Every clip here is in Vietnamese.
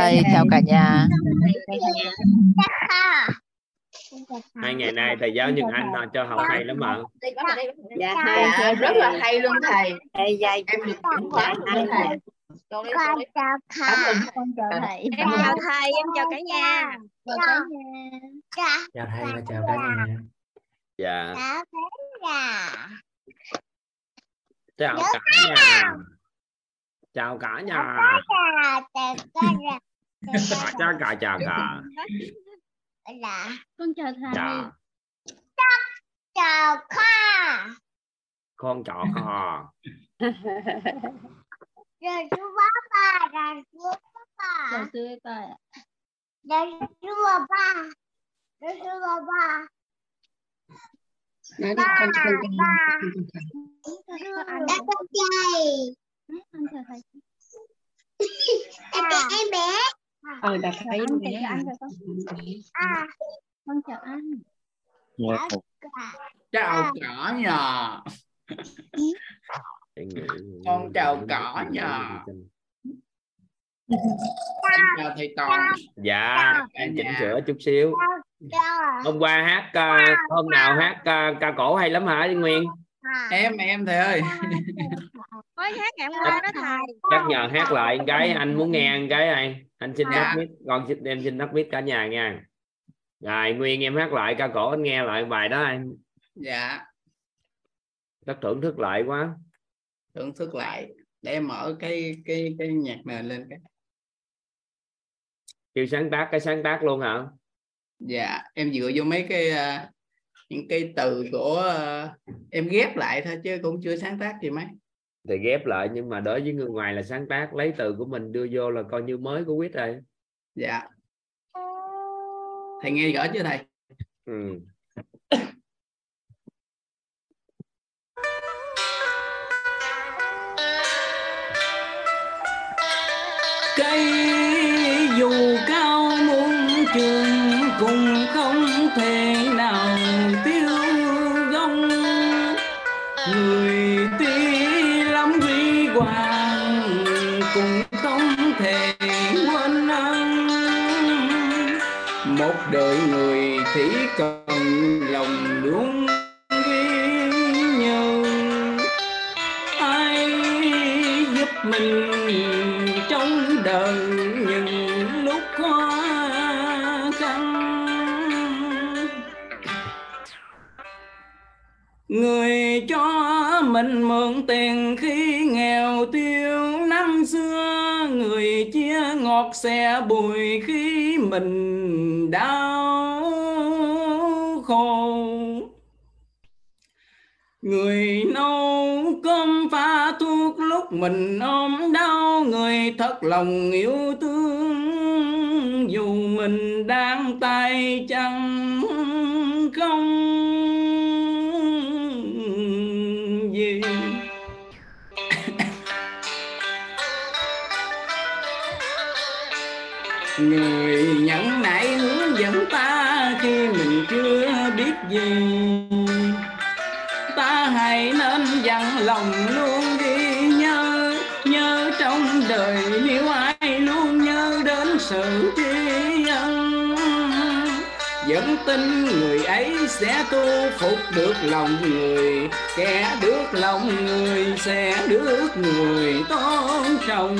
thầy chào cả nhà. hai ngày nay thầy giáo nhưng anh cho học hay lắm ạ. Dạ thầy rất là hay luôn thầy. Ê, dạy em được giá luôn thầy con chào cảm ơn con chào thầy. em chào thầy em chào cả nhà. Chào cả nhà. Chào thầy và chào cả nhà. Dạ. Chào cả nhà. chào cả nhà. Chào cả nhà chào cả chào cả là con chào thầy chào chào khoa con chào kho. Rồi chú ba ba rồi chú ba. Đầu tư tài rồi chú ba ba. Rồi chú ba. Ba ba con con con ba. Con đã con chơi con em bé ờ đặt thấy anh hả? anh rồi con. À. Con chào anh. Chào cả chào nhà Em nghĩ- Con chào cả nhà. em chào thầy toàn. Dạ em chỉnh sửa chút xíu. Hôm qua hát ca- hôm nào hát ca, ca cổ hay lắm hả Nguyên em em thầy ơi. Mới hát ngày hôm qua đó thầy. chắc nhờ hát lại cái anh muốn nghe cái này. Anh xin Dạ. đắp mic con xin em xin đắp mic cả nhà nha. Rồi Nguyên em hát lại ca cổ anh nghe lại bài đó anh. Dạ. Rất thưởng thức lại quá. Thưởng thức lại để em mở cái cái cái nhạc nền lên cái. Kêu sáng tác cái sáng tác luôn hả? Dạ em dựa vô mấy cái à, những cái từ của à, em ghép lại thôi chứ cũng chưa sáng tác gì mấy. Thì ghép lại nhưng mà đối với người ngoài là sáng tác lấy từ của mình đưa vô là coi như mới của quýt rồi. Dạ. Thầy nghe rõ chưa thầy? Ừ. cây dù cao muôn trường cũng đời người thì cần lòng luôn ghi nhớ ai giúp mình trong đời những lúc khó khăn? Người cho mình mượn tiền khi nghèo tiêu năm xưa người chia ngọt xẻ bùi khi mình đau khổ. Người nấu cơm pha thuốc lúc mình ôm đau, Người thật lòng yêu thương, Dù mình đang tay chân gì? Ta hãy nên dặn lòng luôn đi nhớ nhớ trong đời nếu ai luôn nhớ đến sự tri ân. Vẫn tin người ấy sẽ tu phục được lòng người, kẻ được lòng người sẽ được người tôn trọng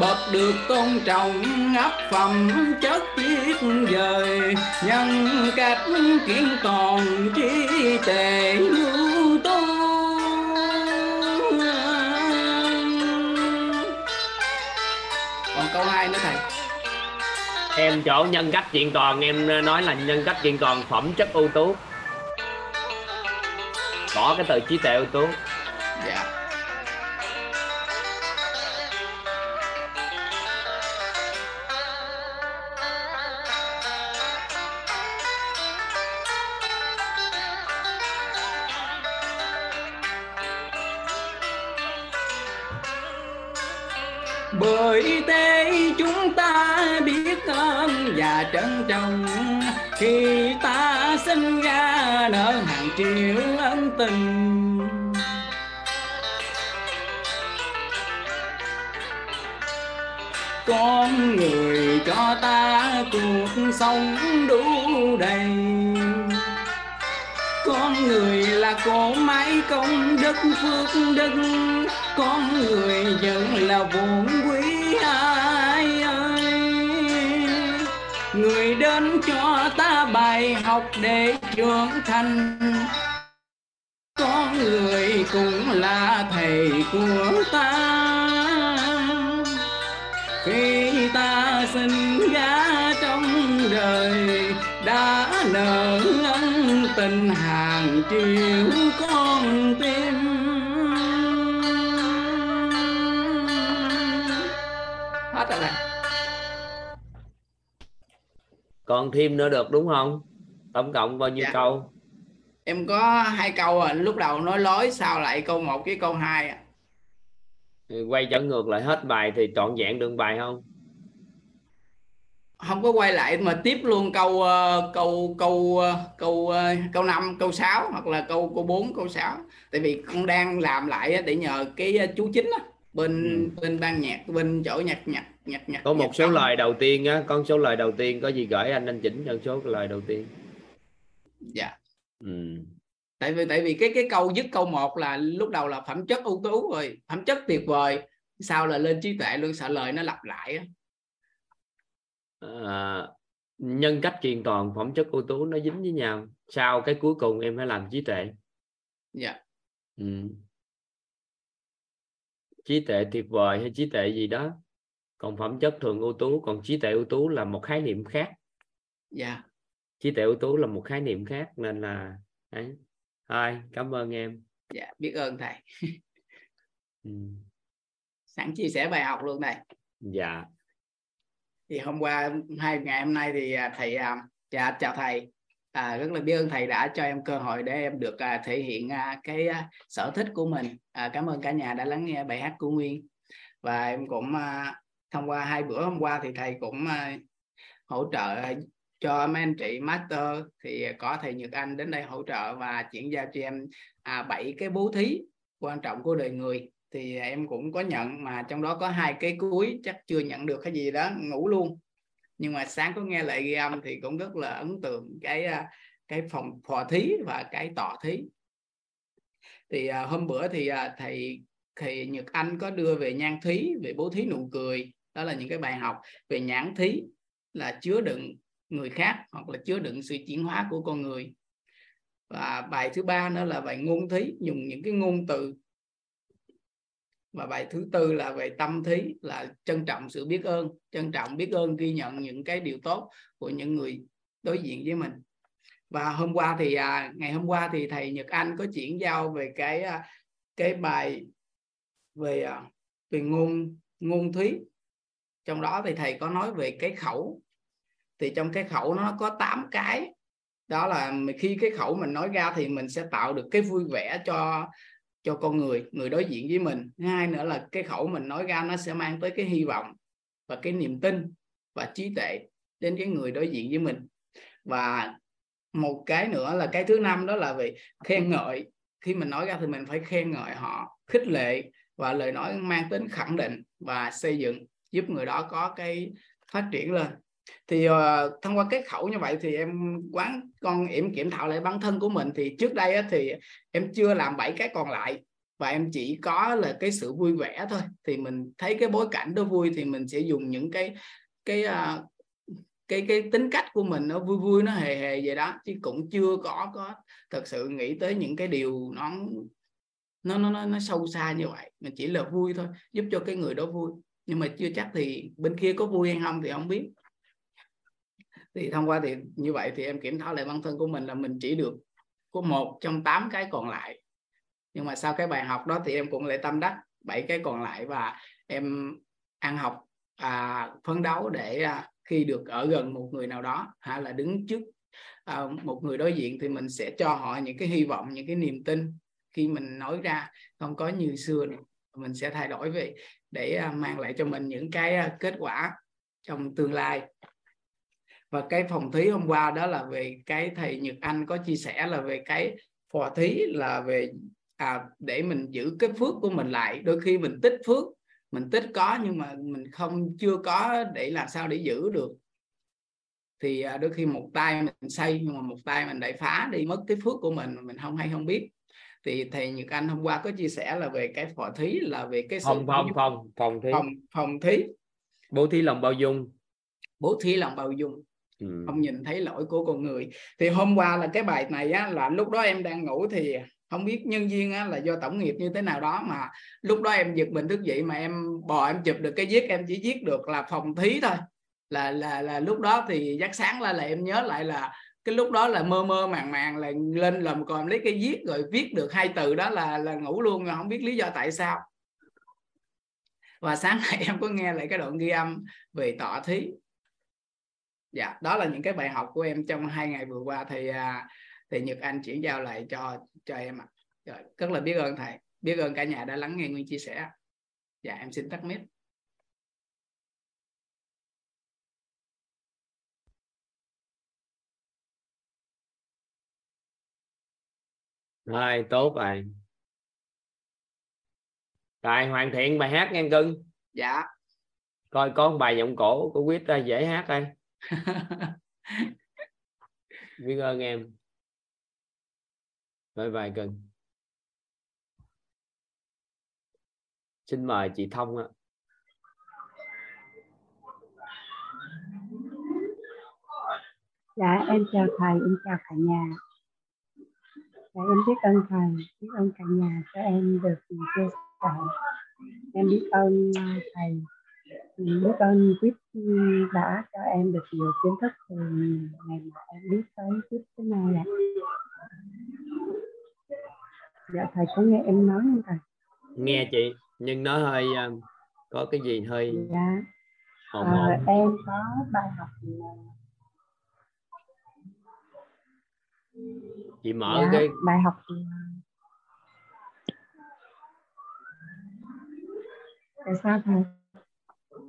bậc được tôn trọng ấp phẩm chất tuyệt vời nhân cách kiện toàn trí tệ ưu tú còn câu hai nữa thầy. Em chỗ nhân cách kiện toàn em nói là nhân cách kiện toàn phẩm chất ưu tú. Có cái từ trí tuệ ưu tú. Dạ. bởi chân chồng trọng khi ta sinh ra nợ hàng triệu ân tình. Con người cho ta cuộc sống đủ đầy. Con người là cỗ máy công đức phước đức. Con người vẫn là vốn quý người đến cho ta bài học để trưởng thành. Con người cũng là thầy của ta. Khi ta sinh ra trong đời, đã nợ ân tình hàng triệu con tim. Hết rồi này còn thêm nữa được đúng không? Tổng cộng bao nhiêu Dạ. câu? Em có hai câu à. Lúc đầu nói lối sau lại câu một với câu hai à. quay trở ngược lại hết bài thì trọn vẹn được bài không? Không có quay lại mà tiếp luôn câu ờ, câu câu ờ, câu ờ, câu 5, câu 6 hoặc là câu câu 4, câu 6 tại vì con đang làm lại để nhờ cái chú chính á, bên bên ban nhạc bên chỗ nhạc nhạc nhạc nhạc có một nhạc số công. lời đầu tiên á con số lời đầu tiên có gì gửi anh anh chỉnh cho số lời đầu tiên dạ ừ. tại vì tại vì cái cái câu dứt câu một là lúc đầu là phẩm chất ưu tú rồi phẩm chất tuyệt vời sau là lên trí tuệ luôn sợ lời nó lặp lại á. à, nhân cách kiện toàn phẩm chất ưu tú nó dính với nhau sau cái cuối cùng em phải làm trí tuệ dạ ừ. Trí tuệ tuyệt vời hay trí tuệ gì đó. Còn phẩm chất thường ưu tú còn trí tuệ ưu tú là một khái niệm khác. Dạ. Trí tuệ ưu tú là một khái niệm khác nên là ấy. Thôi, cảm ơn em. Dạ biết ơn thầy. Ừ. sẵn chia sẻ bài học luôn thầy. Dạ. Thì hôm qua hai ngày hôm nay thì à, thầy à, dạ chào thầy à, rất là biết ơn thầy đã cho em cơ hội để em được à, thể hiện à, cái à, sở thích của mình. À, cảm ơn cả nhà đã lắng nghe bài hát của Nguyên. Và em cũng à, thông qua hai bữa hôm qua thì thầy cũng à, hỗ trợ cho mấy anh chị master thì có thầy Nhật Anh đến đây hỗ trợ và chuyển giao cho em à, bảy cái bố thí quan trọng của đời người. Thì em cũng có nhận mà trong đó có hai cái cuối chắc chưa nhận được cái gì đó ngủ luôn nhưng mà sáng có nghe lại ghi âm thì cũng rất là ấn tượng cái à, cái phòng phò thí và cái tọa thí. Thì à, hôm bữa thì à, thầy thầy Nhật Anh có đưa về nhan thí về bố thí nụ cười. Đó là những cái bài học về nhãn thí là chứa đựng người khác hoặc là chứa đựng sự chuyển hóa của con người. Và bài thứ ba nữa là bài ngôn thí dùng những cái ngôn từ và bài thứ tư là về tâm thí là trân trọng sự biết ơn. Trân trọng biết ơn ghi nhận những cái điều tốt của những người đối diện với mình. Và hôm qua thì à, ngày hôm qua thì thầy Nhật Anh có chuyển giao về cái à, cái bài về à, về ngôn ngôn thí. Trong đó thì thầy có nói về cái khẩu. Thì trong cái khẩu nó có 8 cái. Đó là khi cái khẩu mình nói ra thì mình sẽ tạo được cái vui vẻ cho cho con người người đối diện với mình. Thứ hai nữa là cái khẩu mình nói ra nó sẽ mang tới cái hy vọng và cái niềm tin và trí tuệ đến cái người đối diện với mình. Và một cái nữa là cái thứ năm đó là về khen ngợi. Khi mình nói ra thì mình phải khen ngợi họ, khích lệ và lời nói mang tính khẳng định và xây dựng, giúp người đó có cái phát triển lên thì uh, thông qua cái khẩu như vậy thì em quán con em kiểm thảo lại bản thân của mình. Thì trước đây á, thì em chưa làm bảy cái còn lại và em chỉ có là cái sự vui vẻ thôi. Thì mình thấy cái bối cảnh đó vui thì mình sẽ dùng những cái cái uh, cái cái tính cách của mình nó vui vui nó hề hề vậy đó. Chứ cũng chưa có có thật sự nghĩ tới những cái điều nó nó nó nó, nó sâu xa như vậy. Mình chỉ là vui thôi giúp cho cái người đó vui. Nhưng mà chưa chắc thì bên kia có vui hay không thì không biết thì thông qua thì như vậy thì em kiểm thảo lại bản thân của mình là mình chỉ được có một trong tám cái còn lại. Nhưng mà sau cái bài học đó thì em cũng lại tâm đắc bảy cái còn lại và em ăn học à, phấn đấu để à, khi được ở gần một người nào đó hay là đứng trước à, một người đối diện thì mình sẽ cho họ những cái hy vọng những cái niềm tin khi mình nói ra không có như xưa nữa. Mình sẽ thay đổi về để à, mang lại cho mình những cái à, kết quả trong tương lai và cái phòng thí hôm qua đó là về cái thầy Nhật Anh có chia sẻ là về cái phò thí là về à, để mình giữ cái phước của mình lại. Đôi khi mình tích phước mình tích có nhưng mà mình không chưa có để làm sao để giữ được. Thì à, đôi khi một tay mình xây nhưng mà một tay mình lại phá đi mất cái phước của mình mà mình không hay không biết. Thì thầy Nhật Anh hôm qua có chia sẻ là về cái phò thí là về cái sự phòng phòng phòng phòng thí. Phòng phòng thí. Bố thí lòng bao dung. Bố thí lòng bao dung ừ. không nhìn thấy lỗi của con người. Thì hôm qua là cái bài này á, là lúc đó em đang ngủ thì không biết nhân viên á, là do tổng nghiệp như thế nào đó mà lúc đó em giật mình thức dậy mà em bò em chụp được cái viết em chỉ viết được là phòng thí thôi. Là là là lúc đó thì giấc sáng là là em nhớ lại là cái lúc đó là mơ mơ màng màng là lên lầm còn lấy cái viết rồi viết được hai từ đó là là ngủ luôn rồi không biết lý do tại sao. Và sáng nay em có nghe lại cái đoạn ghi âm về tọa thí dạ đó là những cái bài học của em trong hai ngày vừa qua. Thì à, thì Nhật Anh chuyển giao lại cho cho em ạ. À. rất là biết ơn thầy. Biết ơn cả nhà đã lắng nghe nguyên chia sẻ. Dạ em xin tắt mic. Rồi tốt rồi. Rồi hoàn thiện bài hát nghe cưng. Dạ. Coi có một bài giọng cổ của quyết ra dễ hát đây biết ơn em. Bye bye cưng xin mời chị thông ạ. Dạ em chào thầy, em chào cả nhà. Dạ em biết ơn thầy, biết ơn cả nhà cho em được chia sẻ. Em biết ơn à, thầy biết ơn quyết đã cho em được nhiều kiến thức từ ngày mà em biết tới quyết thế này ạ dạ thầy có nghe em nói không thầy? Nghe chị nhưng nó hơi um, có cái gì hơi dạ. hồn à, hồn. em có bài học chị mở dạ, cái bài học tại sao thầy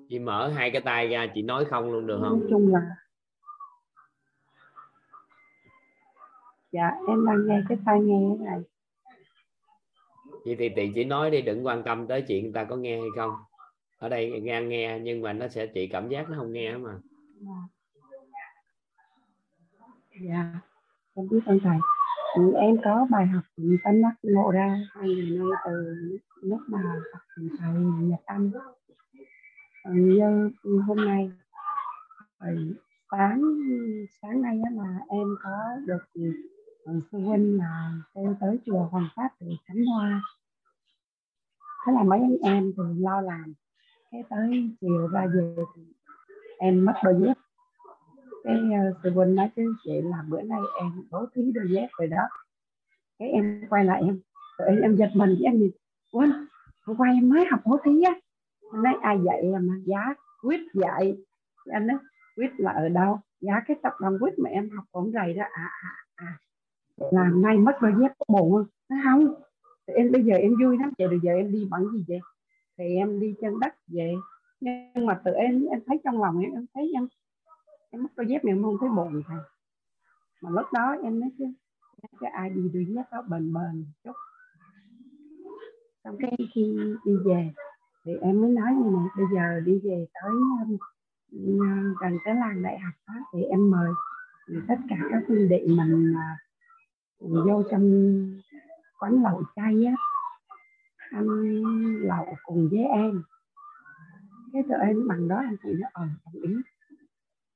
chị mở hai cái tay ra chị nói không luôn được nói không? chung là dạ em đang nghe cái tai nghe này. Vậy thì chị chỉ nói đi đừng quan tâm tới chuyện người ta có nghe hay không. Ở đây nghe nghe nhưng mà nó sẽ chị cảm giác nó không nghe mà. Dạ em biết ơn thầy. Thì em có bài học từ tâm đắc ngộ ra hai ngày nay từ lúc mà học thầy nhật anh như hôm nay sáng sáng nay á là em có được ờ, sư huynh là kêu tới chùa Hoàng Pháp để khánh hoa. Thế là mấy anh em thì lo làm. Cái tới chiều ra về thì em mất đôi dép. Cái ờ, uh, sư huynh nói chứ chị là bữa nay em bố thí đôi dép rồi đó. Cái em quay lại em rồi em, em giật mình với em nhìn quên hôm qua em mới học bố thí á anh nói ai dạy em giá quyết dạy. Anh nói quyết là ở đâu? Giá cái tập đoàn quyết mà em học cũng rầy đó. À à à. Làm nay mất đôi dép có buồn nó không. Thì em bây giờ em vui lắm chị bây giờ em đi bằng gì vậy? Thì em đi chân đất về nhưng mà tự em em thấy trong lòng em em thấy em em mất đôi dép mà em không thấy buồn thầy mà lúc đó em nói, chứ cái ai đi đôi dép đó, bền bền chút. Xong cái khi đi về thì em mới nói như này bây giờ đi về tới um, gần cái làng đại học đó thì em mời tất cả các huynh đệ mình uh, vô trong quán lẩu chay á ăn lẩu cùng với em. Cái tụi em bằng đó anh chị nó ờ đồng ý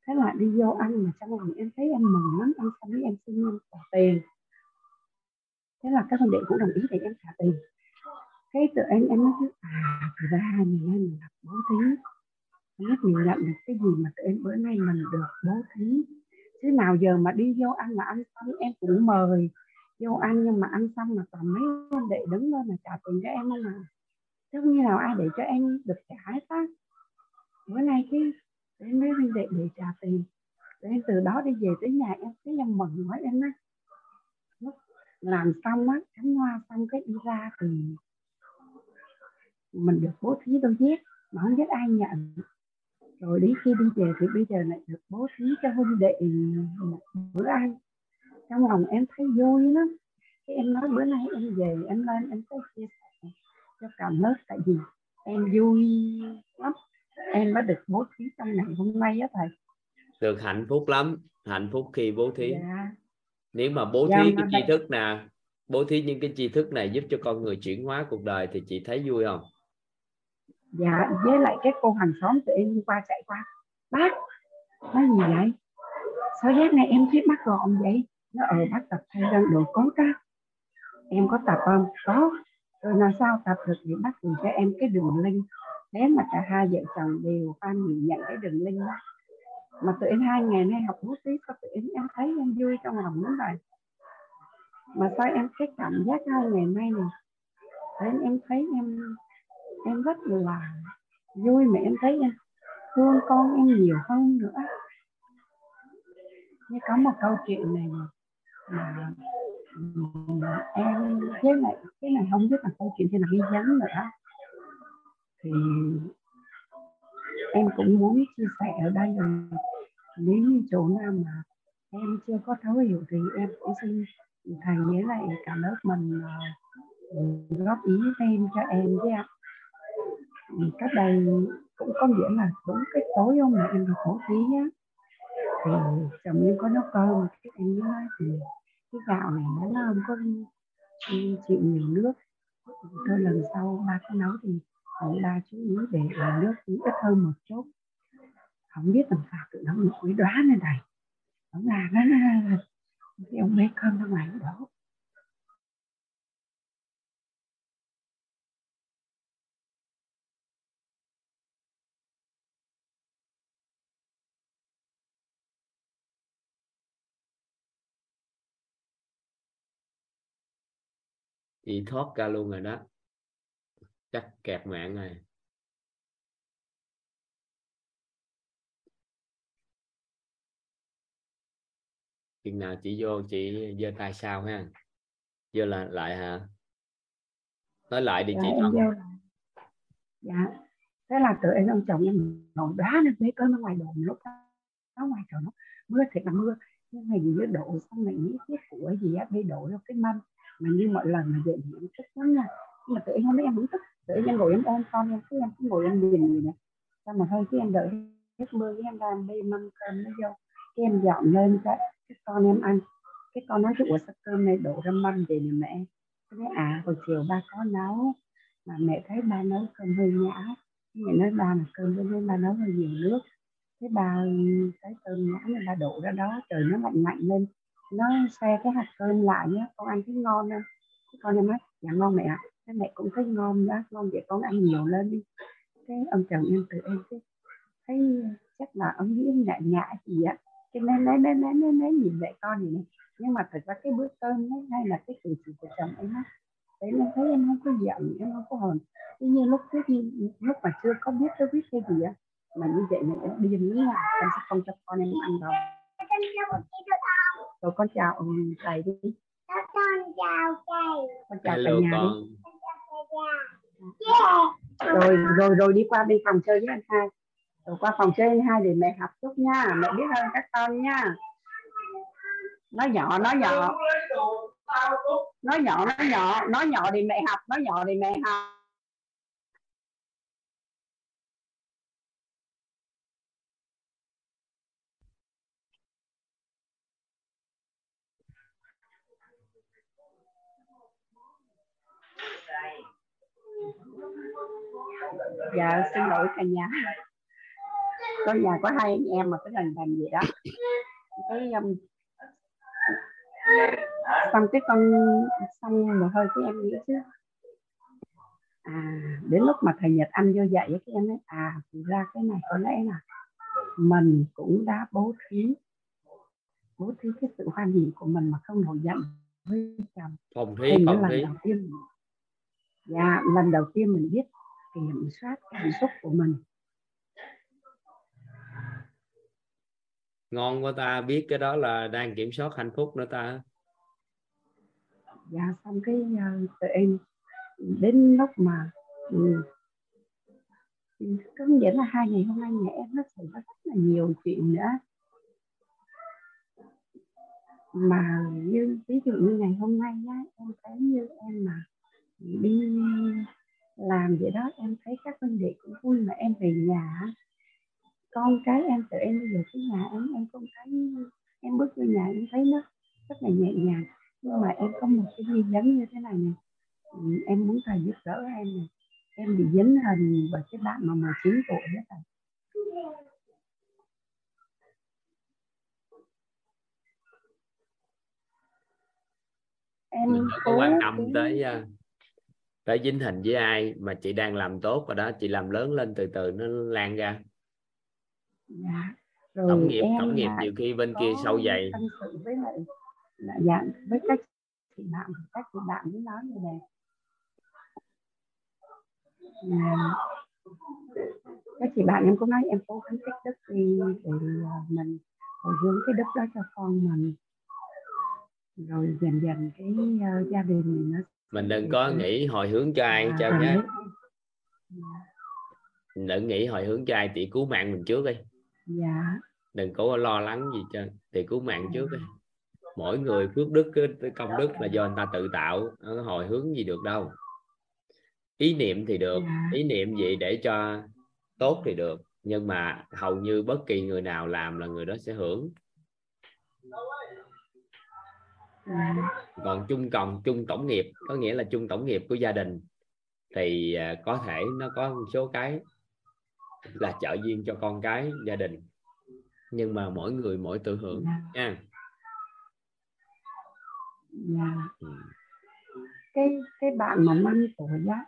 thế là đi vô ăn mà trong lòng em thấy em mừng lắm ăn xong biết em xin em trả tiền. Thế là các huynh đệ cũng đồng ý để em trả tiền cái tự em em nói chứ à thì ra mình nay mình được bố thí. Lúc mình nhận được cái gì mà tự em bữa nay mình được bố thí. Thế nào giờ mà đi vô ăn mà ăn xong, em cũng mời. Vô ăn nhưng mà ăn xong mà toàn mấy anh đệ đứng lên mà trả tiền cho em không à chứ như nào ai để cho em được trả hết á. Bữa nay cái em mấy anh đệ để trả tiền. Để em từ đó đi về tới nhà em thấy em mừng quá em á. Làm xong á cắm hoa xong cái đi ra thì mình được bố thí đôi dép mà không biết ai nhận. Rồi đến khi đi về thì bây giờ lại được bố thí cho huynh đệ bữa ăn. Trong lòng em thấy vui lắm. Cái em nói bữa nay em về em lên em có chia sẻ cho cả lớp tại vì em vui lắm. Em đã được bố thí trong ngày hôm nay á thầy. Được hạnh phúc lắm. Hạnh phúc khi bố thí. Dạ. Nếu mà bố Dạ, thí mà cái tri thức nè bố thí những cái tri thức này giúp cho con người chuyển hóa cuộc đời thì chị thấy vui không dạ với lại cái cô hàng xóm tụi em hôm qua chạy qua. Bác, nói gì vậy? Sao giác này em thấy bác gọn vậy? Nó ở bác tập thay răng đồ cốt á em có tập không? Có. Rồi là sao tập được thì bác gửi cho em cái đường link. Thế mà cả hai vợ chồng đều phan nhìn nhận cái đường link đó. Mà tụi em hai ngày nay học bút tiếp tụi em em thấy em vui trong lòng lắm rồi. Mà sao em cái cảm giác hai ngày nay này thế em thấy em em rất là vui mà em thấy thương con em nhiều hơn nữa. Như có một câu chuyện này mà em với lại, cái này không biết là câu chuyện thế nào ghi nhắn nữa thì em cũng muốn chia sẻ ở đây là nếu như chỗ nào mà em chưa có thấu hiểu thì em cũng xin thầy với lại cả lớp mình à, góp ý thêm cho em với ạ cách đây cũng có nghĩa là đúng cái tối hôm mà em được khổ thí á. Thì chồng em có nấu cơm cái em nói thì cái gạo này nó không có chịu nhiều nước. Thôi lần sau ba có nấu thì ba chú ý để là nước cũng ít hơn một chút. Không biết làm sao tụi nó nổi, đóa lên này. Nó là nó cái ông bê cơm ra ngoài đó chị thoát ra luôn rồi đó. Chắc kẹt mạng rồi. Chừng nào chị vô chị giơ tay sau ha. Giơ là lại hả? Nói lại đi dạ, chị là dạ. Thế là tụi em ông chồng em nổi đá lên bê cơm ở ngoài đồn lúc đó. Ngoài trời nó mưa thiệt là mưa. Nhưng mà như đổ xong này nghĩ cái của gì á bê đổ vô cái mâm mà như mọi lần mà vậy thì em thích lắm nha. Nhưng mà tự nhiên hôm biết em không tức tụi em ngồi em ôm con em cứ em cứ ngồi em nhìn gì nè. Xong mà hơi cái em đợi hết mưa cái em ra em bê mâm cơm nó vô, cái em dọn lên cái cái con em ăn. Cái con nói chứ ủa, sao cơm này đổ ra mâm về nè mẹ? Cái nói à hồi chiều ba có nấu, mà mẹ thấy ba nấu cơm hơi nhã mẹ nói, ba là cơm cho nên ba nấu hơi nhiều nước. Thế ba, cái cơm nhã này ba đổ ra đó, trời nó lạnh lạnh lên nó xe cái hạt cơm lại nhá con ăn thấy ngon không Cái con em nói dạ ngon mẹ ạ. Mẹ cũng thấy ngon đó ngon vậy con ăn nhiều lên đi. Cái ông chồng em tự em cái thấy chắc là ông nghĩ em ngại ngại gì á. Cái nên nên nên nên nên nên nhìn lại con gì này nhưng mà thật ra cái bữa cơm ấy, hay là cái cử chỉ của chồng em á đấy em thấy em không có giận em không có hờn. Tuy nhiên lúc trước khi lúc mà chưa có biết tôi biết cái gì á mà như vậy mình em điên nữa là em sẽ không cho con em ăn đâu rồi con chào ừ, thầy đi. Con chào thầy. Con chào cả hello nhà con. Đi rồi rồi rồi đi qua bên phòng chơi với anh hai. Rồi qua phòng chơi anh hai để mẹ học chút nha mẹ biết ơn các con nha nói nhỏ nói nhỏ. Nói nhỏ nói nhỏ. Nói nhỏ thì mẹ học nói nhỏ thì mẹ học dạ xin lỗi cả nhà. Có nhà có hai anh em mà cái lần làm gì đó. Cái um, xong cái con xong rồi hơi cái em nghĩ chứ. À đến lúc mà thầy Nhật Anh vô dạy cái em nói à thì ra cái này có lẽ là mình cũng đã bố thí bố thí cái sự hoan hỷ của mình mà không nổi giận với chồng. Phòng thí phòng thí. đầu tiên dạ lần đầu tiên mình biết kiểm soát cảm xúc của mình. Ngon quá ta biết cái đó là đang kiểm soát hạnh phúc nữa ta. Dạ xong cái uh, tụi em đến lúc mà ừ, có nghĩa là hai ngày hôm nay nhà em nó xảy ra rất là nhiều chuyện nữa. Mà như ví dụ như ngày hôm nay á em thấy như em mà đi làm vậy đó em thấy các huynh đệ cũng vui mà em về nhà con cái em tự em bây giờ cái nhà em em không thấy em bước vô nhà em thấy nó rất là nhẹ nhàng. Nhưng mà em có một cái nghi vấn như thế này nè. Ừ, em muốn thầy giúp đỡ em nè. Em bị dính hình bởi cái bạn mà 19 tuổi đó thầy. Em mình cố quan tâm tới tới dính hình với ai mà chị đang làm tốt rồi đó chị làm lớn lên từ từ nó lan ra. Dạ rồi tổng nghiệp tổng nghiệp nhiều khi bên kia sâu dày. tâm sự với lại là dạng với các chị bạn các chị bạn với nói như này. Là các chị bạn em cũng nói em cố gắng tích đức đi để à, mình hồi hướng cái đức đó cho con mình. Rồi dần dần cái uh, gia đình mình nó mình đừng có nghĩ hồi hướng cho ai à, cho rồi nhé mình đừng nghĩ hồi hướng cho ai thì cứu mạng mình trước đi. Dạ. Đừng có lo lắng gì cho thì cứu mạng trước đi. Mỗi người phước đức công đức là do người ta tự tạo nó hồi hướng gì được đâu. Ý niệm thì được Dạ. ý niệm gì để cho tốt thì được. Nhưng mà hầu như bất kỳ người nào làm là người đó sẽ hưởng. dạ còn chung cộng chung tổng nghiệp có nghĩa là chung tổng nghiệp của gia đình thì à, có thể nó có một số cái là trợ duyên cho con cái gia đình. Nhưng mà mỗi người mỗi tự hưởng dạ nha. Dạ. Ừ. cái cái bạn mà năm tuổi á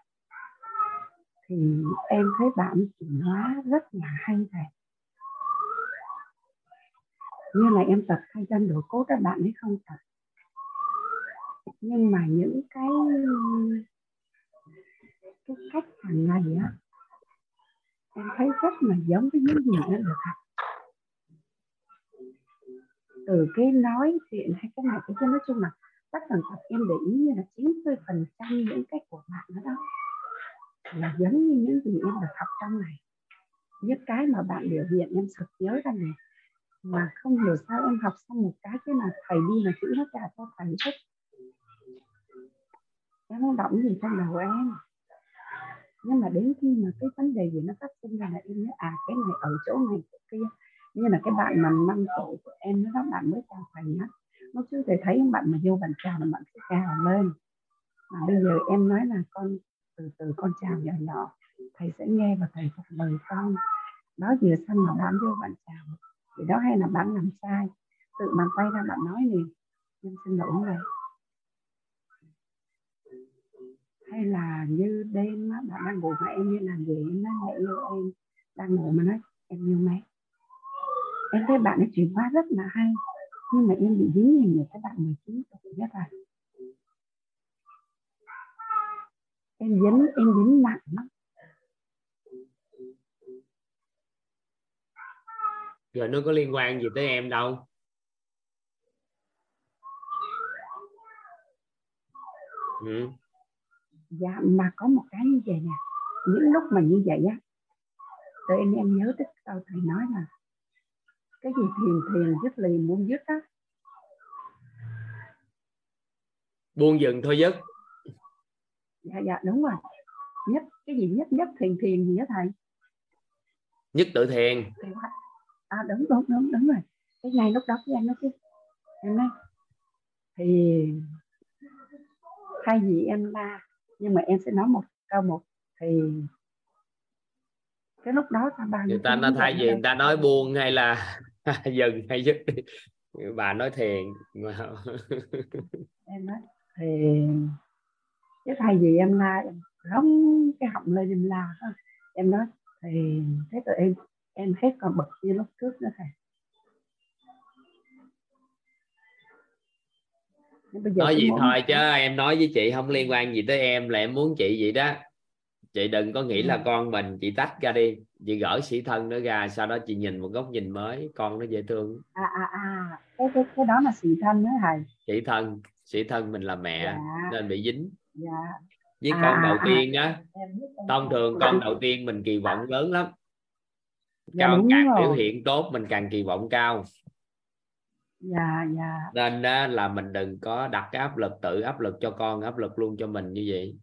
thì em thấy bạn chuyển hóa rất là hay thầy như là em tập thay chân đổi cốt các bạn ấy không tập nhưng mà những cái cái cách hàng ngày á em thấy rất là giống với những gì nó được học. Từ cái nói chuyện hay cái này cái kia nói chung là tất tần tật em để ý như là 90 phần trăm những cái của bạn đó, đó là giống như những gì em được học trong này. Những cái mà bạn biểu hiện em sực nhớ ra này mà không hiểu sao em học xong một cái cái mà thầy đi là chữ nó trả cho thầy hết em muốn động gì trong đầu em? Nhưng mà đến khi mà cái vấn đề gì nó phát sinh ra là em nhớ à cái này ở chỗ này, chỗ kia. Như là cái bạn mà năm tuổi của em đó bạn mới chào thầy á nó chưa thể thấy bạn mà vô bạn chào là bạn sẽ chào lên. Mà bây giờ em nói là con, từ từ con chào nhỏ nhỏ, thầy sẽ nghe và thầy phục lời con. Đó vừa xong mà bạn vô bạn chào? Thì đó hay là bạn làm sai? Tự bạn quay ra bạn nói nè. Em xin lỗi này hay là như đêm á, bạn đang ngủ mà em như làm gì em nói mẹ yêu em đang ngủ mà nói em yêu mẹ. Em thấy bạn ấy chuyển hóa rất là hay nhưng mà em bị dính hình ở cái bạn 19 tuổi nhất là em dính em dính nặng lắm. Rồi nó có liên quan gì tới em đâu. Ừ dạ mà có một cái như vậy nè. Những lúc mà như vậy á tự em em nhớ tới câu thầy nói là cái gì thiền thiền dứt liền muốn dứt á. Buông dừng thôi dứt. Dạ dạ đúng rồi. Nhất cái gì nhất nhất thiền thiền gì á thầy? Nhất tự thiền. À đúng đúng đúng đúng rồi. Cái ngày lúc đó cái em nói chứ em nói thì thay vì em la nhưng mà em sẽ nói một câu một thì cái lúc đó ta bao người ta nói thay nó người ta nói buông hay là dừng hay dứt đi. Bà nói thiền. Mà em nói thì cái thay vì em la em rống cái họng lên em la em nói thì thế tụi em em hết còn bực như lúc trước nữa thầy bây giờ nói gì mỗi thôi chứ em nói với chị không liên quan gì tới em là em muốn chị vậy đó. Chị đừng có nghĩ là Dạ. con mình chị tách ra đi. Chị gỡ sĩ thân nó ra sau đó chị nhìn một góc nhìn mới con nó dễ thương. À à à. Cái cái cái đó là sĩ thân đó thầy. Sĩ thân sĩ thân mình là mẹ dạ. nên bị dính. Dạ. Với À, con đầu à, tiên á thông thường con đầu tiên mình kỳ vọng lớn lắm. Dạ con đúng càng rồi. biểu hiện tốt mình càng kỳ vọng cao dạ dạ. Nên là mình đừng có đặt cái áp lực tự áp lực cho con áp lực luôn cho mình như vậy.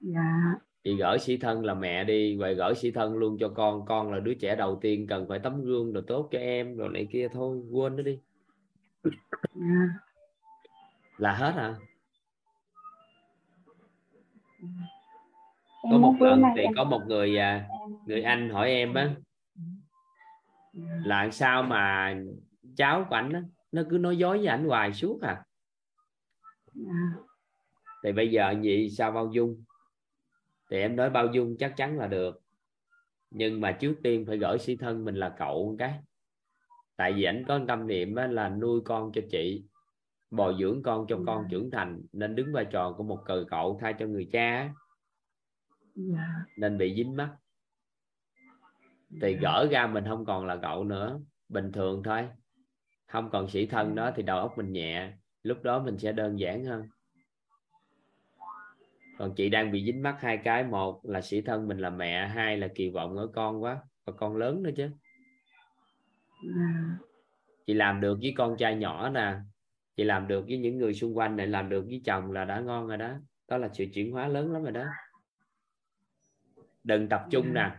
Dạ. Chị gửi sĩ thân là mẹ đi rồi gửi sĩ thân luôn cho con. Con là đứa trẻ đầu tiên cần phải tấm gương rồi tốt cho em rồi này kia thôi quên nó đi. Dạ. Là hết hả? Có một lần thì có một người à, người anh hỏi em á Dạ. là sao mà cháu của ảnh nó cứ nói dối với ảnh hoài suốt à. Dạ. thì bây giờ gì sao bao dung? Thì em nói bao dung chắc chắn là được. Nhưng mà trước tiên phải gửi sĩ thân mình là cậu một cái. Tại vì ảnh có tâm niệm là nuôi con cho chị bồi dưỡng con cho con trưởng thành nên đứng vai trò của một cờ cậu thay cho người cha Dạ. nên bị dính mắt. Thì gỡ ra mình không còn là cậu nữa bình thường thôi không còn sĩ thân đó thì đầu óc mình nhẹ lúc đó mình sẽ đơn giản hơn. Còn chị đang bị dính mắc hai cái một là sĩ thân mình là mẹ hai là kỳ vọng ở con quá và con lớn nữa chứ. Dạ. chị làm được với con trai nhỏ nè chị làm được với những người xung quanh này làm được với chồng là đã ngon rồi đó. Đó là sự chuyển hóa lớn lắm rồi đó. Đừng tập trung nè.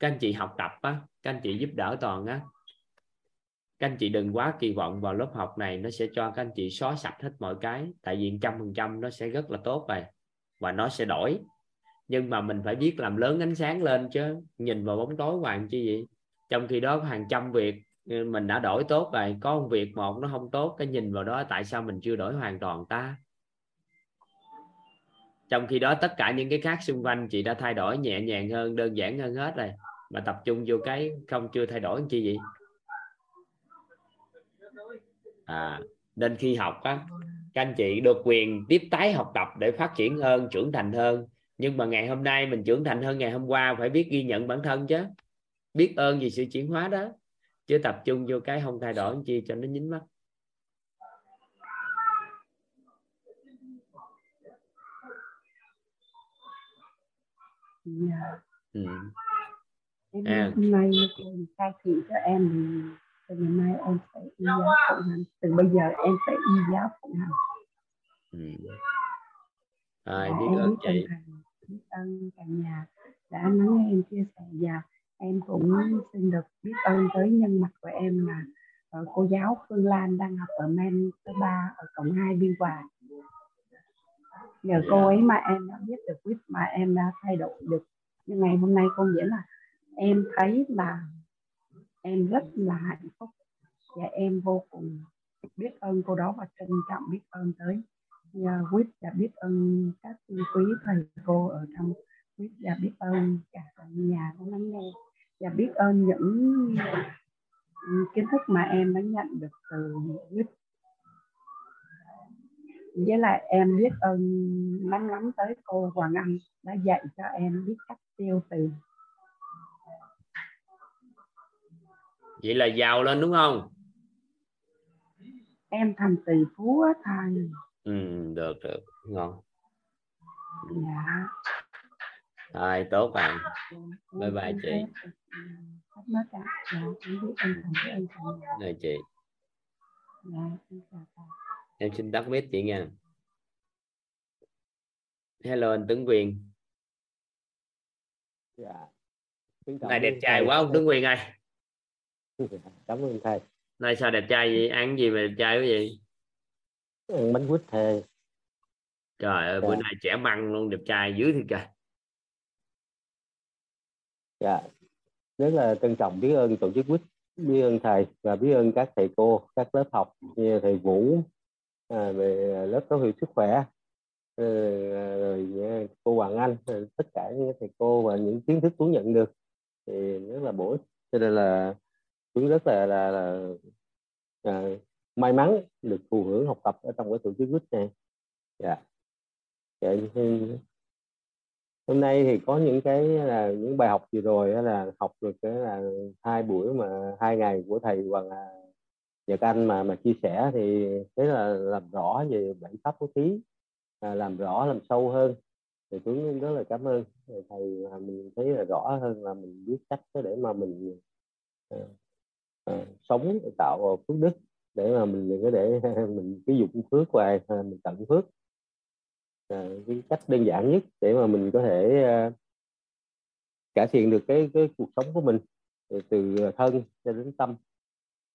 Các anh chị học tập á các anh chị giúp đỡ toàn á các anh chị đừng quá kỳ vọng vào lớp học này, nó sẽ cho các anh chị xóa sạch hết mọi cái. Tại vì trăm phần trăm nó sẽ rất là tốt rồi, và nó sẽ đổi. Nhưng mà mình phải biết làm lớn ánh sáng lên chứ, nhìn vào bóng tối hoàng chi vậy? Trong khi đó hàng trăm việc ừ, mình đã đổi tốt rồi. Có một việc một nó không tốt, cái nhìn vào đó, tại sao mình chưa đổi hoàn toàn ta? Trong khi đó, tất cả những cái khác xung quanh chị đã thay đổi nhẹ nhàng hơn, đơn giản hơn hết rồi, mà tập trung vô cái không chưa thay đổi chi vậy? À nên khi học á các anh chị được quyền tiếp tái học tập để phát triển hơn trưởng thành hơn nhưng mà ngày hôm nay mình trưởng thành hơn ngày hôm qua phải biết ghi nhận bản thân chứ biết ơn vì sự chuyển hóa đó chứ tập trung vô cái không thay đổi chi cho nó nhín mắt Dạ. ừ. Em À. hôm nay khai thị cho em từ ngày mai em sẽ y giáo phụng hành. Từ bây giờ em sẽ y giáo phụng hành. Ừ. Dạ, biết em ơn biết ơn chị biết ơn cả nhà đã lắng nghe em chia sẻ. Và em cũng xin được biết ơn tới nhân mặt của em là ờ, cô giáo Phương Lan đang học ở men thứ ba ở cộng 2 biên hòa. Nhờ cô ấy mà em đã biết được quyết mà em đã thay đổi được. Nhưng ngày hôm nay có nghĩa là em thấy là em rất là hạnh phúc và em vô cùng biết ơn cô đó và trân trọng biết ơn tới à, quýt và biết ơn các quý thầy cô ở trong quýt và biết ơn cả nhà có lắng nghe và biết ơn những ừ, kiến thức mà em đã nhận được từ quýt. với lại em biết ơn lắm lắm tới cô Hoàng Anh đã dạy cho em biết cách tiêu tiền. Vậy là giàu lên đúng không? Em thành tỷ phú á thầy. Ừ, được được. Ngon. Dạ. Rồi tốt bạn. Em Bye bye chị. ạ dạ rồi chị. Dạ em xin tắt mic chị nha. Hello anh Tuấn Quyền. Dạ. Này đẹp trai quá ông Tuấn Quyền ơi Cảm ơn thầy. này sao đẹp trai vậy ăn gì mà đẹp trai vậy Ăn bánh quýt thầy. trời ơi bữa Dạ. nay trẻ măng luôn đẹp trai dữ thiệt kìa Dạ. Rất là trân trọng biết ơn tổ chức quýt, biết ơn thầy và biết ơn các thầy cô, các lớp học như thầy Vũ à, về lớp giáo dục sức khỏe rồi, rồi à, cô Hoàng Anh rồi tất cả những thầy cô và những kiến thức Tuấn nhận được thì rất là bổ ích cho nên là cũng rất là là, là à, may mắn được thụ hưởng học tập ở trong cái tổ chức quýt này dạ, dạ yeah. hôm nay thì có những cái là những bài học vừa rồi là học được cái là hai buổi mà hai ngày của thầy Hoàng à, Nhật Anh mà mà chia sẻ thì thế là làm rõ về bản pháp bố thí à, làm rõ làm sâu hơn thì Tuấn rất là cảm ơn thầy mà mình thấy là rõ hơn là mình biết cách để mà mình à, Ờ, sống tạo ờ, phước đức để mà mình đừng có để mình cái dụng phước hoài ai à, mình tận phước. À, cái cách đơn giản nhất để mà mình có thể à, cải thiện được cái cái cuộc sống của mình từ thân cho đến tâm.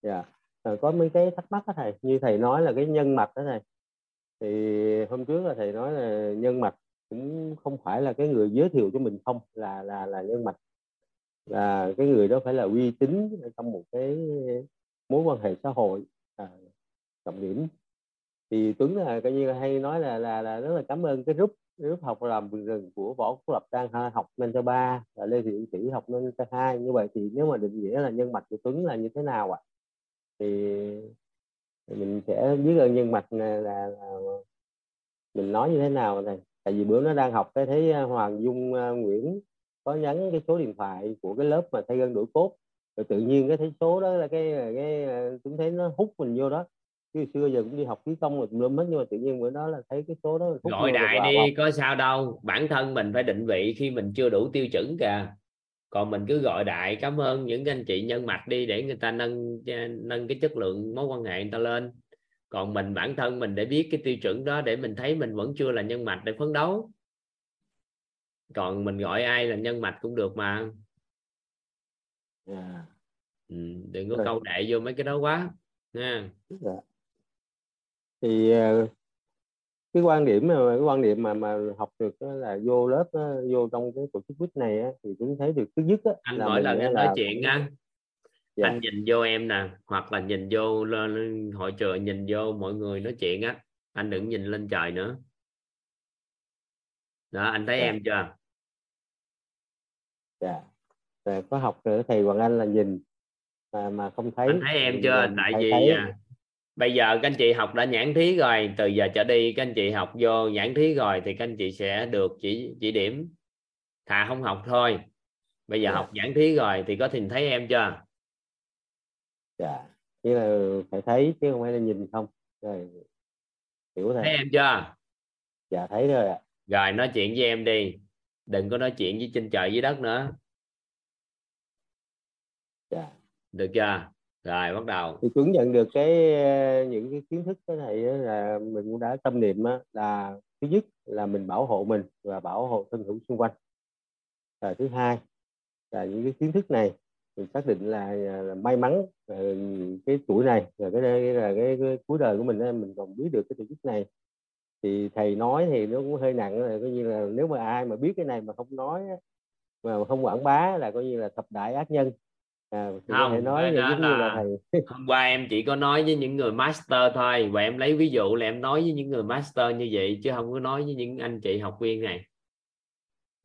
Dạ. À, có mấy cái thắc mắc đó thầy. Như thầy nói là cái nhân mạch đó thầy. Thì hôm trước là thầy nói là nhân mạch cũng không phải là cái người giới thiệu cho mình không là là là nhân mạch là cái người đó phải là uy tín trong một cái mối quan hệ xã hội à, trọng điểm. Thì Tuấn là coi như là hay nói là là là rất là cảm ơn cái group group học làm vườn rừng của võ quốc lập đang học lên cho ba và lê thị sĩ học lên cho hai. Như vậy thì nếu mà định nghĩa là nhân mạch của Tuấn là như thế nào ạ? À? thì mình sẽ biết ơn nhân mạch là, là, là mình nói như thế nào này tại vì bữa nó đang học cái thấy à, Hoàng Dung à, Nguyễn có nhắn cái số điện thoại của cái lớp mà thay gân đổi cốt. Rồi tự nhiên cái thấy số đó là cái cái cũng thấy nó hút mình vô đó. Chứ xưa giờ cũng đi học khí công rồi cũng hết nhưng mà tự nhiên bữa đó là thấy cái số đó hút gọi đại đi có sao đâu. Bản thân mình phải định vị khi mình chưa đủ tiêu chuẩn kìa. Còn mình cứ gọi đại cảm ơn những anh chị nhân mặt đi để người ta nâng nâng cái chất lượng mối quan hệ người ta lên. Còn mình bản thân mình để biết cái tiêu chuẩn đó để mình thấy mình vẫn chưa là nhân mạch để phấn đấu còn mình gọi ai là nhân mạch cũng được mà yeah. Ừ, đừng có câu đại vô mấy cái đó quá nha yeah. Thì ờ, cái quan điểm mà cái quan điểm mà mà học được là vô lớp vô trong cái tổ chức quýt này thì cũng thấy được thứ nhất á, anh là mỗi lần anh nói chuyện á dạ. anh nhìn vô em nè hoặc là nhìn vô hội trường nhìn vô mọi người nói chuyện á anh đừng nhìn lên trời nữa đó anh thấy dạ. em chưa? Dạ. Rồi có học nữa thầy Hoàng Anh là nhìn mà mà không thấy. Anh thấy em chưa? tại vì thấy... À, bây giờ các anh chị học đã nhãn thí rồi từ giờ trở đi các anh chị học vô nhãn thí rồi thì các anh chị sẽ được chỉ chỉ điểm. Thà không học thôi. Bây giờ yeah. Dạ. học nhãn thí rồi thì có nhìn thấy em chưa? Dạ. Nghĩa là phải thấy chứ không phải là nhìn không. Rồi hiểu thấy em chưa? Dạ thấy rồi ạ rồi nói chuyện với em đi. Đừng có nói chuyện với trên trời dưới đất nữa. Dạ. Được chưa? Rồi bắt đầu. Thì Tuấn nhận được cái những cái kiến thức cái này là mình cũng đã tâm niệm là thứ nhất là mình bảo hộ mình và bảo hộ thân hữu xung quanh. Và thứ hai là những cái kiến thức này mình xác định là, là may mắn là cái tuổi này là cái là cái, cái cuối đời của mình mình còn biết được cái tổ chức này thì thầy nói thì nó cũng hơi nặng là coi như là nếu mà ai mà biết cái này mà không nói mà không quảng bá là coi như là thập đại ác nhân à, không thầy nói đó giống là, như là thầy hôm qua em chỉ có nói với những người master thôi và em lấy ví dụ là em nói với những người master như vậy chứ không có nói với những anh chị học viên này yeah.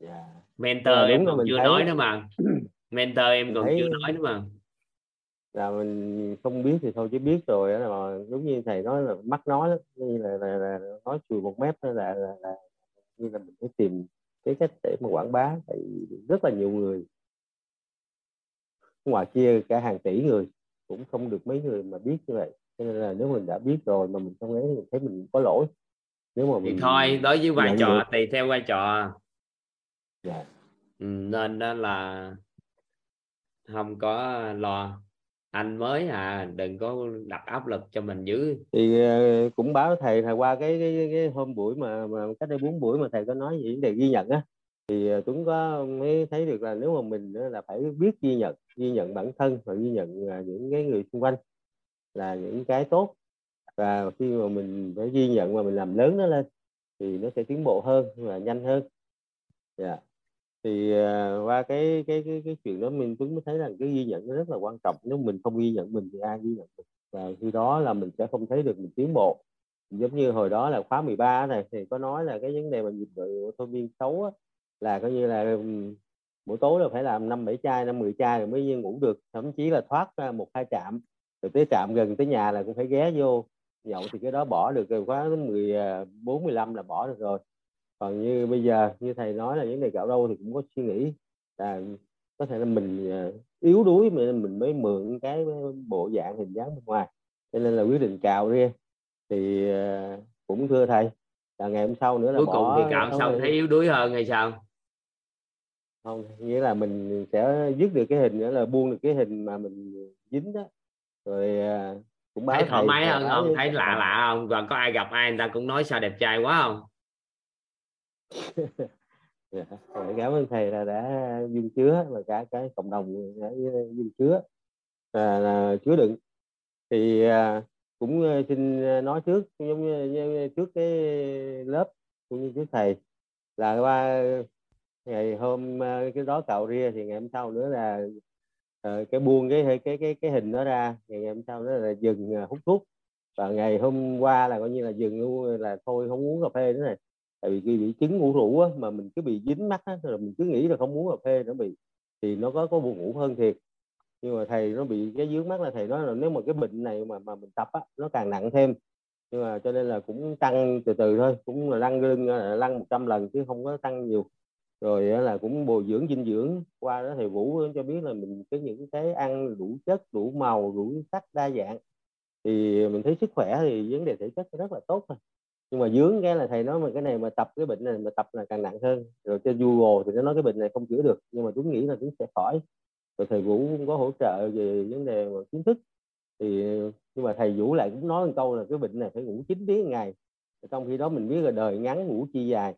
Dạ. mentor yeah, em còn chưa thấy... nói nữa mà mentor em còn thấy... chưa nói nữa mà là mình không biết thì thôi chứ biết rồi đó mà đúng như thầy nói là mắc nói như là, là, là nói chùi một mép đó là, là, là như là mình phải tìm cái cách để mà quảng bá tại rất là nhiều người. Ngoài kia cả hàng tỷ người cũng không được mấy người mà biết như vậy cho nên là nếu mình đã biết rồi mà mình không ấy thì thấy mình có lỗi. Nếu mà mình thì thôi đối với vai trò tùy theo vai trò. Dạ. ừ, nên đó là không có lo anh mới à đừng có đặt áp lực cho mình dữ. Thì ờ, cũng báo thầy thầy qua cái cái, cái hôm buổi mà, mà cách đây bốn buổi mà thầy có nói gì vấn đề ghi nhận á. Thì ờ, Tuấn có mới thấy được là nếu mà mình là phải biết ghi nhận ghi nhận bản thân và ghi nhận à, những cái người xung quanh là những cái tốt. Và khi mà mình phải ghi nhận và mình làm lớn nó lên thì nó sẽ tiến bộ hơn và nhanh hơn. Yeah. Thì uh, qua cái cái cái cái chuyện đó mình Tuấn mới thấy rằng cái ghi nhận nó rất là quan trọng. Nếu mình không ghi nhận mình thì ai ghi nhận mình và khi đó là mình sẽ không thấy được mình tiến bộ. Giống như hồi đó là khóa 13 này thì có nói là cái vấn đề mà nhịp độ thôi viên xấu á, là coi như là buổi tối là phải làm năm bảy chai năm mười chai rồi mới ngủ được. Thậm chí là thoát ra một hai trạm. Rồi tới trạm gần tới nhà là cũng phải ghé vô nhậu thì cái đó bỏ được rồi khóa mười à, bốn mười lăm là bỏ được rồi còn như bây giờ như thầy nói là những đề cạo đâu thì cũng có suy nghĩ là có thể là mình à, yếu đuối mà mình mới mượn cái bộ dạng hình dáng bên ngoài. Cho nên là quyết định cạo đi. Thì à, cũng thưa thầy là ngày hôm sau nữa là cuối bỏ cùng thì cạo xong thấy yếu đuối hơn hay sao? Không nghĩa là mình sẽ dứt được cái hình nữa là buông được cái hình mà mình dính đó. Rồi à, cũng báo thấy thoải mái hơn không? thấy lạ lạ không? Và có ai gặp ai người ta cũng nói sao đẹp trai quá không Dạ, dạ. cảm ơn thầy là đã dung chứa và cả cái cộng đồng đã dung chứa. Là, là chứa đựng. Thì à, cũng à, xin nói trước giống như, như trước cái lớp cũng như trước thầy là qua ngày hôm à, cái đó cạo ria thì ngày hôm sau nữa là uh, cái buông cái cái cái cái hình đó ra ngày hôm sau nữa là dừng à, hút thuốc. Và ngày hôm qua là coi như là dừng luôn là thôi không uống cà phê nữa này tại vì khi bị chứng ngủ rũ á, mà mình cứ bị dính mắt á, rồi mình cứ nghĩ là không muốn cà phê nữa bị thì nó có có buồn ngủ hơn thiệt. Nhưng mà thầy nó bị cái dướng mắt là thầy nói là nếu mà cái bệnh này mà mà mình tập á nó càng nặng thêm. Nhưng mà cho nên là cũng tăng từ từ thôi cũng là lăn lưng à, lăn 100 lần chứ không có tăng nhiều. Rồi là cũng bồi dưỡng dinh dưỡng. Qua đó thầy vũ cho biết là mình cái những cái ăn đủ chất đủ màu đủ sắc đa dạng thì mình thấy sức khỏe thì vấn đề thể chất rất là tốt thôi nhưng mà dướng cái là thầy nói mà cái này mà tập cái bệnh này mà tập là càng nặng hơn. Rồi trên Google thì nó nói cái bệnh này không chữa được nhưng mà chúng nghĩ là chúng sẽ khỏi. Rồi thầy Vũ cũng có hỗ trợ về vấn đề mà kiến thức. Thì nhưng mà thầy Vũ lại cũng nói một câu là cái bệnh này phải ngủ 9 tiếng ngày. Trong khi đó mình biết là đời ngắn ngủ chi dài.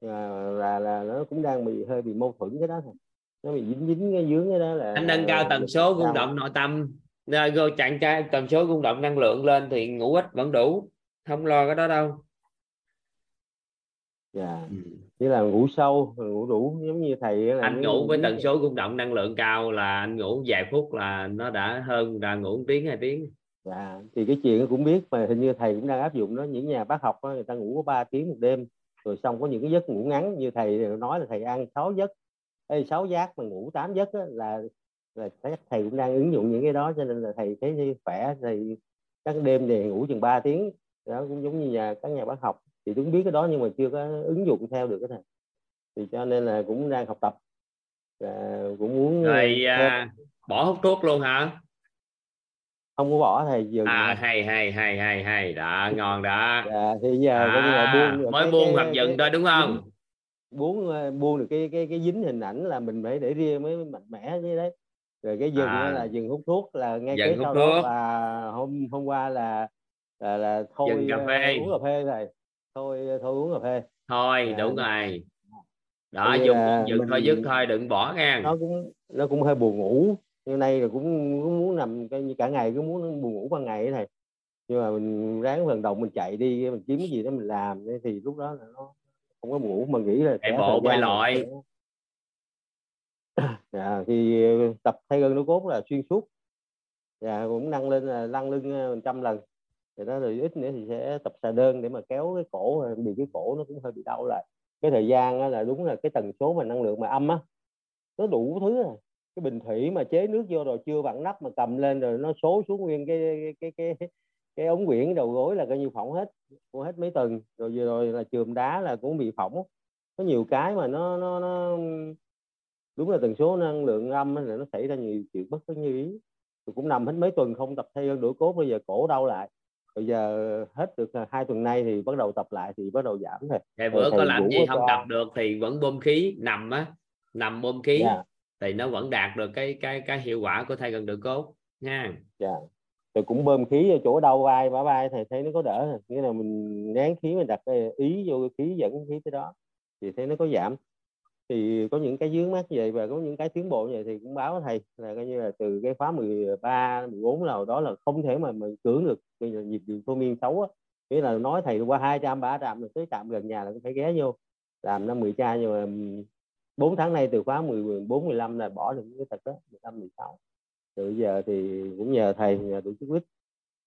Là, là là nó cũng đang bị hơi bị mâu thuẫn cái đó thôi. Nó bị dính dính cái dướng cái đó là anh nâng cao tần số rung động nội tâm. Rồi chặn cái tần số rung động năng lượng lên thì ngủ ít vẫn đủ. Không lo cái đó đâu dạ. Ừ. chỉ là ngủ sâu ngủ đủ giống như thầy là anh ngủ với tần số rung động năng lượng cao là anh ngủ vài phút là nó đã hơn là ngủ một tiếng hai tiếng. Dạ thì cái chuyện cũng biết mà hình như thầy cũng đang áp dụng đó. Những nhà bác học đó, người ta ngủ có 3 tiếng một đêm rồi xong có những cái giấc ngủ ngắn như thầy nói là thầy ăn 6 giấc hay 6 giác mà ngủ 8 giấc đó, là là chắc thầy cũng đang ứng dụng những cái đó cho nên là thầy thấy khỏe thì các đêm thì ngủ chừng 3 tiếng. Đó cũng giống như nhà các nhà bác học thì chúng biết cái đó nhưng mà chưa có ứng dụng theo được cái này. Thì cho nên là cũng đang học tập. Và cũng muốn rồi à, bỏ hút thuốc luôn hả? Không có bỏ thầy dừng à hay hay hay hay hay. Đã ngon đã. Dạ, thì giờ à, buông mới cái, buông hoặc dừng thôi đúng không? buông ờ, buông được cái cái cái dính hình ảnh là mình phải để riêng mới mạnh mẽ như đấy. Rồi cái dừng à. là dừng hút thuốc là ngay cái sau thuốc. đó và hôm hôm qua là là, là thôi dừng cà phê. uống cà phê rồi thôi thôi uống cà phê. Thôi à, đúng rồi. Đó dùng dừng thôi dứt thôi đừng bỏ nha. Nó cũng nó cũng hơi buồn ngủ. Như nay là cũng, cũng muốn nằm cả ngày cứ muốn buồn ngủ ban ngày thế này nhưng mà mình ráng vận động mình chạy đi mình kiếm cái gì đó mình làm thì lúc đó là nó không có ngủ. Mà nghĩ là chạy bộ bơi lội. dạ, thì tập thay gân nó cốt là xuyên suốt. Dạ, cũng nâng lên là lăn lưng trăm lần thì đó rồi ít nữa thì sẽ tập xà đơn để mà kéo cái cổ bị cái cổ nó cũng hơi bị đau lại. Cái thời gian là đúng là cái tần số mà năng lượng mà âm á nó đủ thứ rồi. Cái bình thủy mà chế nước vô rồi chưa vặn nắp mà cầm lên rồi nó số xuống nguyên cái cái cái cái, cái ống quyển đầu gối là coi như phỏng hết của hết mấy tuần rồi vừa rồi là chườm đá là cũng bị phỏng. Có nhiều cái mà nó nó nó đúng là tần số năng lượng âm là nó xảy ra nhiều chuyện bất cứ như ý. Tôi cũng nằm hết mấy tuần không tập thay gân đổi cốt bây giờ cổ đau lại bây giờ hết được hai tuần nay thì bắt đầu tập lại thì bắt đầu giảm rồi ngày bữa có làm gì không tập được thì vẫn bơm khí nằm á nằm bơm khí yeah. Dạ. thì nó vẫn đạt được cái cái cái hiệu quả của thay gần được cốt nha dạ yeah. rồi cũng bơm khí ở chỗ đau vai bả vai thầy thấy nó có đỡ nghĩa là mình nén khí mình đặt ý vô khí dẫn khí tới đó thì thấy nó có giảm thì có những cái dướng mắt vậy và có những cái tiến bộ vậy thì cũng báo thầy là coi như là từ cái khóa 13, 14 nào đó là không thể mà mình cưỡng được bây giờ nhịp điện thôi miên xấu á. Nghĩa là nói thầy qua hai trăm ba trạm rồi tới trạm gần nhà là cũng phải ghé vô làm năm 10 cha nhưng mà 4 tháng nay từ khóa 14, 15 là bỏ được cái tật đó 15, 16 từ giờ thì cũng nhờ thầy nhờ tổ chức quýt.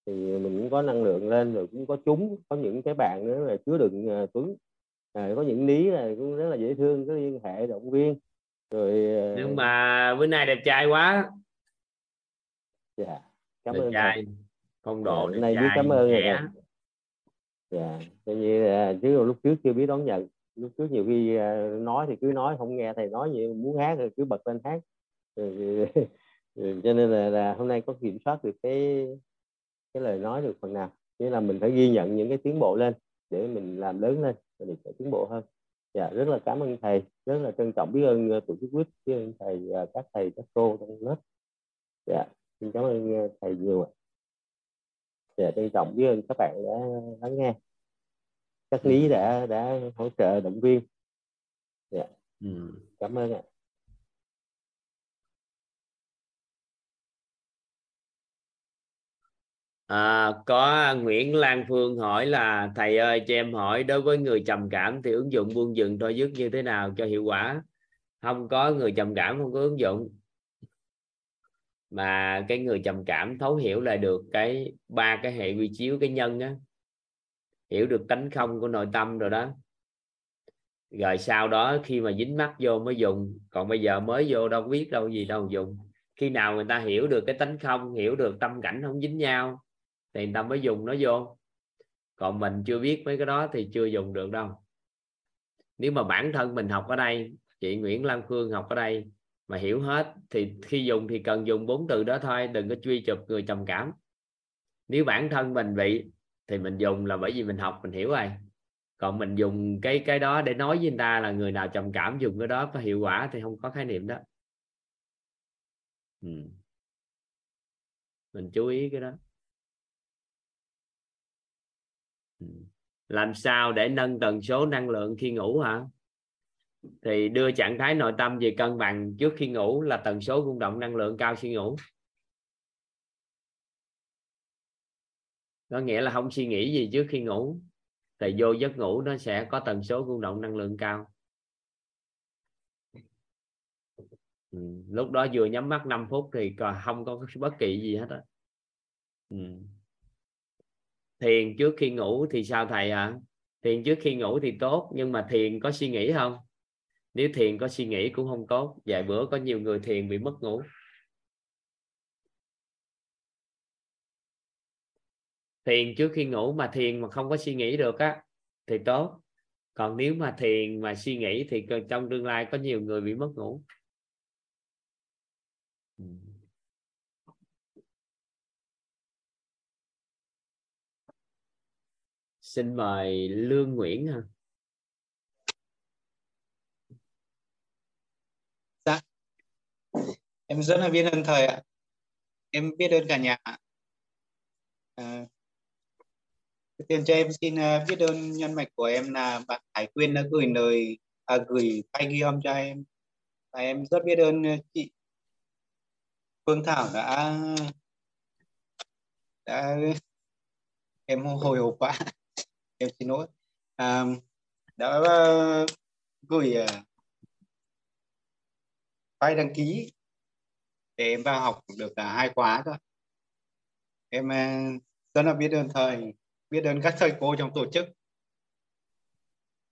Thì mình cũng có năng lượng lên rồi cũng có chúng có những cái bạn nữa là chứa đựng uh, tuấn à, có những lý là cũng rất là dễ thương có liên hệ động viên. Rồi ờ, nhưng mà bữa nay đẹp trai quá. Dạ cảm đẹp ơn trai. phong độ dạ, này trai cảm ơn dạ coi như là chứ lúc trước chưa biết đón nhận. Lúc trước nhiều khi ờ, nói thì cứ nói không nghe thầy nói gì muốn hát thì cứ bật lên hát. Cho nên là, là hôm nay có kiểm soát được cái cái lời nói được phần nào. Nghĩa là mình phải ghi nhận những cái tiến bộ lên để mình làm lớn lên để sẽ tiến bộ hơn. Dạ rất là cảm ơn thầy rất là trân trọng biết ơn uh, tổ chức quýt biết ơn thầy và các thầy các cô trong lớp. Dạ xin cảm ơn uh, thầy nhiều ạ. Dạ trân trọng biết ơn các bạn đã lắng nghe. Các lý đã đã hỗ trợ động viên. Dạ ừ. cảm ơn ạ À, có Nguyễn Lan Phương hỏi là thầy ơi cho em hỏi đối với người trầm cảm thì ứng dụng buông dừng thôi dứt như thế nào cho hiệu quả? Không có người trầm cảm không có ứng dụng. Mà cái người trầm cảm thấu hiểu lại được cái ba cái hệ quy chiếu cái nhân á. Hiểu được tánh không của nội tâm rồi đó. Rồi sau đó khi mà dính mắt vô mới dùng. Còn bây giờ mới vô đâu biết đâu gì đâu dùng. Khi nào người ta hiểu được cái tánh không hiểu được tâm cảnh không dính nhau thì người ta mới dùng nó vô. Còn mình chưa biết mấy cái đó thì chưa dùng được đâu. Nếu mà bản thân mình học ở đây, chị Nguyễn Lan Phương học ở đây mà hiểu hết, thì khi dùng thì cần dùng bốn từ đó thôi, đừng có truy chụp người trầm cảm. Nếu bản thân mình bị, thì mình dùng là bởi vì mình học, mình hiểu rồi. Còn mình dùng cái cái đó để nói với người ta là người nào trầm cảm dùng cái đó có hiệu quả thì không có khái niệm đó. Ừ. mình chú ý cái đó. Ừ. làm sao để nâng tần số năng lượng khi ngủ hả thì đưa trạng thái nội tâm về cân bằng trước khi ngủ là tần số rung động năng lượng cao khi ngủ có nghĩa là không suy nghĩ gì trước khi ngủ, thì vô giấc ngủ nó sẽ có tần số rung động năng lượng cao ừ. lúc đó vừa nhắm mắt 5 phút thì còn không có bất kỳ gì hết á ừ thiền trước khi ngủ thì sao thầy ạ? À? thiền trước khi ngủ thì tốt, nhưng mà thiền có suy nghĩ không? Nếu thiền có suy nghĩ cũng không tốt. Vài bữa có nhiều người thiền bị mất ngủ. Thiền trước khi ngủ mà thiền mà không có suy nghĩ được á, thì tốt. Còn nếu mà thiền mà suy nghĩ thì trong tương lai có nhiều người bị mất ngủ. Ừ. xin mời lương nguyễn ha. Dạ. Em rất là biết ơn thầy ạ. Em biết ơn cả nhà à, tiên cho em xin à, biết ơn nhân mạch của em là bạn Hải Quyên đã gửi lời à, gửi file ghi âm cho em. Và em rất biết ơn à, chị Phương Thảo đã đã em hồi hộp quá em xin lỗi. À, đã ờ, gửi ờ, file đăng ký để em vào học được cả hai khóa thôi em rất là biết ơn thầy biết ơn các thầy cô trong tổ chức.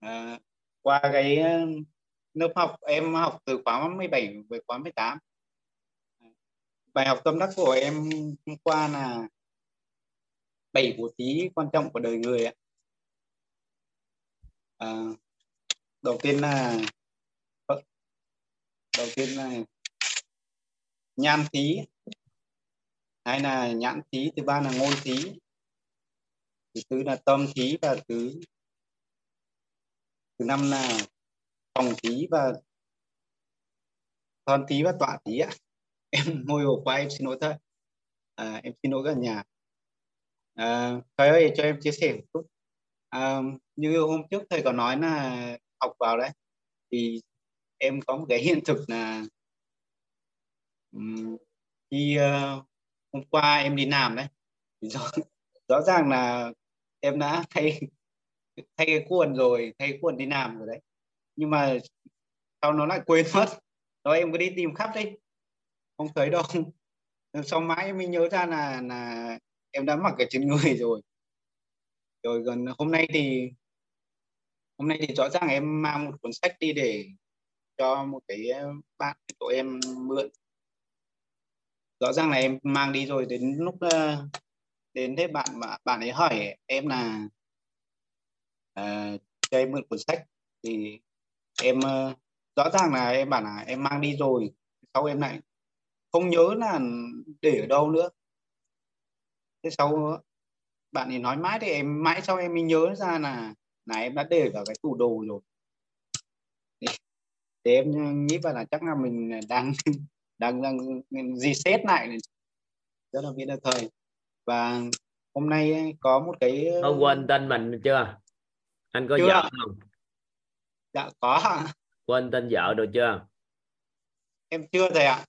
À, qua cái lớp học em học từ khóa 17 về khóa 18 bài học tâm đắc của em hôm qua là bảy bố thí quan trọng của đời người ạ à, đầu tiên là vâng. đầu tiên là nhan thí hay là nhãn thí thứ ba là ngôn thí thứ tư là tâm thí và thứ thứ năm là phòng thí và thân thí và tọa thí ạ. Em ngồi ổ qua em xin lỗi thôi. À, em xin lỗi cả nhà. À, thầy ơi cho em chia sẻ một chút à, như hôm trước thầy có nói là học vào đấy thì em có một cái hiện thực là um, khi uh, hôm qua em đi làm đấy rõ, rõ ràng là em đã thay thay cái quần rồi thay quần đi làm rồi đấy. Nhưng mà sau nó lại quên mất rồi em cứ đi tìm khắp đi không thấy đâu. Sau mãi mới nhớ ra là là em đã mặc cái trên người rồi rồi gần hôm nay thì hôm nay thì rõ ràng em mang một cuốn sách đi để cho một cái ờ, bạn của em mượn. Rõ ràng là em mang đi rồi đến lúc ờ, đến thế bạn bạn ấy hỏi em là uh, cho em mượn cuốn sách thì em uh, rõ ràng là em bảo là em mang đi rồi sau em lại không nhớ là để ở đâu nữa. Thế sau bạn ấy nói mãi thì em mãi sau em mới nhớ ra là là em đã để vào cái tủ đồ rồi. Thì em nghĩ vào là chắc là mình đang đang đang reset lại rất là biết là thời. Và hôm nay có một cái có quên tên mình chưa? Anh có chưa. vợ không? Dạ có. Quên tên vợ rồi chưa? Em chưa thầy ạ.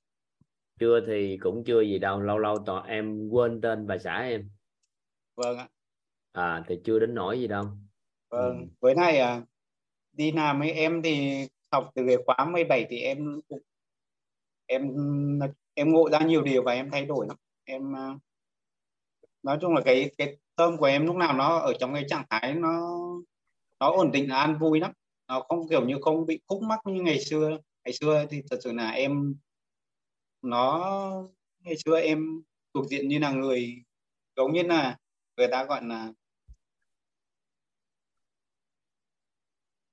Chưa thì cũng chưa gì đâu. Lâu lâu tỏ em quên tên bà xã em vâng ạ. À thì chưa đến nỗi gì đâu. Vâng Ừ. với này à, đi làm với em thì học từ cái khóa 17 thì em cũng em em ngộ ra nhiều điều và em thay đổi lắm. Em à, nói chung là cái cái tâm của em lúc nào nó ở trong cái trạng thái nó nó ổn định là an vui lắm. Nó không kiểu như không bị khúc mắc như ngày xưa. Ngày xưa thì thật sự là em nó ngày xưa em thuộc diện như là người giống như là người ta gọi là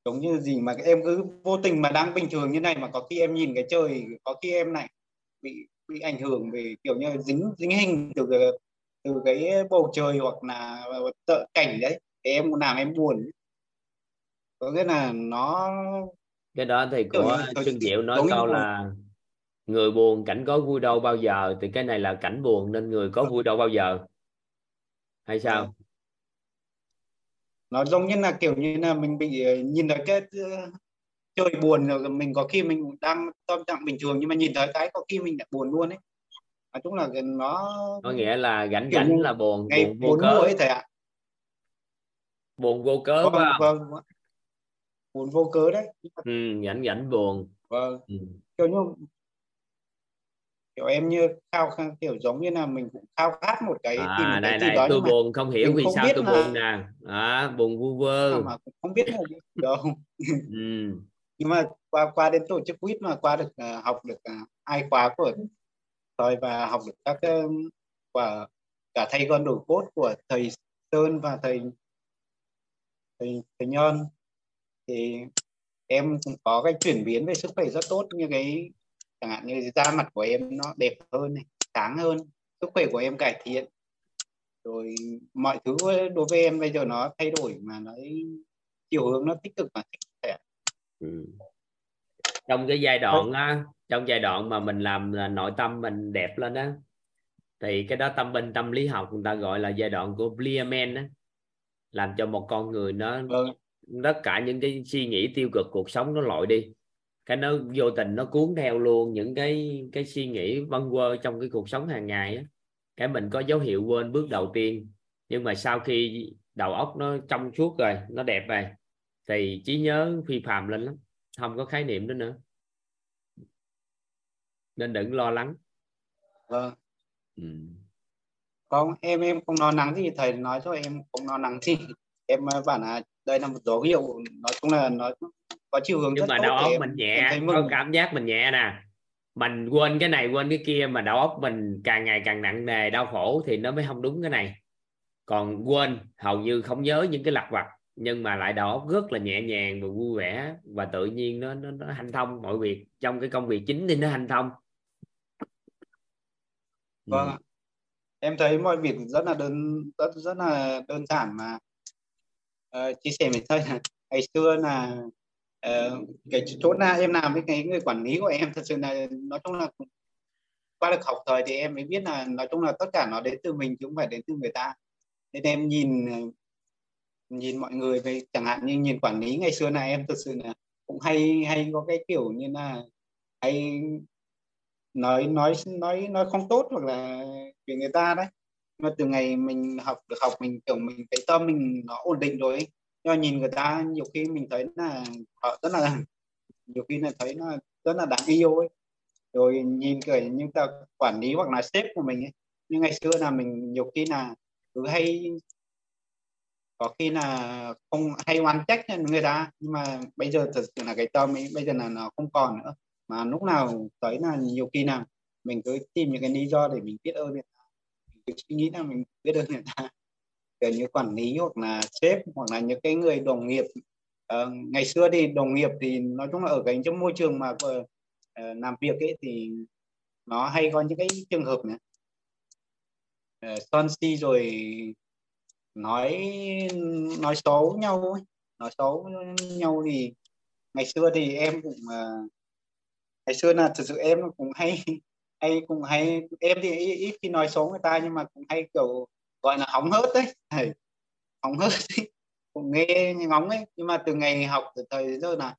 giống như gì mà em cứ vô tình mà đang bình thường như này mà có khi em nhìn cái trời có khi em lại bị bị ảnh hưởng về kiểu như dính dính hình từ cái, từ cái bầu trời hoặc là tợ cảnh đấy thì em làm em buồn. Có nghĩa là nó cái đó thì của Xuân Diệu nói câu là- là người buồn cảnh có vui đâu bao giờ thì cái này là cảnh buồn nên người có vui đâu bao giờ hay sao? Nó giống như là kiểu như là mình bị ờ, nhìn thấy cái trời buồn rồi mình có khi mình đang tâm trạng bình thường nhưng mà nhìn thấy cái có khi mình lại buồn luôn ấy. Nói chung là nó có nghĩa là rảnh rảnh như là buồn ngày buồn vô cớ. ấy thầy ạ. Buồn vô cớ vâng, phải không? vâng. Buồn vô cớ đấy. Ừ, rảnh rảnh buồn. Vâng. Ừ. kiểu như kiểu em như khao khát kiểu giống như là mình cũng khao khát một cái tìm à một này cái gì này đó tôi buồn không hiểu vì không sao tôi buồn nè. À, buồn vu vơ. Mà cũng không biết là gì đâu ừ. nhưng mà qua qua đến tổ chức quýt mà qua được ờ, học được hai khóa của thời và học được các cái và cả thầy con đổi cốt của thầy Sơn và thầy thầy, thầy Nhân thì em cũng có cái chuyển biến về sức khỏe rất tốt như cái chẳng hạn như da mặt của em nó đẹp hơn này, sáng hơn sức khỏe của em cải thiện. Rồi mọi thứ đối với em bây giờ nó thay đổi mà nó chiều hướng nó tích cực mà tích cực Ừ. trong cái giai đoạn á trong giai đoạn mà mình làm là nội tâm mình đẹp lên á thì cái đó tâm bên tâm lý học người ta gọi là giai đoạn của Blearman á làm cho một con người nó vâng. tất cả những cái suy nghĩ tiêu cực cuộc sống nó lội đi cái nó vô tình nó cuốn theo luôn những cái cái suy nghĩ vân vơ trong cái cuộc sống hàng ngày á. Cái mình có dấu hiệu quên bước đầu tiên nhưng mà sau khi đầu óc nó trong suốt rồi nó đẹp rồi thì trí nhớ phi phàm lên lắm không có khái niệm nữa nữa. Nên đừng lo lắng. Vâng. Ừ. không em em không lo lắng gì thầy nói cho em không lo lắng gì. Em ờ, bảo là đây là một dấu hiệu nói chung là nó có chiều hướng nhưng rất mà tốt đầu óc mình nhẹ có cảm giác mình nhẹ nè. Mình quên cái này quên cái kia mà đầu óc mình càng ngày càng nặng nề đau khổ thì nó mới không đúng cái này. Còn quên hầu như không nhớ những cái lặt vặt nhưng mà lại đầu óc rất là nhẹ nhàng và vui vẻ và tự nhiên nó nó, nó hanh thông. Mọi việc trong cái công việc chính thì nó hanh thông. Vâng Ừ. em thấy mọi việc rất là đơn rất rất là đơn giản mà. Ờ, chia sẻ với thầy là ngày xưa là Ờ, cái chỗ nào em làm với cái người quản lý của em, thật sự là nói chung là qua được học thời thì em mới biết là nói chung là tất cả nó đến từ mình chứ không phải đến từ người ta nên em nhìn nhìn mọi người về, chẳng hạn như nhìn quản lý ngày xưa này em thật sự là cũng hay hay có cái kiểu như là hay nói nói nói nói không tốt hoặc là về người ta đấy mà từ ngày mình học, được học mình kiểu mình, cái tâm mình nó ổn định rồi ấy nhưng mà nhìn người ta nhiều khi mình thấy là họ rất là nhiều khi là thấy nó rất là đáng yêu ấy. Rồi nhìn cười như ta quản lý hoặc là sếp của mình ấy nhưng ngày xưa là mình nhiều khi là cứ hay, có khi là không hay oán trách người ta, nhưng mà bây giờ thật sự là cái tâm ấy, bây giờ là nó không còn nữa. Mà lúc nào tới là nhiều khi nào mình cứ tìm những cái lý do để mình biết ơn người ta, mình cứ suy nghĩ là mình biết ơn người ta kiểu như quản lý hoặc là sếp hoặc là những cái người đồng nghiệp uh, ngày xưa thì đồng nghiệp thì nói chung là ở cái trong môi trường mà uh, làm việc ấy thì nó hay có những cái trường hợp này uh, son si rồi nói nói xấu nhau ấy. nói xấu nhau thì ngày xưa thì em cũng uh, ngày xưa là thực sự em cũng hay hay cũng hay em thì ít, ít khi nói xấu người ta nhưng mà cũng hay kiểu gọi là hóng hớt đấy. Thầy hóng hớt đấy cũng nghe ngóng ấy. Nhưng mà từ ngày học từ thời giờ là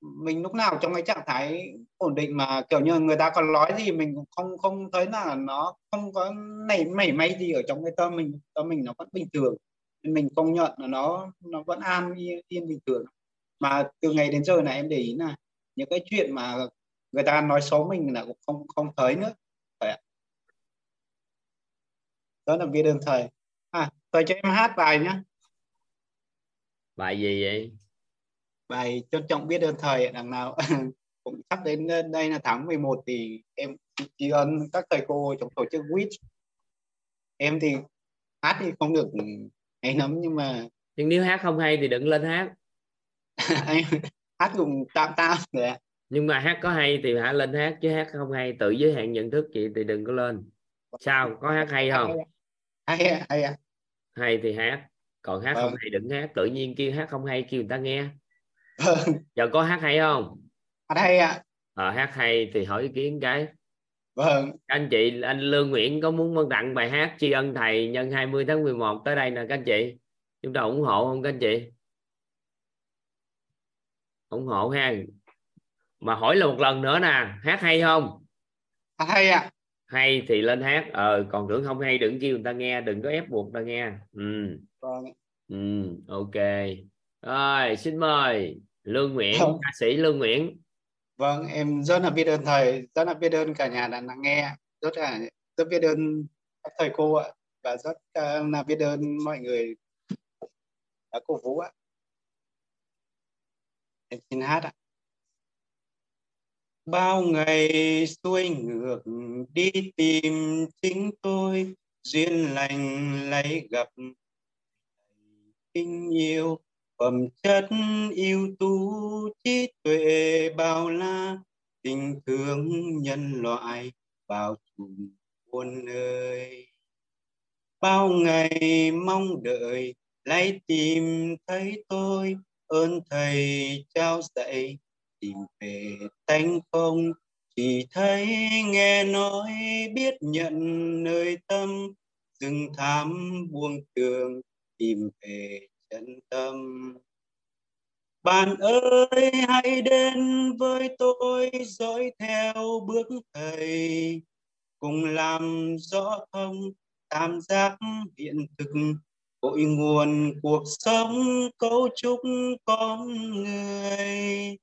mình lúc nào trong cái trạng thái ổn định mà kiểu như người ta còn nói gì mình cũng không không thấy là nó không có nảy mảy may gì ở trong cái tâm mình. Tâm mình nó vẫn bình thường. Mình công nhận là nó nó vẫn an yên, yên bình thường. Mà từ ngày đến giờ này em để ý là những cái chuyện mà người ta nói xấu mình là cũng không không thấy nữa phải ạ đó là biết ơn thầy à thầy cho em hát bài nhé bài gì vậy? Bài trân trọng biết ơn thầy đằng nào cũng sắp đến đây là tháng 11 thì em tri ân các thầy cô trong tổ chức WIT. Em thì hát thì không được hay lắm nhưng mà nhưng nếu hát không hay thì đừng lên hát. Hát cũng tạm tạm rồi nhưng mà hát có hay thì hãy lên hát chứ hát không hay tự giới hạn nhận thức chị thì đừng có lên. Sao? Có hát hay không hay ạ hay ạ hay thì hát còn hát không Vâng. hay đừng hát tự nhiên kêu hát không hay kêu người ta nghe. Vâng, giờ có hát hay không? Hát hay ạ ờ hát hay thì hỏi ý kiến cái. Vâng. Anh chị anh Lương Nguyễn có muốn tặng bài hát tri ân thầy nhân 20 tháng 11 tới đây nè các anh chị? Chúng ta ủng hộ không các anh chị? Ủng hộ ha. Mà hỏi là một lần nữa nè hát hay không? Hát hay ạ hay thì lên hát. Ờ còn tưởng không hay đừng kêu người ta nghe đừng có ép buộc người ta nghe. Ừ. Vâng. Ừ ok. Rồi xin mời Lương Nguyễn Vâng. ca sĩ Lương Nguyễn. Vâng em rất là biết ơn thầy rất là biết ơn cả nhà đã lắng nghe rất là rất biết ơn các thầy cô ạ và rất uh, là biết ơn mọi người đã cổ vũ ạ. Em xin hát ạ bao ngày xuôi ngược đi tìm chính tôi, duyên lành lấy gặp tình yêu. Phẩm chất yêu tú, trí tuệ bao la, tình thương nhân loại bao trùm muôn nơi. Bao ngày mong đợi, lấy tìm thấy tôi, ơn thầy trao dạy tìm về tánh không, chỉ thấy nghe nói, biết nhận nơi tâm. Dừng thám buông tường, tìm về chân tâm. Bạn ơi, hãy đến với tôi, dõi theo bước thầy. Cùng làm rõ thông tam giác hiện thực. Cội nguồn cuộc sống, cấu trúc con người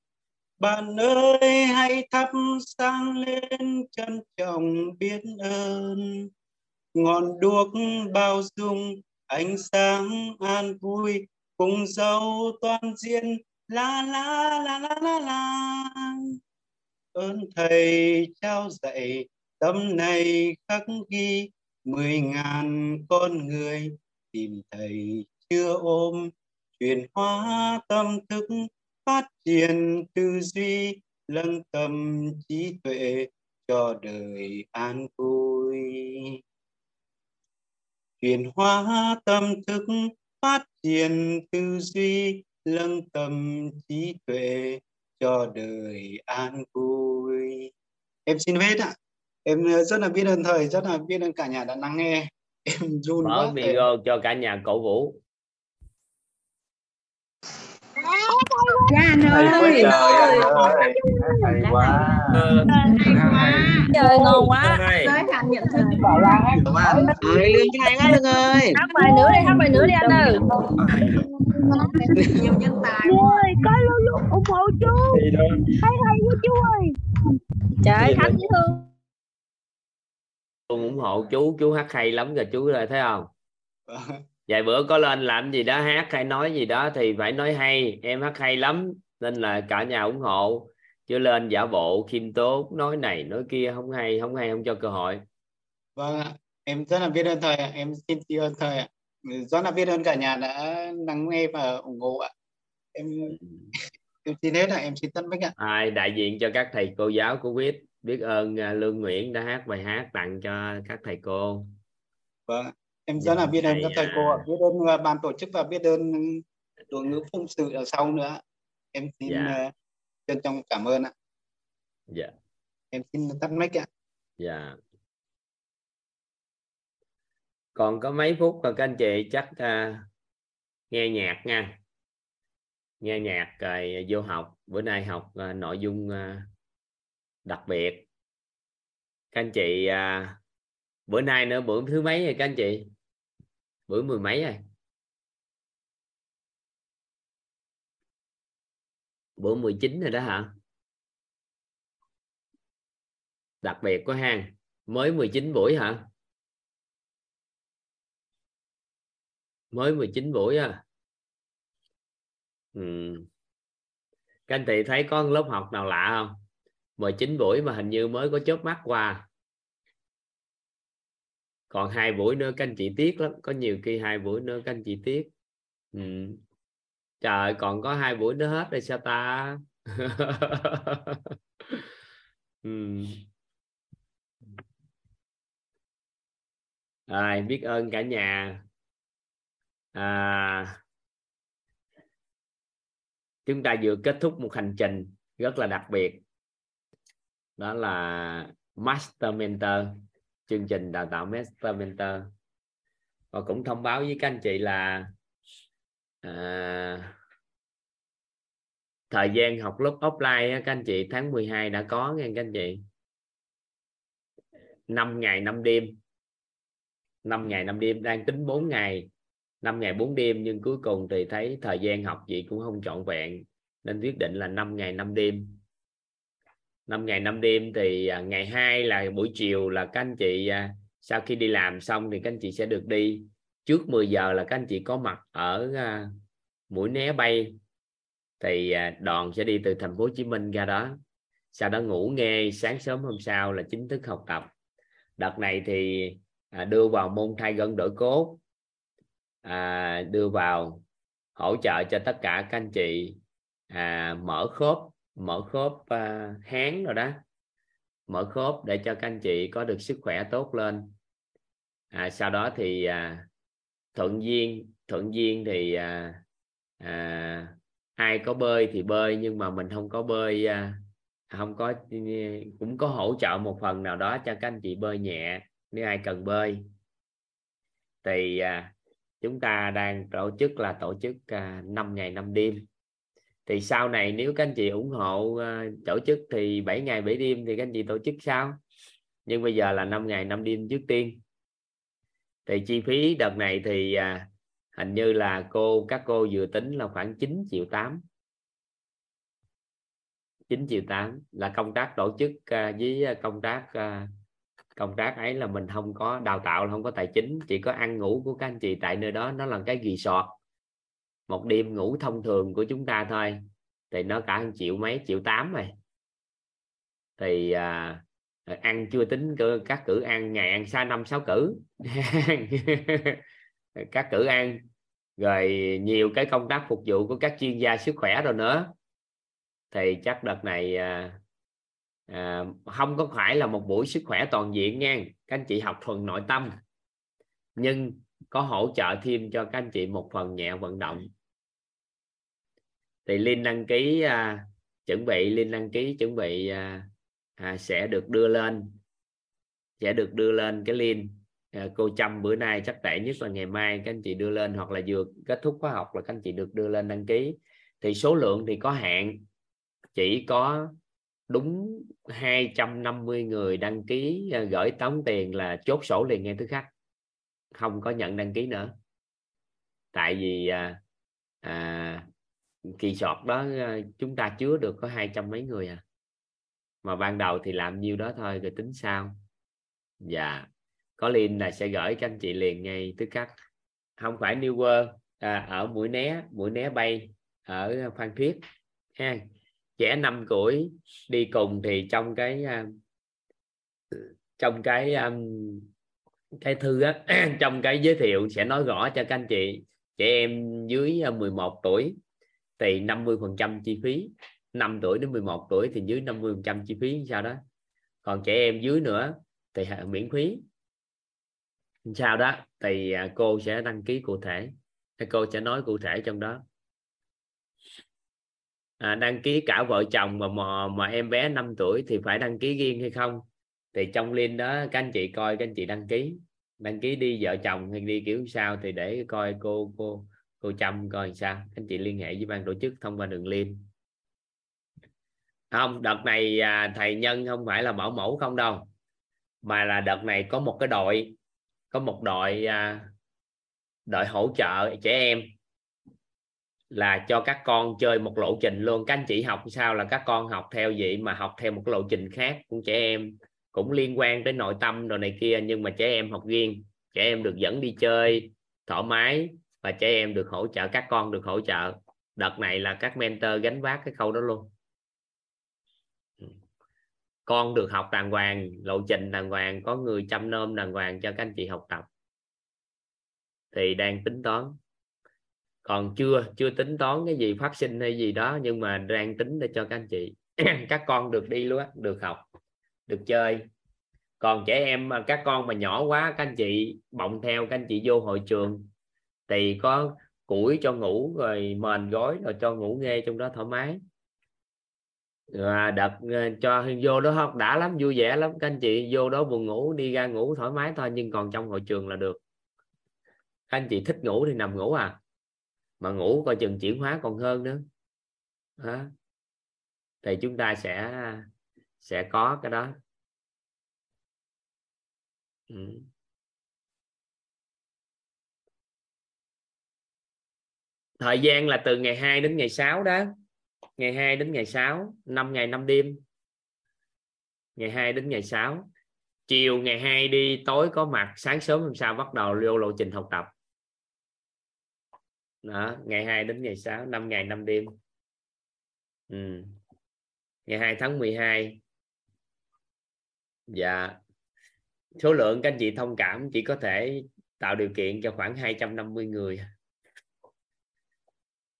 bạn ơi, hãy thắp sáng lên trân trọng biết ơn. Ngọn đuốc bao dung, ánh sáng an vui, cùng dấu toàn diện. La la la la la la. Ơn thầy trao dạy tâm này khắc ghi mười ngàn con người tìm thầy chưa ôm chuyển hóa tâm thức phát triển tư duy nâng tầm trí tuệ cho đời an vui. Chuyển hóa tâm thức phát triển tư duy nâng tầm trí tuệ cho đời an vui. Em xin hết ạ. Em rất là biết ơn thầy rất là biết ơn cả nhà đã lắng nghe. Em run mở video cho cả nhà cổ vũ Dạ anh Hay quá ơi. trời anh ơi hay quá Trời ngon quá. Ơi. Giới hạn nhận thức. Ơi, lương trai quá lương ơi Hát bài nữa đi, hát bài nữa đi anh ơi. nhiều nhân tài ơi, có luôn luôn ủng hộ chú. Hay hay quá chú ơi. Trời ơi, Khánh dễ thương. Ủng hộ chú chú hát hay lắm rồi chú rồi thấy không vài bữa có lên làm gì đó hát hay nói gì đó thì phải nói hay. Em hát hay lắm nên là cả nhà ủng hộ. Chứ lên giả bộ khiêm tốn nói này nói kia không hay không hay không cho cơ hội. Vâng ạ. Em rất là biết ơn thầy ạ. Em xin tri ân thầy ạ. Rất là biết ơn cả nhà đã lắng nghe và ủng hộ ạ. Em em xin hết ạ. Em xin tân bích ạ. Ai đại diện cho các thầy cô giáo của quyết biết ơn à, lương nguyễn đã hát bài hát tặng cho các thầy cô. Vâng ạ. Em rất là biết ơn các thầy cô ạ. biết ơn uh, ban tổ chức và biết ơn đội ngũ phụng sự ở sau nữa. Em xin Dạ. uh, trân trọng cảm ơn ạ. Dạ. Em xin tắt mic ạ. Dạ. Còn có mấy phút rồi các anh chị chắc à, nghe nhạc nha. Nghe nhạc rồi vô học. Bữa nay học uh, nội dung uh, đặc biệt. Các anh chị uh, bữa nay nữa, bữa thứ mấy rồi các anh chị? Bữa mười mấy rồi. Bữa 19 rồi đó hả? Đặc biệt có hang mới 19 buổi hả? Mới 19 buổi à? Ừ. các anh chị thấy có lớp học nào lạ không? 19 buổi mà hình như mới có chớp mắt qua còn hai buổi nữa các anh chị tiếc lắm có nhiều khi hai buổi nữa các anh chị tiếc. Ừ. trời còn có hai buổi nữa hết rồi sao ta? Ừ. à, biết ơn cả nhà. À, chúng ta vừa kết thúc một hành trình rất là đặc biệt. Đó là master mentor chương trình đào tạo master mentor. Và cũng thông báo với các anh chị là à, thời gian học lớp offline các anh chị tháng 12 đã có nghe các anh chị. 5 ngày 5 đêm. 5 ngày 5 đêm đang tính 4 ngày. 5 ngày 4 đêm nhưng cuối cùng thì thấy thời gian học chị cũng không trọn vẹn. Nên quyết định là 5 ngày 5 đêm năm ngày năm đêm thì à, ngày hai là buổi chiều là các anh chị à, sau khi đi làm xong thì các anh chị sẽ được đi. Trước 10 giờ là các anh chị có mặt ở à, mũi né bay. Thì đoàn sẽ đi từ thành phố Hồ Chí Minh ra đó. Sau đó ngủ nghe sáng sớm hôm sau là chính thức học tập. Đợt này thì đưa vào môn thay gân đổi cốt. À, đưa vào hỗ trợ cho tất cả các anh chị à, mở khớp mở khớp uh, háng rồi đó. Mở khớp để cho các anh chị có được sức khỏe tốt lên. À, sau đó thì à, thuận duyên thuận duyên thì à, à, ai có bơi thì bơi nhưng mà mình không có bơi à, không có cũng có hỗ trợ một phần nào đó cho các anh chị bơi nhẹ nếu ai cần bơi. Thì à, chúng ta đang tổ chức là tổ chức à, 5 ngày 5 đêm thì sau này nếu các anh chị ủng hộ à, tổ chức thì 7 ngày 7 đêm thì các anh chị tổ chức sao nhưng bây giờ là 5 ngày 5 đêm trước tiên. Thì chi phí đợt này thì à, hình như là cô các cô vừa tính là khoảng 9 triệu 8 9 triệu 8 là công tác tổ chức à, với à, công tác à, công tác ấy là mình không có đào tạo không có tài chính chỉ có ăn ngủ của các anh chị tại nơi đó. Nó là cái resort một đêm ngủ thông thường của chúng ta thôi. Thì nó cả triệu mấy triệu tám rồi. Thì à, ăn chưa tính các cử ăn ngày ăn xa năm sáu cử. Các cử ăn. Rồi nhiều cái công tác phục vụ của các chuyên gia sức khỏe rồi nữa. Thì chắc đợt này à, à, không có phải là một buổi sức khỏe toàn diện nha. Các anh chị học thuần nội tâm. Nhưng có hỗ trợ thêm cho các anh chị một phần nhẹ vận động thì linh đăng ký à, chuẩn bị linh đăng ký chuẩn bị à, à, sẽ được đưa lên sẽ được đưa lên cái link à, cô chăm bữa nay chắc tệ nhất là ngày mai các anh chị đưa lên hoặc là vừa kết thúc khóa học là các anh chị được đưa lên đăng ký. Thì số lượng thì có hạn chỉ có đúng 250 người đăng ký à, gửi tống tiền là chốt sổ liền ngay thứ khách không có nhận đăng ký nữa. Tại vì à, à, kỳ sọt đó ờ, chúng ta chứa được có hai trăm mấy người à. Mà ban đầu thì làm nhiêu đó thôi rồi tính sao? Dạ có link là sẽ gửi các anh chị liền ngay thứ cắt không phải New World à, ở mũi né mũi né bay ở Phan Thiết ha. Trẻ 5 tuổi đi cùng thì trong cái ờ, trong cái ờ, cái thư á trong cái giới thiệu sẽ nói rõ cho các anh chị. Trẻ em dưới 11 tuổi thì 50 phần trăm chi phí. 5 tuổi đến 11 tuổi thì dưới 50 phần trăm chi phí sao đó. Còn trẻ em dưới nữa thì miễn phí. Sau đó thì à, cô sẽ đăng ký cụ thể. Cô sẽ nói cụ thể trong đó. À, đăng ký cả vợ chồng mà, mà mà em bé 5 tuổi thì phải đăng ký riêng hay không? Thì trong link đó các anh chị coi các anh chị đăng ký. Đăng ký đi vợ chồng hay đi kiểu sao thì để coi cô cô cô Trâm coi sao? Anh chị liên hệ với ban tổ chức thông qua đường link. Không, đợt này à, thầy nhân không phải là bảo mẫu không đâu, mà là đợt này có một cái đội, có một đội à, đội hỗ trợ trẻ em là cho các con chơi một lộ trình luôn. Các anh chị học sao là các con học theo vậy mà học theo một lộ trình khác của trẻ em. Cũng liên quan tới nội tâm rồi này kia, nhưng mà trẻ em học riêng, trẻ em được dẫn đi chơi thoải mái và trẻ em được hỗ trợ, các con được hỗ trợ. Đợt này là các mentor gánh vác cái khâu đó luôn. Con được học đàng hoàng, lộ trình đàng hoàng, có người chăm nom đàng hoàng cho các anh chị học tập. Thì đang tính toán. Còn chưa chưa tính toán cái gì phát sinh hay gì đó, nhưng mà đang tính để cho các anh chị, các con được đi luôn á, được học, được chơi. Còn trẻ em mà, các con mà nhỏ quá, các anh chị bọng theo, các anh chị vô hội trường thì có củi cho ngủ rồi mền gối rồi cho ngủ nghe trong đó thoải mái. Và đợt ờ, cho vô đó học đã lắm, vui vẻ lắm. Các anh chị vô đó buồn ngủ, đi ra ngủ thoải mái thôi, nhưng còn trong hội trường là được. Các anh chị thích ngủ thì nằm ngủ à. Mà ngủ coi chừng chuyển hóa còn hơn nữa. Hả? thì chúng ta sẽ sẽ có cái đó. Ừ. thời gian là từ ngày 2 đến ngày 6 đó. Ngày 2 đến ngày 6 5 ngày 5 đêm. Ngày 2 đến ngày 6 chiều ngày 2 đi, tối có mặt, sáng sớm hôm sau bắt đầu lưu lộ trình học tập. Đó, ngày 2 đến ngày 6 5 ngày 5 đêm. Ừ. ngày 2 tháng 12 dạ. Số lượng các anh chị thông cảm chỉ có thể tạo điều kiện cho khoảng 250 người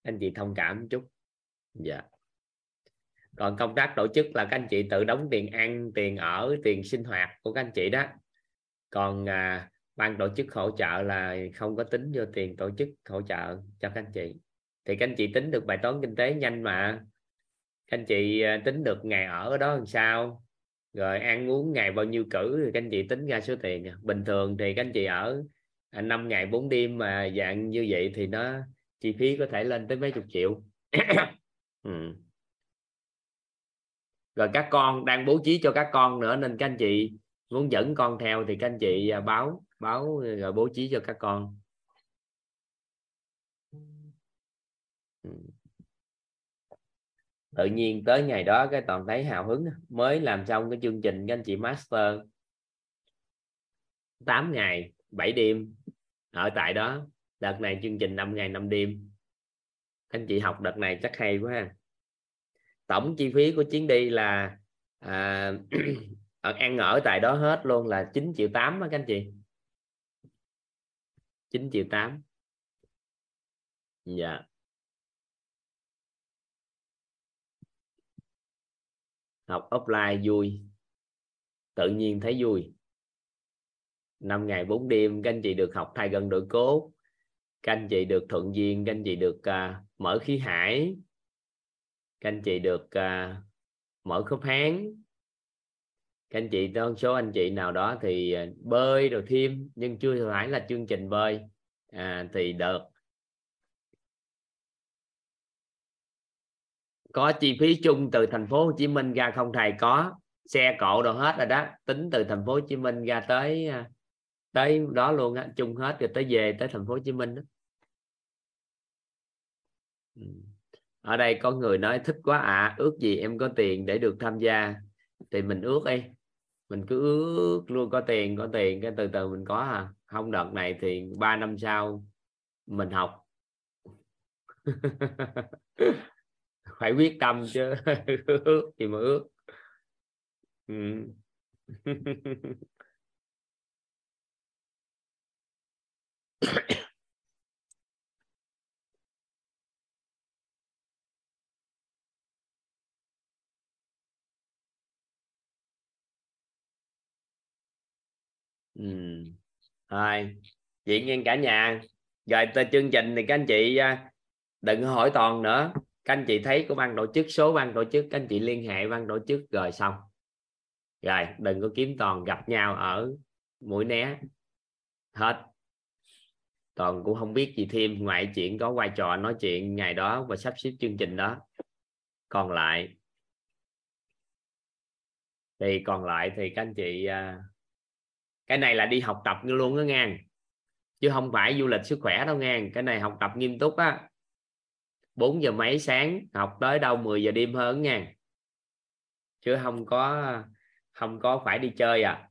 anh chị thông cảm một chút. Dạ. Còn công tác tổ chức là các anh chị tự đóng tiền ăn tiền ở tiền sinh hoạt của các anh chị đó. Còn à, ban tổ chức hỗ trợ là không có tính vô tiền tổ chức hỗ trợ cho các anh chị. Thì các anh chị tính được bài toán kinh tế nhanh mà. Các anh chị à, tính được ngày ở đó làm sao? Rồi ăn uống ngày bao nhiêu cử thì các anh chị tính ra số tiền. Bình thường thì các anh chị ở à, 5 ngày 4 đêm mà dạng như vậy thì nó chi phí có thể lên tới mấy chục triệu ừ. rồi các con đang bố trí cho các con nữa nên các anh chị muốn dẫn con theo thì các anh chị à, báo báo rồi bố trí cho các con ừ. tự nhiên tới ngày đó cái toàn thấy hào hứng mới làm xong cái chương trình các anh chị master 8 ngày 7 đêm ở tại đó đợt này chương trình 5 ngày 5 đêm. Anh chị học đợt này chắc hay quá ha. Tổng chi phí của chuyến đi là à, ăn ở tại đó hết luôn là 9 triệu 8 các anh chị. 9 triệu 8 dạ. Học offline vui. Tự nhiên thấy vui. 5 ngày 4 đêm các anh chị được học thay gần đội cốt các anh chị được thuận duyên các anh chị được uh, mở khí hải. Các anh chị được uh, mở khớp háng. Các anh chị đơn số anh chị nào đó thì à, bơi rồi thêm nhưng chưa phải là chương trình bơi. À, thì được. Có chi phí chung từ thành phố Hồ Chí Minh ra không thầy? Có. Xe cộ đồ hết rồi đó. Tính từ thành phố Hồ Chí Minh ra tới tới đó luôn á. Chung hết rồi tới về tới thành phố Hồ Chí Minh đó. Ừ. Ở đây có người nói thích quá ạ à, ước gì em có tiền để được tham gia. Thì mình ước đi mình cứ ước luôn có tiền có tiền. Cái từ từ mình có à. Không đợt này thì ba năm sau mình học. Phải quyết tâm chứ. Ước thì mà ước. Ừ. ừ. rồi, vậy nghe cả nhà. Rồi, tới chương trình thì các anh chị à, đừng hỏi toàn nữa. Các anh chị thấy của ban tổ chức, số ban tổ chức, các anh chị liên hệ ban tổ chức rồi xong. Rồi, đừng có kiếm toàn gặp nhau ở mũi né. Hết. Toàn cũng không biết gì thêm, ngoại chuyện có vai trò nói chuyện ngày đó và sắp xếp chương trình đó. Còn lại, thì còn lại thì các anh chị à, cái này là đi học tập luôn đó ngang. Chứ không phải du lịch sức khỏe đâu ngang. Cái này học tập nghiêm túc á. 4 giờ mấy sáng, học tới đâu 10 giờ đêm hơn nha chứ không có không có phải đi chơi à.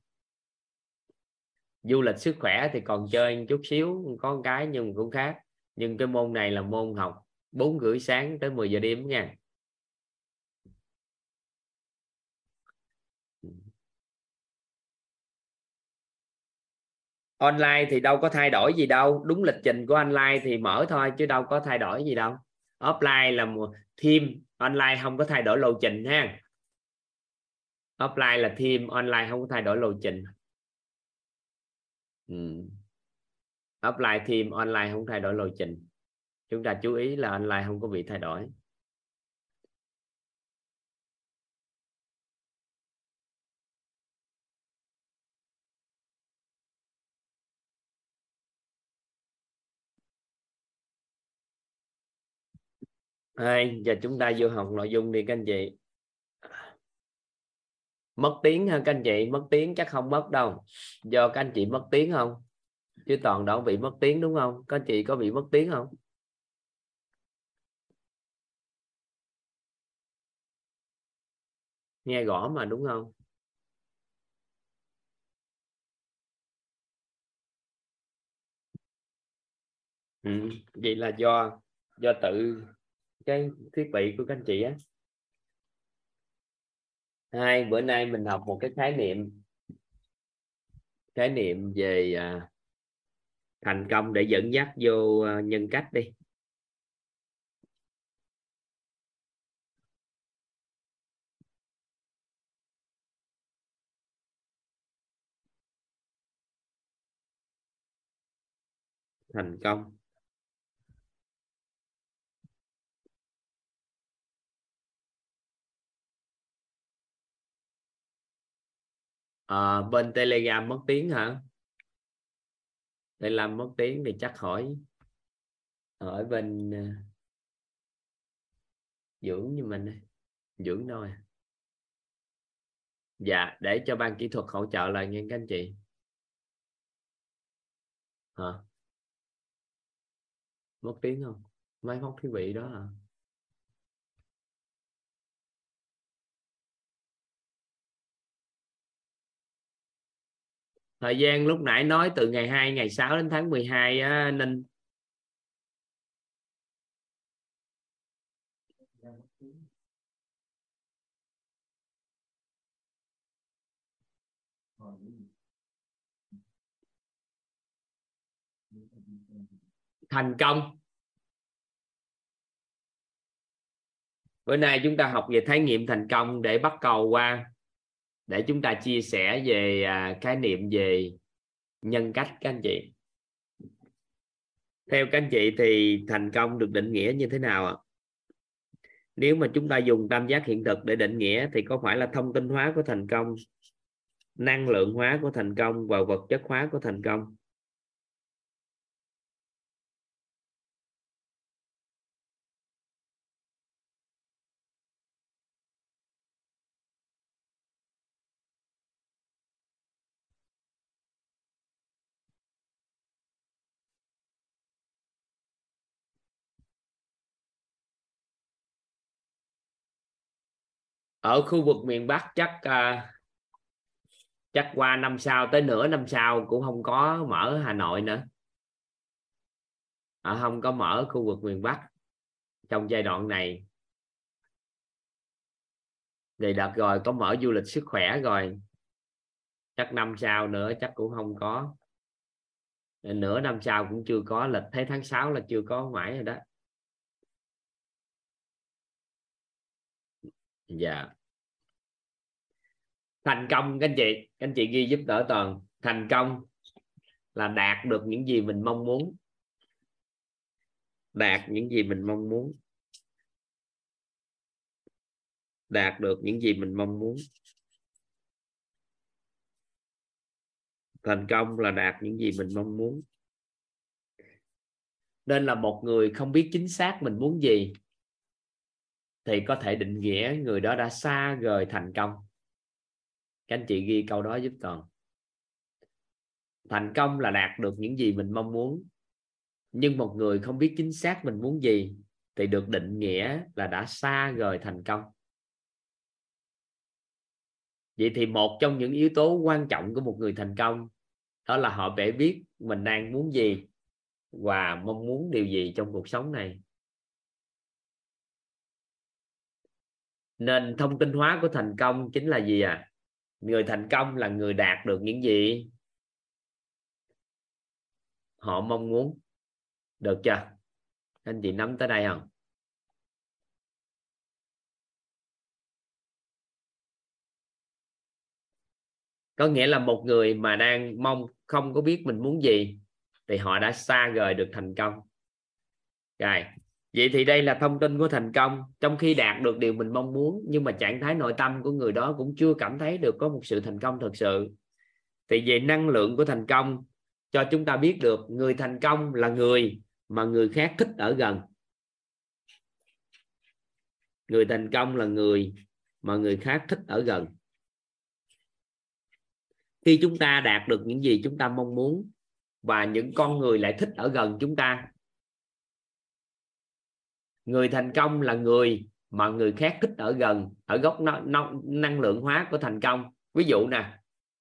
Du lịch sức khỏe thì còn chơi một chút xíu, có một cái nhưng cũng khác. Nhưng cái môn này là môn học bốn rưỡi sáng tới 10 giờ đêm nha online thì đâu có thay đổi gì đâu. Đúng lịch trình của online thì mở thôi, chứ đâu có thay đổi gì đâu. Offline là một thêm online không có thay đổi lộ trình ha. Offline là thêm online không có thay đổi lộ trình. Ừ. offline thêm online không thay đổi lộ trình. Chúng ta chú ý là online không có bị thay đổi. Hai, giờ chúng ta vô học nội dung đi các anh chị. Mất tiếng ha các anh chị? Mất tiếng chắc không mất đâu. Do các anh chị mất tiếng không? Chứ toàn đâu bị mất tiếng đúng không? Các anh chị có bị mất tiếng không? Nghe rõ mà đúng không? Ừ, vậy là do do tự cái thiết bị của các anh chị á. Hai bữa nay mình học một cái khái niệm khái niệm về à, thành công để dẫn dắt vô à, nhân cách đi. Thành công. À, bên telegram mất tiếng hả? Telegram mất tiếng thì chắc hỏi ở bên ờ, dưỡng như mình dưỡng thôi à? dạ để cho ban kỹ thuật hỗ trợ lại nghe các anh chị. Hả? Mất tiếng không? Máy móc thiết bị đó hả? Thời gian lúc nãy nói từ ngày 2 ngày 6 đến tháng 12 á, nên thành công. Bữa nay chúng ta học về khái nghiệm thành công để bắt cầu qua để chúng ta chia sẻ về à, khái niệm về nhân cách các anh chị. Theo các anh chị thì thành công được định nghĩa như thế nào ạ? Nếu mà chúng ta dùng tam giác hiện thực để định nghĩa thì có phải là thông tin hóa của thành công năng lượng hóa của thành công và vật chất hóa của thành công? Ở khu vực miền Bắc chắc uh, chắc qua năm sau tới nửa năm sau cũng không có mở Hà Nội nữa. À, không có mở khu vực miền Bắc trong giai đoạn này. Thì đợt rồi có mở du lịch sức khỏe rồi. Chắc năm sau nữa chắc cũng không có. Nửa năm sau cũng chưa có lịch thấy tháng 6 là chưa có mãi rồi đó. Dạ thành công, các anh chị. Các anh chị ghi giúp đỡ toàn. Thành công là đạt được những gì mình mong muốn. Đạt những gì mình mong muốn. Đạt được những gì mình mong muốn. Thành công là đạt những gì mình mong muốn. Nên là một người không biết chính xác mình muốn gì, thì có thể định nghĩa người đó đã xa rời thành công các anh chị ghi câu đó giúp toàn thành công là đạt được những gì mình mong muốn. Nhưng một người không biết chính xác mình muốn gì thì được định nghĩa là đã xa rời thành công. Vậy thì một trong những yếu tố quan trọng của một người thành công đó là họ phải biết mình đang muốn gì và mong muốn điều gì trong cuộc sống này. Nên thông tin hóa của thành công chính là gì à người thành công là người đạt được những gì họ mong muốn. Được chưa? Anh chị nắm tới đây không? Có nghĩa là một người mà đang mong, không có biết mình muốn gì, thì họ đã xa rời được thành công. Rồi vậy thì đây là thông tin của thành công. Trong khi đạt được điều mình mong muốn, nhưng mà trạng thái nội tâm của người đó cũng chưa cảm thấy được có một sự thành công thực sự. Thì về năng lượng của thành công, cho chúng ta biết được người thành công là người mà người khác thích ở gần. Người thành công là người mà người khác thích ở gần. Khi chúng ta đạt được những gì chúng ta mong muốn và những con người lại thích ở gần chúng ta người thành công là người mà người khác thích ở gần, ở góc năng lượng hóa của thành công. Ví dụ nè,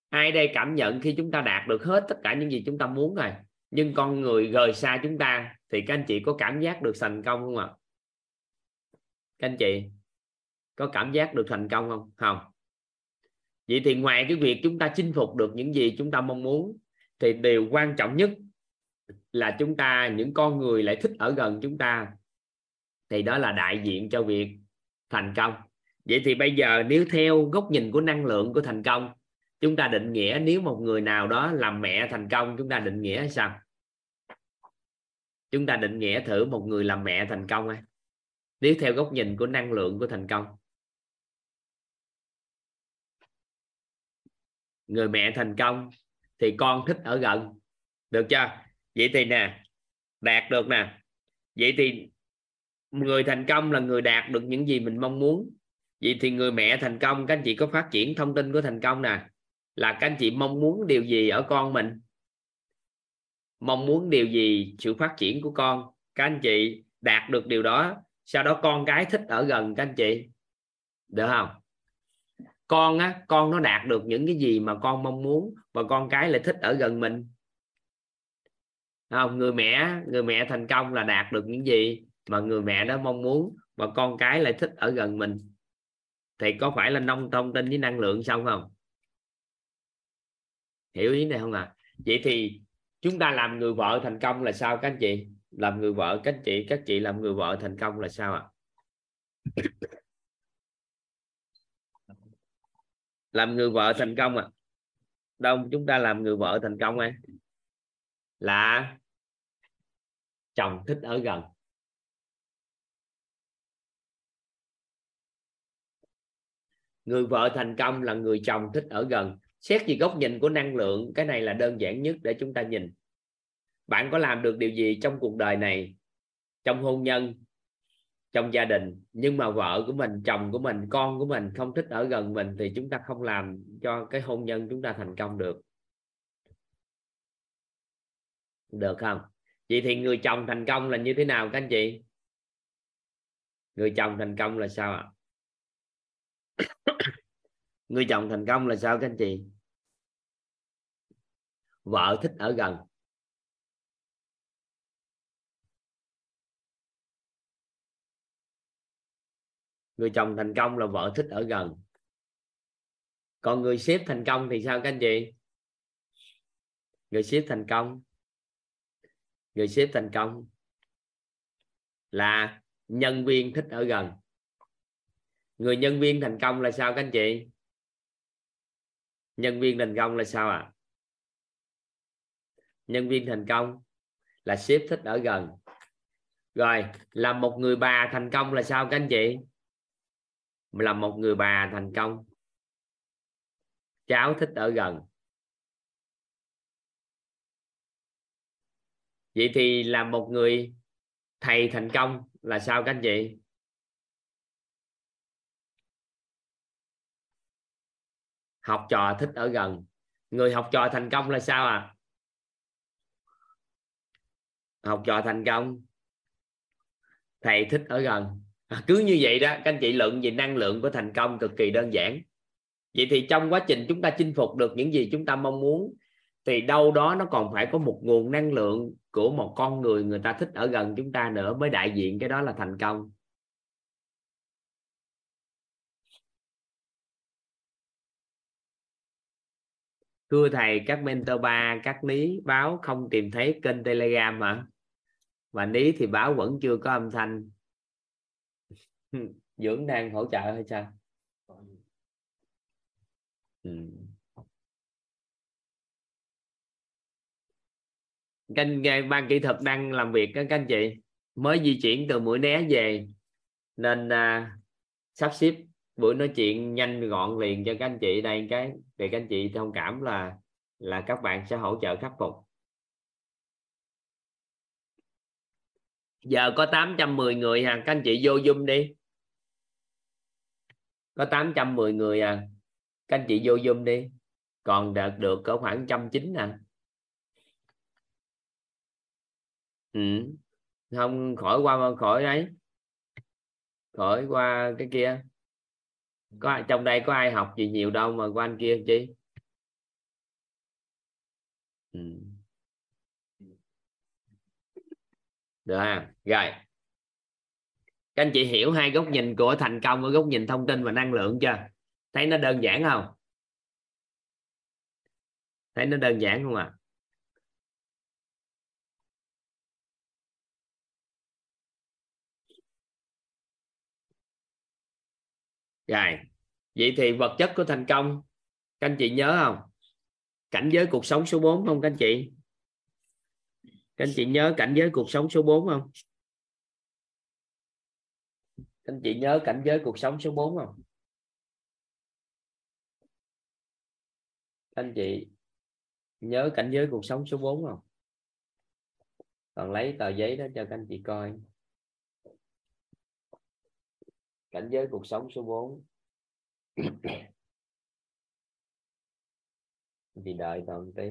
ai đây cảm nhận khi chúng ta đạt được hết tất cả những gì chúng ta muốn rồi, nhưng con người rời xa chúng ta thì các anh chị có cảm giác được thành công không ạ? Các anh chị có cảm giác được thành công không? Không. Vậy thì ngoài cái việc chúng ta chinh phục được những gì chúng ta mong muốn, thì điều quan trọng nhất là chúng ta, những con người lại thích ở gần chúng ta thì đó là đại diện cho việc thành công. Vậy thì bây giờ nếu theo góc nhìn của năng lượng của thành công, chúng ta định nghĩa nếu một người nào đó làm mẹ thành công, chúng ta định nghĩa sao? Chúng ta định nghĩa thử một người làm mẹ thành công ấy. nếu theo góc nhìn của năng lượng của thành công. Người mẹ thành công thì con thích ở gần. Được chưa? Vậy thì nè, đạt được nè. Vậy thì người thành công là người đạt được những gì mình mong muốn. Vậy thì người mẹ thành công, các anh chị có phát triển thông tin của thành công nè. Là các anh chị mong muốn điều gì ở con mình? Mong muốn điều gì? Sự phát triển của con. Các anh chị đạt được điều đó, sau đó con cái thích ở gần các anh chị. Được không? Con á, con nó đạt được những cái gì mà con mong muốn và con cái lại thích ở gần mình. Không, người mẹ người mẹ thành công là đạt được những gì? Mà người mẹ đó mong muốn mà con cái lại thích ở gần mình, thì có phải là nông thông tin với năng lượng xong không? Hiểu ý này không ạ? À? vậy thì chúng ta làm người vợ thành công là sao các anh chị? Làm người vợ, các anh chị, các chị làm người vợ thành công là sao ạ? À? làm người vợ thành công à đâu, chúng ta làm người vợ thành công ấy. Là chồng thích ở gần. Người vợ thành công là người chồng thích ở gần. Xét về góc nhìn của năng lượng, cái này là đơn giản nhất để chúng ta nhìn. Bạn có làm được điều gì trong cuộc đời này? Trong hôn nhân? Trong gia đình? Nhưng mà vợ của mình, chồng của mình, con của mình không thích ở gần mình thì chúng ta không làm cho cái hôn nhân chúng ta thành công được. Được không? Vậy thì người chồng thành công là như thế nào các anh chị? Người chồng thành công là sao ạ? người chồng thành công là sao các anh chị? Vợ thích ở gần. Người chồng thành công là vợ thích ở gần. Còn người sếp thành công thì sao các anh chị? Người sếp thành công. Người sếp thành công là nhân viên thích ở gần người nhân viên thành công là sao các anh chị? Nhân viên thành công là sao ạ? À? nhân viên thành công là sếp thích ở gần. Rồi, làm một người bà thành công là sao các anh chị? Là một người bà thành công. Cháu thích ở gần. Vậy thì là một người thầy thành công là sao các anh chị? Học trò thích ở gần. Người học trò thành công là sao à? Học trò thành công. Thầy thích ở gần. À, cứ như vậy đó các anh chị luận về năng lượng của thành công cực kỳ đơn giản. Vậy thì trong quá trình chúng ta chinh phục được những gì chúng ta mong muốn thì đâu đó nó còn phải có một nguồn năng lượng của một con người người ta thích ở gần chúng ta nữa mới đại diện cái đó là thành công. Thưa thầy các mentor ba các lý báo không tìm thấy kênh telegram mà mà lý thì báo vẫn chưa có âm thanh. Dưỡng đang hỗ trợ hay sao? Ừ. canh ban kỹ thuật đang làm việc các anh chị. Mới di chuyển từ mũi né về nên à, sắp xếp bữa nói chuyện nhanh gọn liền cho các anh chị đây, cái để các anh chị thông cảm là là các bạn sẽ hỗ trợ khắc phục. Giờ có 810 người à các anh chị vô zoom đi. Có 810 người à các anh chị vô zoom đi. Còn đạt được có khoảng trăm chín nè ừ. không, khỏi qua, khỏi ấy. Khỏi qua cái kia có trong đây có ai học gì nhiều đâu mà qua anh kia chi? Ừ. được ha. Rồi. Các anh chị hiểu hai góc nhìn của thành công ở góc nhìn thông tin và năng lượng chưa? Thấy nó đơn giản không? Thấy nó đơn giản không ạ? à? Rồi, vậy thì vật chất của thành công, các anh chị nhớ không? Cảnh giới cuộc sống số 4 không các anh chị? Các anh chị nhớ cảnh giới cuộc sống số 4 không? Các anh chị nhớ cảnh giới cuộc sống số 4 không? Các anh chị nhớ cảnh giới cuộc sống số 4 không? Còn lấy tờ giấy đó cho các anh chị coi cảnh giới cuộc sống số 4 thì đợi toàn tí.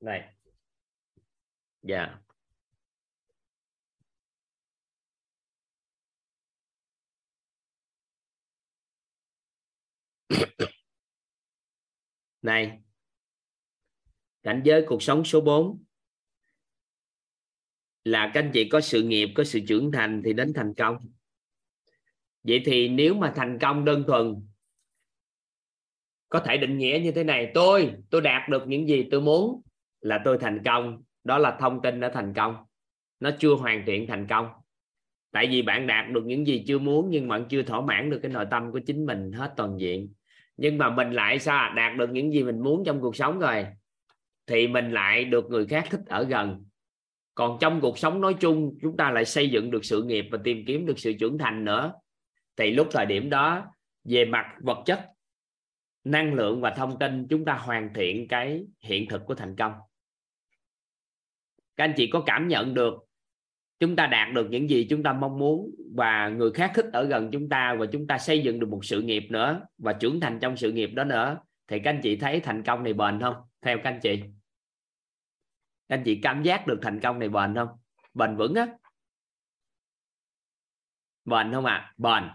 Này. Dạ. Yeah. này cảnh giới cuộc sống số 4 là các anh chị có sự nghiệp, có sự trưởng thành thì đến thành công. Vậy thì nếu mà thành công đơn thuần, có thể định nghĩa như thế này. Tôi tôi đạt được những gì tôi muốn là tôi thành công. Đó là thông tin đã thành công. Nó chưa hoàn thiện thành công. Tại vì bạn đạt được những gì chưa muốn nhưng bạn chưa thỏa mãn được cái nội tâm của chính mình hết toàn diện. Nhưng mà mình lại sao à? đạt được những gì mình muốn trong cuộc sống rồi thì mình lại được người khác thích ở gần. Còn trong cuộc sống nói chung, chúng ta lại xây dựng được sự nghiệp và tìm kiếm được sự trưởng thành nữa. Thì lúc thời điểm đó, về mặt vật chất, năng lượng và thông tin, chúng ta hoàn thiện cái hiện thực của thành công. Các anh chị có cảm nhận được chúng ta đạt được những gì chúng ta mong muốn và người khác thích ở gần chúng ta và chúng ta xây dựng được một sự nghiệp nữa và trưởng thành trong sự nghiệp đó nữa? Thì các anh chị thấy thành công này bền không? Theo các anh chị anh chị cảm giác được thành công này bền không? Bền vững á. Bền không ạ? À? bền.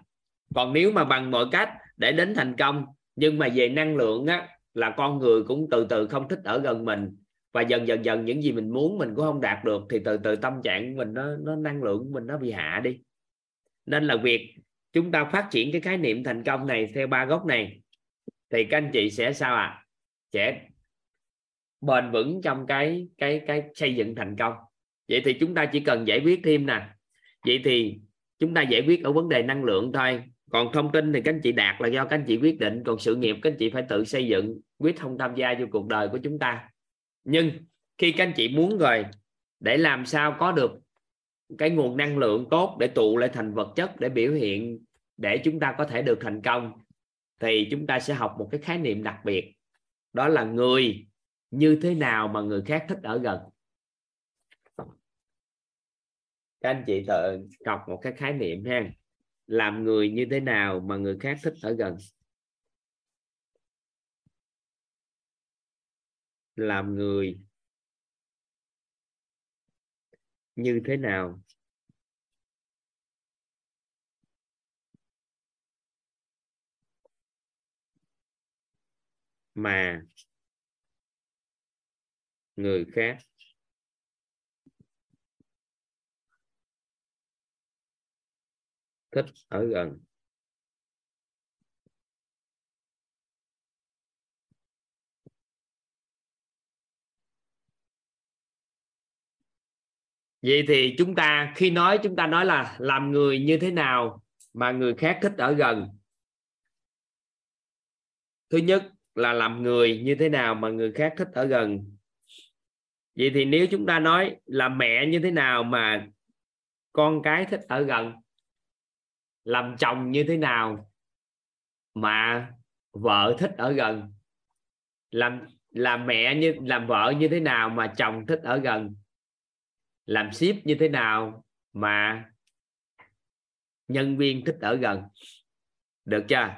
Còn nếu mà bằng mọi cách để đến thành công, nhưng mà về năng lượng á, là con người cũng từ từ không thích ở gần mình. Và dần dần dần những gì mình muốn mình cũng không đạt được, thì từ từ tâm trạng mình nó nó, năng lượng mình nó bị hạ đi. Nên là việc chúng ta phát triển cái khái niệm thành công này theo ba góc này. Thì các anh chị sẽ sao ạ? À? sẽ bền vững trong cái cái cái xây dựng thành công. Vậy thì chúng ta chỉ cần giải quyết thêm nè. Vậy thì chúng ta giải quyết ở vấn đề năng lượng thôi. Còn thông tin thì các anh chị đạt là do các anh chị quyết định, còn sự nghiệp các anh chị phải tự xây dựng, quyết không tham gia vô cuộc đời của chúng ta. Nhưng khi các anh chị muốn rồi, để làm sao có được cái nguồn năng lượng tốt để tụ lại thành vật chất để biểu hiện, để chúng ta có thể được thành công, thì chúng ta sẽ học một cái khái niệm đặc biệt. Đó là người như thế nào mà người khác thích ở gần? Các anh chị tự học một cái khái niệm ha. Làm người như thế nào mà người khác thích ở gần? Làm người như thế nào? Mà người khác. Thích ở gần. Vậy thì chúng ta, khi nói, chúng ta nói là làm người như thế nào mà người khác thích ở gần? Thứ nhất là làm người như thế nào mà người khác thích ở gần? Vậy thì nếu chúng ta nói là mẹ như thế nào mà con cái thích ở gần? Làm chồng như thế nào mà vợ thích ở gần? Làm làm mẹ như, làm vợ như thế nào mà chồng thích ở gần? Làm ship như thế nào mà nhân viên thích ở gần? Được chưa?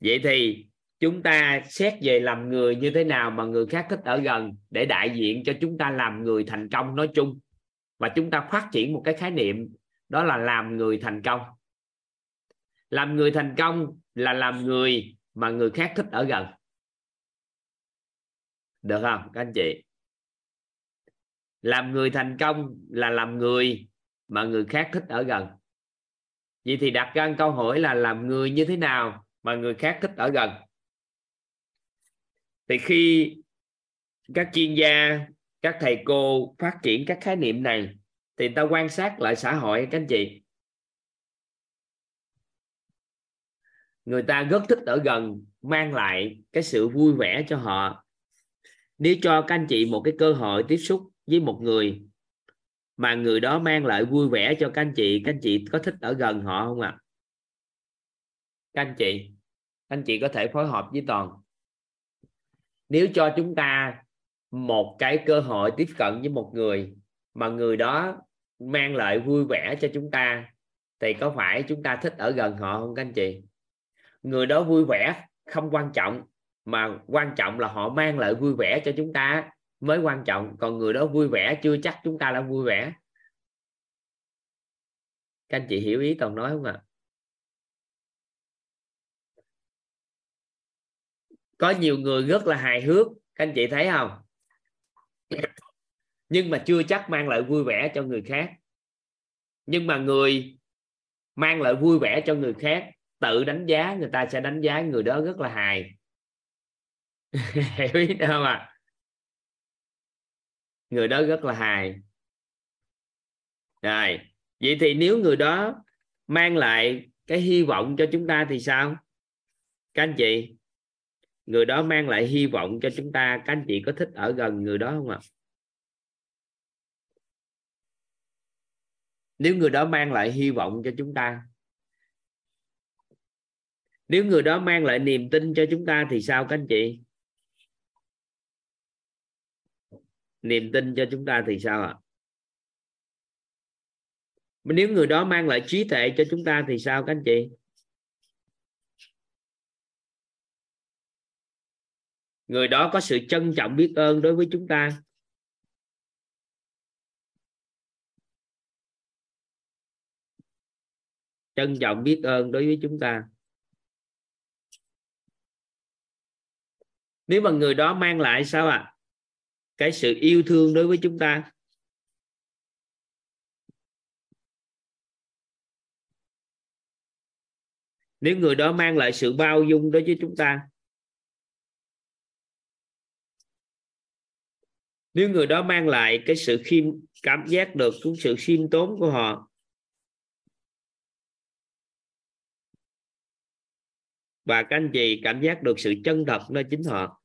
Vậy thì chúng ta xét về làm người như thế nào mà người khác thích ở gần để đại diện cho chúng ta làm người thành công nói chung. Và chúng ta phát triển một cái khái niệm, đó là làm người thành công. Làm người thành công là làm người mà người khác thích ở gần. Được không, các anh chị? Làm người thành công là làm người mà người khác thích ở gần. Vậy thì đặt ra câu hỏi là làm người như thế nào mà người khác thích ở gần? Thì khi các chuyên gia, các thầy cô phát triển các khái niệm này, thì ta quan sát lại xã hội, các anh chị. Người ta rất thích ở gần, mang lại cái sự vui vẻ cho họ. Nếu cho các anh chị một cái cơ hội tiếp xúc với một người mà người đó mang lại vui vẻ cho các anh chị, các anh chị có thích ở gần họ không ạ? À? các anh chị, các anh chị có thể phối hợp với toàn nếu cho chúng ta một cái cơ hội tiếp cận với một người mà người đó mang lại vui vẻ cho chúng ta, thì có phải chúng ta thích ở gần họ không các anh chị? Người đó vui vẻ không quan trọng, mà quan trọng là họ mang lại vui vẻ cho chúng ta mới quan trọng. Còn người đó vui vẻ, chưa chắc chúng ta đã vui vẻ. Các anh chị hiểu ý toàn nói không ạ? à? Có nhiều người rất là hài hước, các anh chị thấy không? Nhưng mà chưa chắc mang lại vui vẻ cho người khác. Nhưng mà người mang lại vui vẻ cho người khác, tự đánh giá, người ta sẽ đánh giá người đó rất là hài. Hiểu ý không ạ? À? người đó rất là hài. Rồi, vậy thì nếu người đó mang lại cái hy vọng cho chúng ta thì sao? Các anh chị? Người đó mang lại hy vọng cho chúng ta. Các anh chị có thích ở gần người đó không ạ? Nếu người đó mang lại hy vọng cho chúng ta. Nếu người đó mang lại niềm tin cho chúng ta thì sao các anh chị? Niềm tin cho chúng ta thì sao ạ? Nếu người đó mang lại trí tuệ cho chúng ta thì sao các anh chị? Người đó có sự trân trọng biết ơn đối với chúng ta. Trân trọng biết ơn đối với chúng ta. Nếu mà người đó mang lại sao ạ? À? cái sự yêu thương đối với chúng ta. Nếu người đó mang lại sự bao dung đối với chúng ta nếu người đó mang lại cái sự khiêm, cảm giác được cái sự khiêm tốn của họ, và các anh chị cảm giác được sự chân thật nơi chính họ,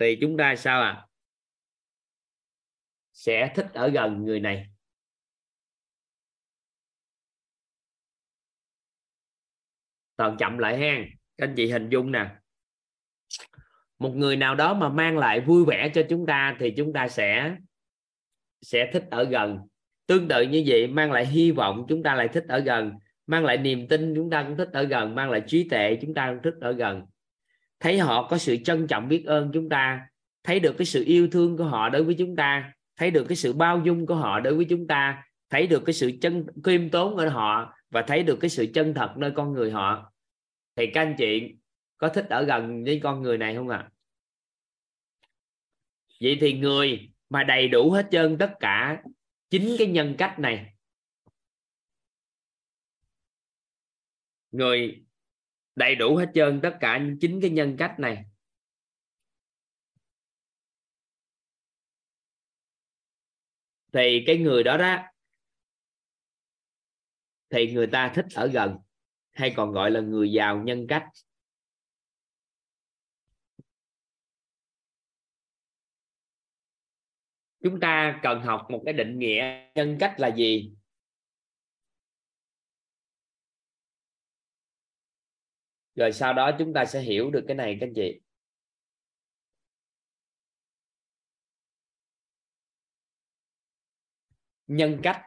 thì chúng ta sao à sẽ thích ở gần người này. Toàn chậm lại hen. Các anh chị hình dung nè một người nào đó mà mang lại vui vẻ cho chúng ta thì chúng ta sẽ sẽ thích ở gần. Tương tự như vậy, mang lại hy vọng, chúng ta lại thích ở gần. Mang lại niềm tin, chúng ta cũng thích ở gần. Mang lại trí tuệ, chúng ta cũng thích ở gần. Thấy họ có sự trân trọng biết ơn chúng ta. Thấy được cái sự yêu thương của họ đối với chúng ta. Thấy được cái sự bao dung của họ đối với chúng ta. Thấy được cái sự chân khiêm tốn ở họ. Và thấy được cái sự chân thật nơi con người họ. Thì các anh chị có thích ở gần với con người này không ạ? À? vậy thì người mà đầy đủ hết trơn tất cả chính cái nhân cách này. Người đầy đủ hết trơn tất cả chính cái nhân cách này. Thì cái người đó đó, thì người ta thích ở gần, hay còn gọi là người giàu nhân cách. Chúng ta cần học một cái định nghĩa nhân cách là gì? Rồi sau đó chúng ta sẽ hiểu được cái này các anh chị. Nhân cách.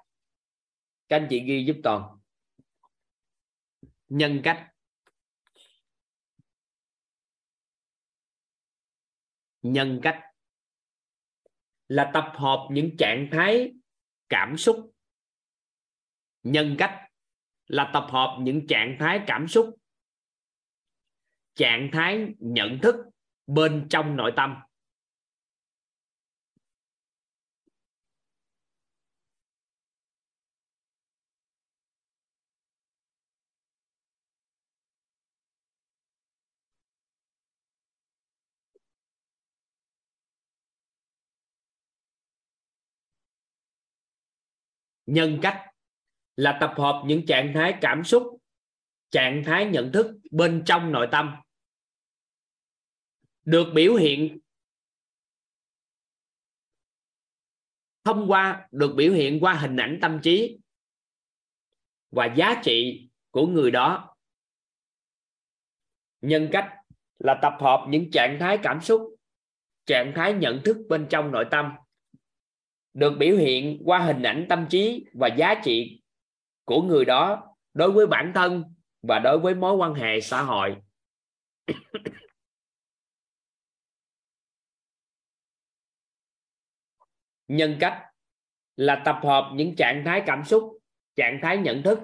Các anh chị ghi giúp toàn. Nhân cách. Nhân cách là tập hợp những trạng thái cảm xúc. Nhân cách là tập hợp những trạng thái cảm xúc. Trạng thái nhận thức bên trong nội tâm. Nhân cách là tập hợp những trạng thái cảm xúc, trạng thái nhận thức bên trong nội tâm. Được biểu hiện thông qua, được biểu hiện qua hình ảnh tâm trí và giá trị của người đó. Nhân cách là tập hợp những trạng thái cảm xúc, trạng thái nhận thức bên trong nội tâm được biểu hiện qua hình ảnh tâm trí và giá trị của người đó đối với bản thân và đối với mối quan hệ xã hội. Nhân cách là tập hợp những trạng thái cảm xúc, trạng thái nhận thức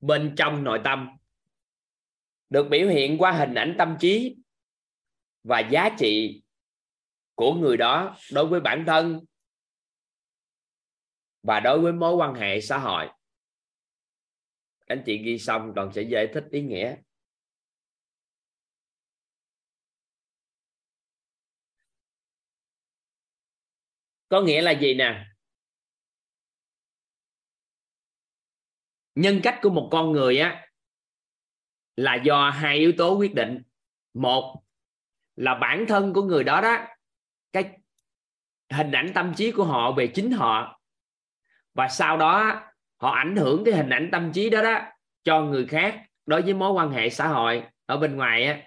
bên trong nội tâm, được biểu hiện qua hình ảnh tâm trí và giá trị của người đó đối với bản thân và đối với mối quan hệ xã hội. Anh chị ghi xong còn sẽ giải thích ý nghĩa. Có nghĩa là gì nè? Nhân cách của một con người á là do hai yếu tố quyết định. Một là bản thân của người đó đó hình ảnh tâm trí của họ về chính họ. Và sau đó, họ ảnh hưởng cái hình ảnh tâm trí đó đó cho người khác đối với mối quan hệ xã hội. Ở bên ngoài á,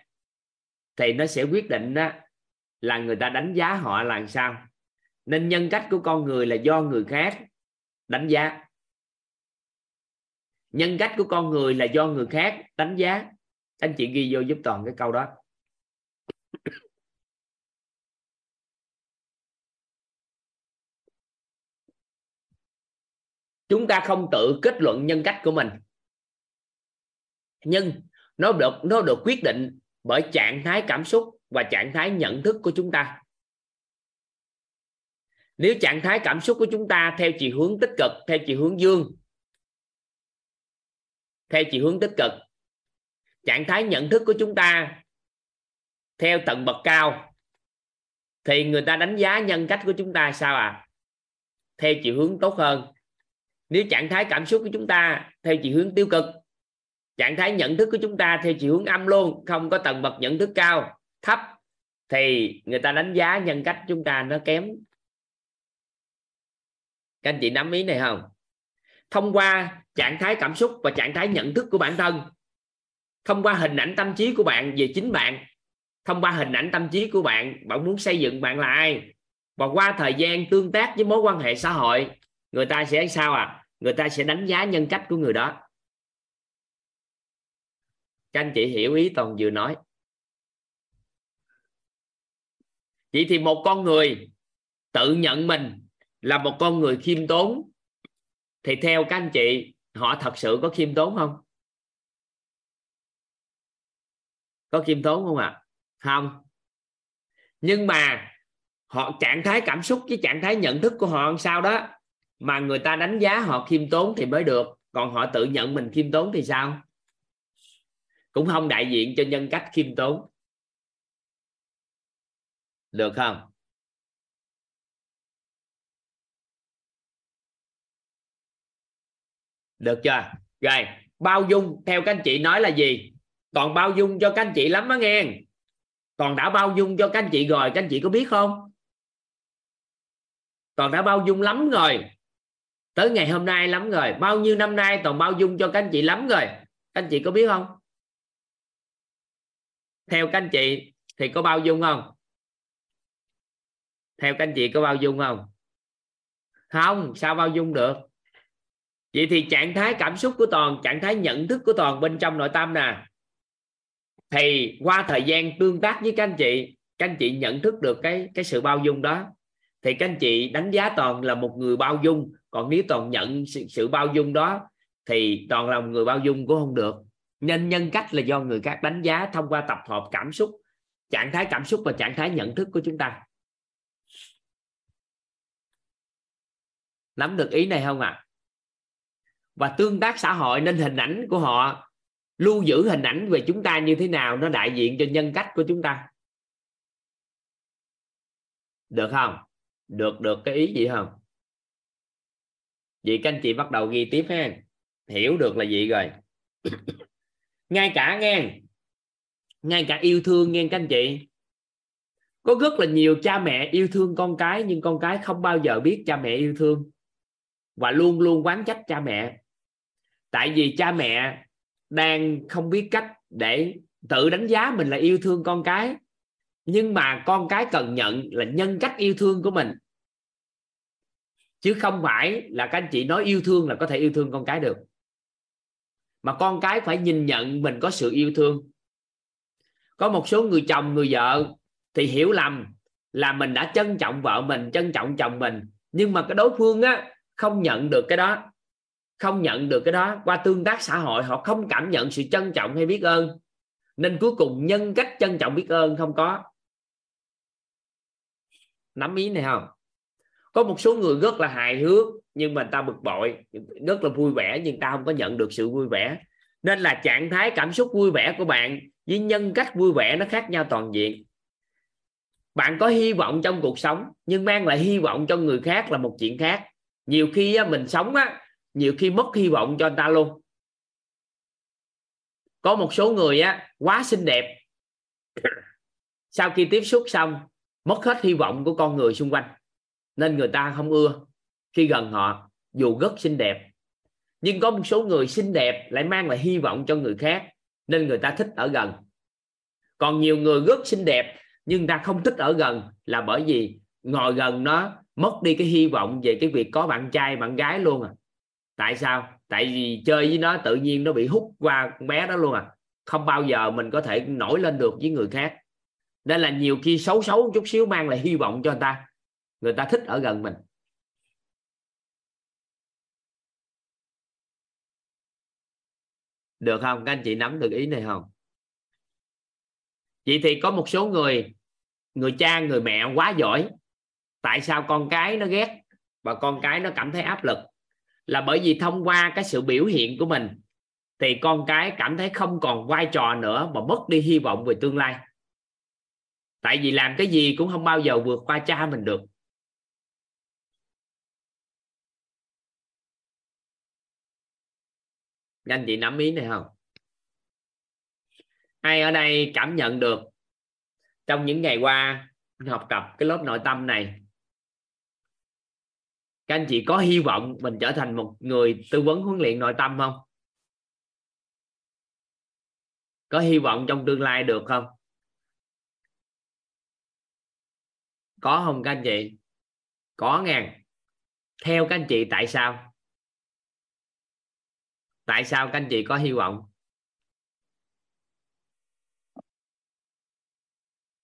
thì nó sẽ quyết định đó là người ta đánh giá họ là làm sao. Nên nhân cách của con người là do người khác đánh giá. Nhân cách của con người là do người khác đánh giá. Anh chị ghi vô giúp toàn cái câu đó. Chúng ta không tự kết luận nhân cách của mình. Nhưng nó được nó được quyết định bởi trạng thái cảm xúc và trạng thái nhận thức của chúng ta. Nếu trạng thái cảm xúc của chúng ta theo chiều hướng tích cực, theo chiều hướng dương, theo chiều hướng tích cực, trạng thái nhận thức của chúng ta theo tầng bậc cao, thì người ta đánh giá nhân cách của chúng ta sao à theo chiều hướng tốt hơn nếu trạng thái cảm xúc của chúng ta theo chiều hướng tiêu cực, trạng thái nhận thức của chúng ta theo chiều hướng âm luôn, không có tầng bậc nhận thức cao, thấp, thì người ta đánh giá nhân cách chúng ta nó kém. Các anh chị nắm ý này không? Thông qua trạng thái cảm xúc và trạng thái nhận thức của bản thân, thông qua hình ảnh tâm trí của bạn về chính bạn, thông qua hình ảnh tâm trí của bạn bạn muốn xây dựng bạn là ai? Và qua thời gian tương tác với mối quan hệ xã hội, người ta sẽ sao à? Người ta sẽ đánh giá nhân cách của người đó. Các anh chị hiểu ý toàn vừa nói. Vậy thì một con người tự nhận mình là một con người khiêm tốn, thì theo các anh chị, họ thật sự có khiêm tốn không? Có khiêm tốn không ạ? À? không. Nhưng mà họ trạng thái cảm xúc với trạng thái nhận thức của họ làm sao đó? Mà người ta đánh giá họ khiêm tốn thì mới được. Còn họ tự nhận mình khiêm tốn thì sao? Cũng không đại diện cho nhân cách khiêm tốn. Được không? Được chưa? Rồi, bao dung, theo các anh chị nói là gì? Còn bao dung cho các anh chị lắm á nghe. Còn đã bao dung cho các anh chị rồi, các anh chị có biết không? Còn đã bao dung lắm rồi tới ngày hôm nay lắm rồi. Bao nhiêu năm nay toàn bao dung cho các anh chị lắm rồi. Các anh chị có biết không? Theo các anh chị thì có bao dung không? Theo các anh chị có bao dung không? Không, sao bao dung được? Vậy thì trạng thái cảm xúc của toàn, trạng thái nhận thức của toàn bên trong nội tâm nè. Thì qua thời gian tương tác với các anh chị, các anh chị nhận thức được cái cái sự bao dung đó. Thì các anh chị đánh giá toàn là một người bao dung còn nếu toàn nhận sự, sự bao dung đó thì toàn là một người bao dung cũng không được. Nên nhân cách là do người khác đánh giá thông qua tập hợp cảm xúc trạng thái cảm xúc và trạng thái nhận thức của chúng ta. Nắm được ý này không ạ? À? và tương tác xã hội nên hình ảnh của họ lưu giữ hình ảnh về chúng ta như thế nào nó đại diện cho nhân cách của chúng ta. Được không? Được được. Cái ý gì không? Vậy các anh chị bắt đầu ghi tiếp ha. Hiểu được là gì rồi. Ngay cả nghe. Ngay cả yêu thương nghe các anh chị. Có rất là nhiều cha mẹ yêu thương con cái, nhưng con cái không bao giờ biết cha mẹ yêu thương. Và luôn luôn quán trách cha mẹ. Tại vì cha mẹ đang không biết cách để tự đánh giá mình là yêu thương con cái. Nhưng mà con cái cần nhận là nhân cách yêu thương của mình chứ không phải là các anh chị nói yêu thương là có thể yêu thương con cái được. Mà con cái phải nhìn nhận mình có sự yêu thương. Có một số người chồng, người vợ thì hiểu lầm là mình đã trân trọng vợ mình, trân trọng chồng mình. Nhưng mà cái đối phương á, không nhận được cái đó. Không nhận được cái đó. Qua tương tác xã hội, họ không cảm nhận sự trân trọng hay biết ơn. Nên cuối cùng nhân cách trân trọng biết ơn không có. Nắm ý này không? Có một số người rất là hài hước, nhưng mà ta bực bội, rất là vui vẻ, nhưng ta không có nhận được sự vui vẻ. Nên là trạng thái cảm xúc vui vẻ của bạn với nhân cách vui vẻ nó khác nhau toàn diện. Bạn có hy vọng trong cuộc sống, nhưng mang lại hy vọng cho người khác là một chuyện khác. Nhiều khi mình sống á, nhiều khi mất hy vọng cho anh ta luôn. Có một số người á, quá xinh đẹp. Sau khi tiếp xúc xong, mất hết hy vọng của con người xung quanh nên người ta không ưa khi gần họ, dù rất xinh đẹp. Nhưng có một số người xinh đẹp lại mang lại hy vọng cho người khác, nên người ta thích ở gần. Còn nhiều người rất xinh đẹp, nhưng ta không thích ở gần là bởi vì ngồi gần nó mất đi cái hy vọng về cái việc có bạn trai, bạn gái luôn à. Tại sao? Tại vì chơi với nó tự nhiên nó bị hút qua con bé đó luôn à. Không bao giờ mình có thể nổi lên được với người khác. Nên là nhiều khi xấu xấu chút xíu mang lại hy vọng cho người ta người ta thích ở gần mình. Được không? Các anh chị nắm được ý này không? Vậy thì có một số người người cha, người mẹ quá giỏi. Tại sao con cái nó ghét và con cái nó cảm thấy áp lực? Là bởi vì thông qua cái sự biểu hiện của mình, thì con cái cảm thấy không còn vai trò nữa mà mất đi hy vọng về tương lai. Tại vì làm cái gì cũng không bao giờ vượt qua cha mình được. Anh chị nắm ý này không? Ai ở đây cảm nhận được trong những ngày qua học tập cái lớp nội tâm này? Các anh chị có hy vọng mình trở thành một người tư vấn huấn luyện nội tâm không? Có hy vọng trong tương lai được không? Có không các anh chị? Có nghe. Theo các anh chị tại sao? Tại sao các anh chị có hy vọng?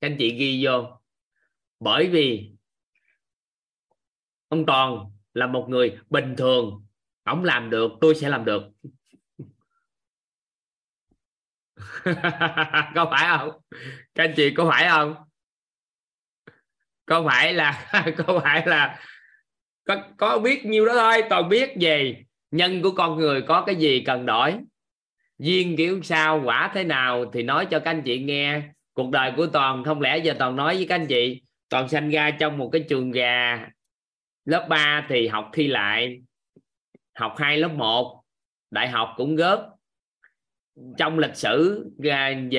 Các anh chị ghi vô. Bởi vì ông toàn là một người bình thường. Ông làm được, tôi sẽ làm được. Có phải không? Các anh chị có phải không? Có phải là, có phải là có có biết nhiêu đó thôi, toàn biết về nhân của con người có cái gì cần đổi? Duyên kiểu sao quả thế nào thì nói cho các anh chị nghe. Cuộc đời của toàn không lẽ giờ toàn nói với các anh chị toàn sanh ra trong một cái trường gà. Lớp 3 thì học thi lại học 2 lớp 1 đại học cũng gớt trong lịch sử về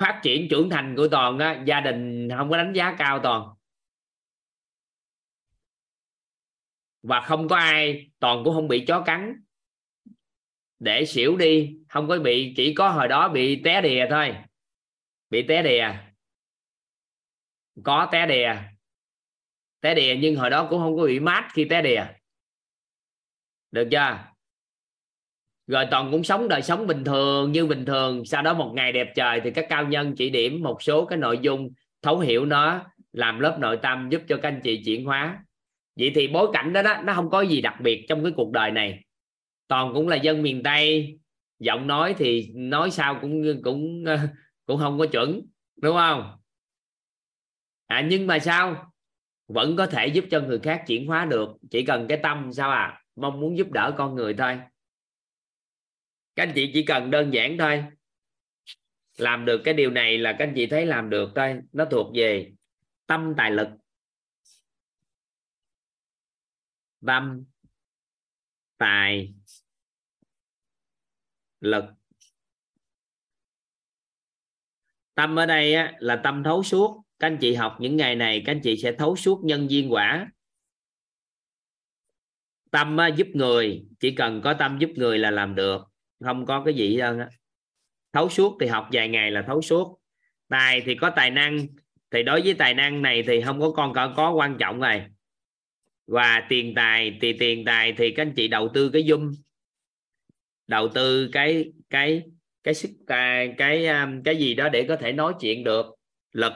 phát triển trưởng thành của toàn á, gia đình không có đánh giá cao toàn. Và không có ai, toàn cũng không bị chó cắn. Để xỉu đi, không có bị, chỉ có hồi đó bị té đìa thôi. Bị té đìa. Có té đìa. Té đìa nhưng hồi đó cũng không có bị mát khi té đìa. Được chưa? Rồi toàn cũng sống đời sống bình thường, như bình thường. Sau đó một ngày đẹp trời thì các cao nhân chỉ điểm một số cái nội dung thấu hiểu nó, làm lớp nội tâm giúp cho các anh chị chuyển hóa vậy thì bối cảnh đó, đó nó không có gì đặc biệt trong cái cuộc đời này. Toàn cũng là dân miền tây giọng nói thì nói sao cũng cũng cũng không có chuẩn đúng không? À nhưng mà sao? Vẫn có thể giúp cho người khác chuyển hóa được chỉ cần cái tâm sao à? Mong muốn giúp đỡ con người thôi. Các anh chị chỉ cần đơn giản thôi. Làm được cái điều này là các anh chị thấy làm được thôi nó thuộc về tâm tài lực. Tâm tài lực. Tâm ở đây á, là tâm thấu suốt. Các anh chị học những ngày này các anh chị sẽ thấu suốt nhân duyên quả. Tâm á, giúp người chỉ cần có tâm giúp người là làm được. Không có cái gì đâu thấu suốt thì học vài ngày là thấu suốt. Tài thì có tài năng thì đối với tài năng này thì không có con có, có quan trọng rồi và tiền tài, thì tiền tài thì các anh chị đầu tư cái dung đầu tư cái cái cái sức à, cái cái cái gì đó để có thể nói chuyện được. Lực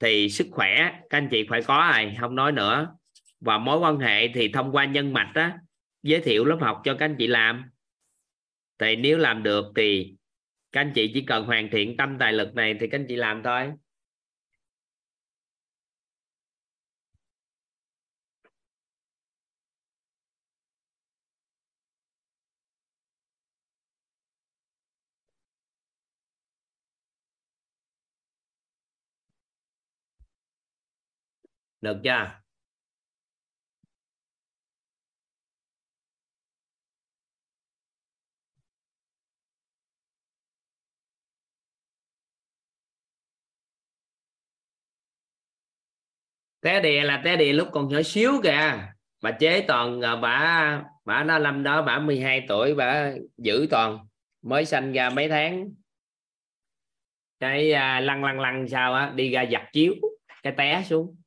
thì sức khỏe, các anh chị phải có rồi không nói nữa. Và mối quan hệ thì thông qua nhân mạch á, giới thiệu lớp học cho các anh chị làm. Thì nếu làm được thì các anh chị chỉ cần hoàn thiện tâm tài lực này thì các anh chị làm thôi. Được chưa? Té đè là té đè lúc còn nhỏ xíu kìa. Bà chế toàn à, bà bà nó năm đó bà 12 tuổi bà giữ toàn mới sanh ra mấy tháng. Cái à, lăn lăn lăn sao á đi ra giặt chiếu cái té xuống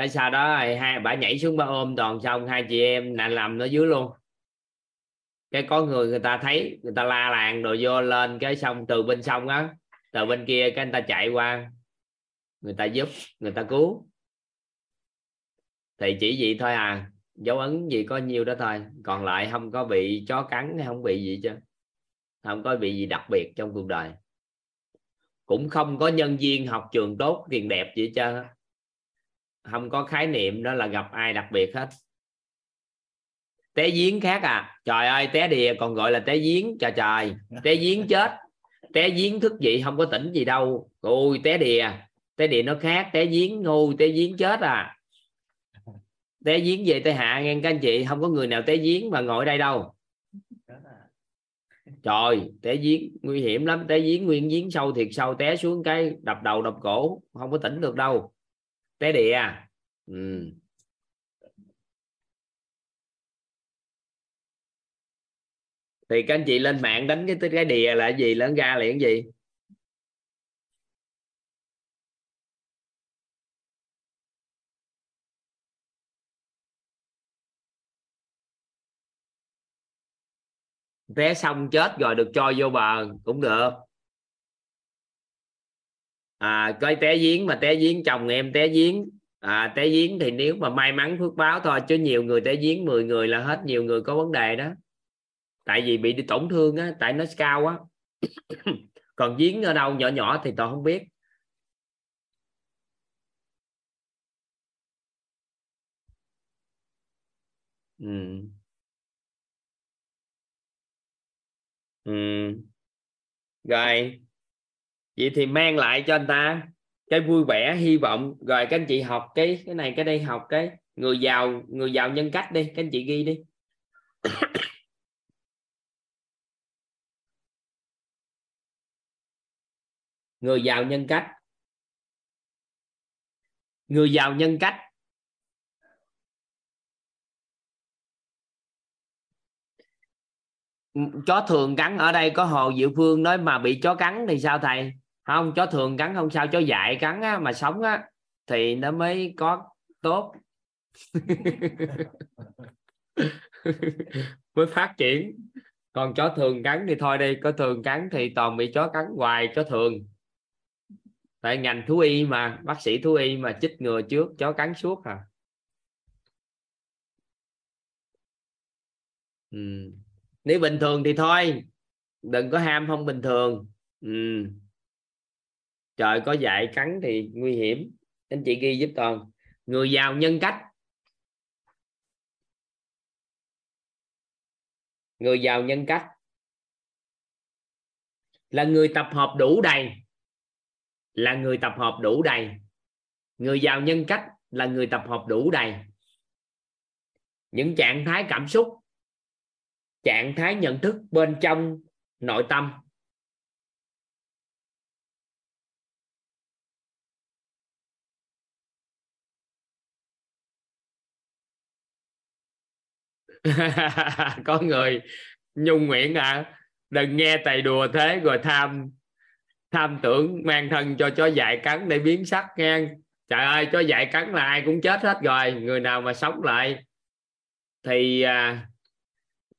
cái sau đó? Hai bà nhảy xuống bà ôm toàn xong, hai chị em là làm nó dưới luôn. Cái có người người ta thấy, người ta la làng rồi vô lên, cái xong từ bên sông á, từ bên kia cái người ta chạy qua, người ta giúp, người ta cứu. Thì chỉ vậy thôi à dấu ấn gì có nhiêu đó thôi, còn lại không có bị chó cắn hay không bị gì chứ. Không có bị gì đặc biệt trong cuộc đời. Cũng không có nhân viên học trường tốt, tiền đẹp gì chứ không có khái niệm đó là gặp ai đặc biệt hết. Té giếng khác à? Trời ơi, té đìa còn gọi là té giếng. Trời trời. Té giếng chết. Té giếng thức dậy không có tỉnh gì đâu. Ôi, té đìa. Té đìa nó khác. Té giếng ngu, té giếng chết à. Té giếng về té hạ nghe các anh chị. Không có người nào té giếng mà ngồi đây đâu. Trời, té giếng nguy hiểm lắm. Té giếng nguyên giếng sâu thiệt sâu, té xuống cái đập đầu đập cổ. Không có tỉnh được đâu trái địa à? Ừ. thì các anh chị lên mạng đánh cái cái địa là gì, lớn ra liền gì? Vé xong chết rồi được cho vô bờ, cũng được à coi té giếng mà té giếng, chồng em té giếng. À té giếng thì nếu mà may mắn phước báo thôi, chứ nhiều người té giếng 10 người là hết, nhiều người có vấn đề đó. Tại vì bị đi tổn thương á, tại nó cao quá còn giếng ở đâu, nhỏ nhỏ thì tôi không biết. Ừ. Ừ. rồi vậy thì mang lại cho anh ta cái vui vẻ, hy vọng. Rồi các anh chị học cái cái này, cái đây học cái. Người giàu người giàu nhân cách đi, các anh chị ghi đi. Người giàu nhân cách. Người giàu nhân cách. Chó thường cắn ở đây có hồ diệu phương nói mà bị chó cắn thì sao thầy? Không chó thường cắn không sao chó dại cắn á, mà sống á thì nó mới có tốt. Mới phát triển. Còn chó thường cắn thì thôi đi có thường cắn thì toàn bị chó cắn hoài chó thường. Tại ngành thú y mà bác sĩ thú y mà chích ngừa trước chó cắn suốt à. Ừ. nếu bình thường thì thôi đừng có ham không bình thường. Ừ trời, có dạy cắn thì nguy hiểm. Anh chị ghi giúp toàn. Người giàu nhân cách. Người giàu nhân cách. Là người tập hợp đủ đầy. Là người tập hợp đủ đầy. Người giàu nhân cách là người tập hợp đủ đầy. Những trạng thái cảm xúc, trạng thái nhận thức bên trong nội tâm. có người nhung nguyện à đừng nghe tài đùa thế rồi tham tham tưởng mang thân cho chó dại cắn để biến sắc ngang trời ơi chó dại cắn là ai cũng chết hết rồi người nào mà sống lại thì à,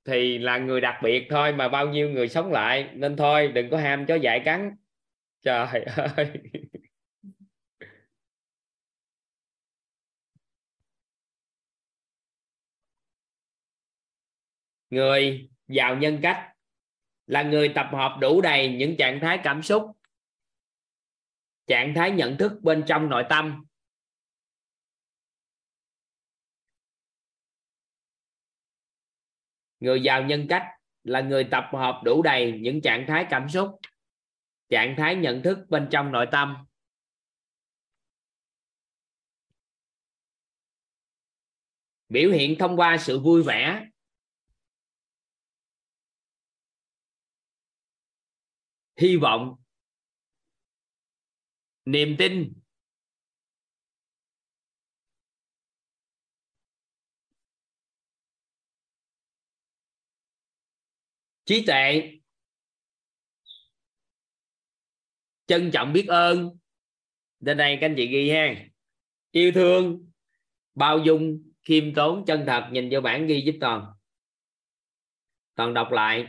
thì là người đặc biệt thôi mà bao nhiêu người sống lại nên thôi đừng có ham chó dại cắn. Trời ơi. Người giàu nhân cách là người tập hợp đủ đầy những trạng thái cảm xúc, trạng thái nhận thức bên trong nội tâm. Người giàu nhân cách là người tập hợp đủ đầy những trạng thái cảm xúc, trạng thái nhận thức bên trong nội tâm. Biểu hiện thông qua sự vui vẻ hy vọng niềm tin trí tuệ trân trọng biết ơn. Đến đây các anh chị ghi ha. Yêu thương, bao dung, khiêm tốn, chân thật, nhìn vô bản ghi giúp toàn. Toàn đọc lại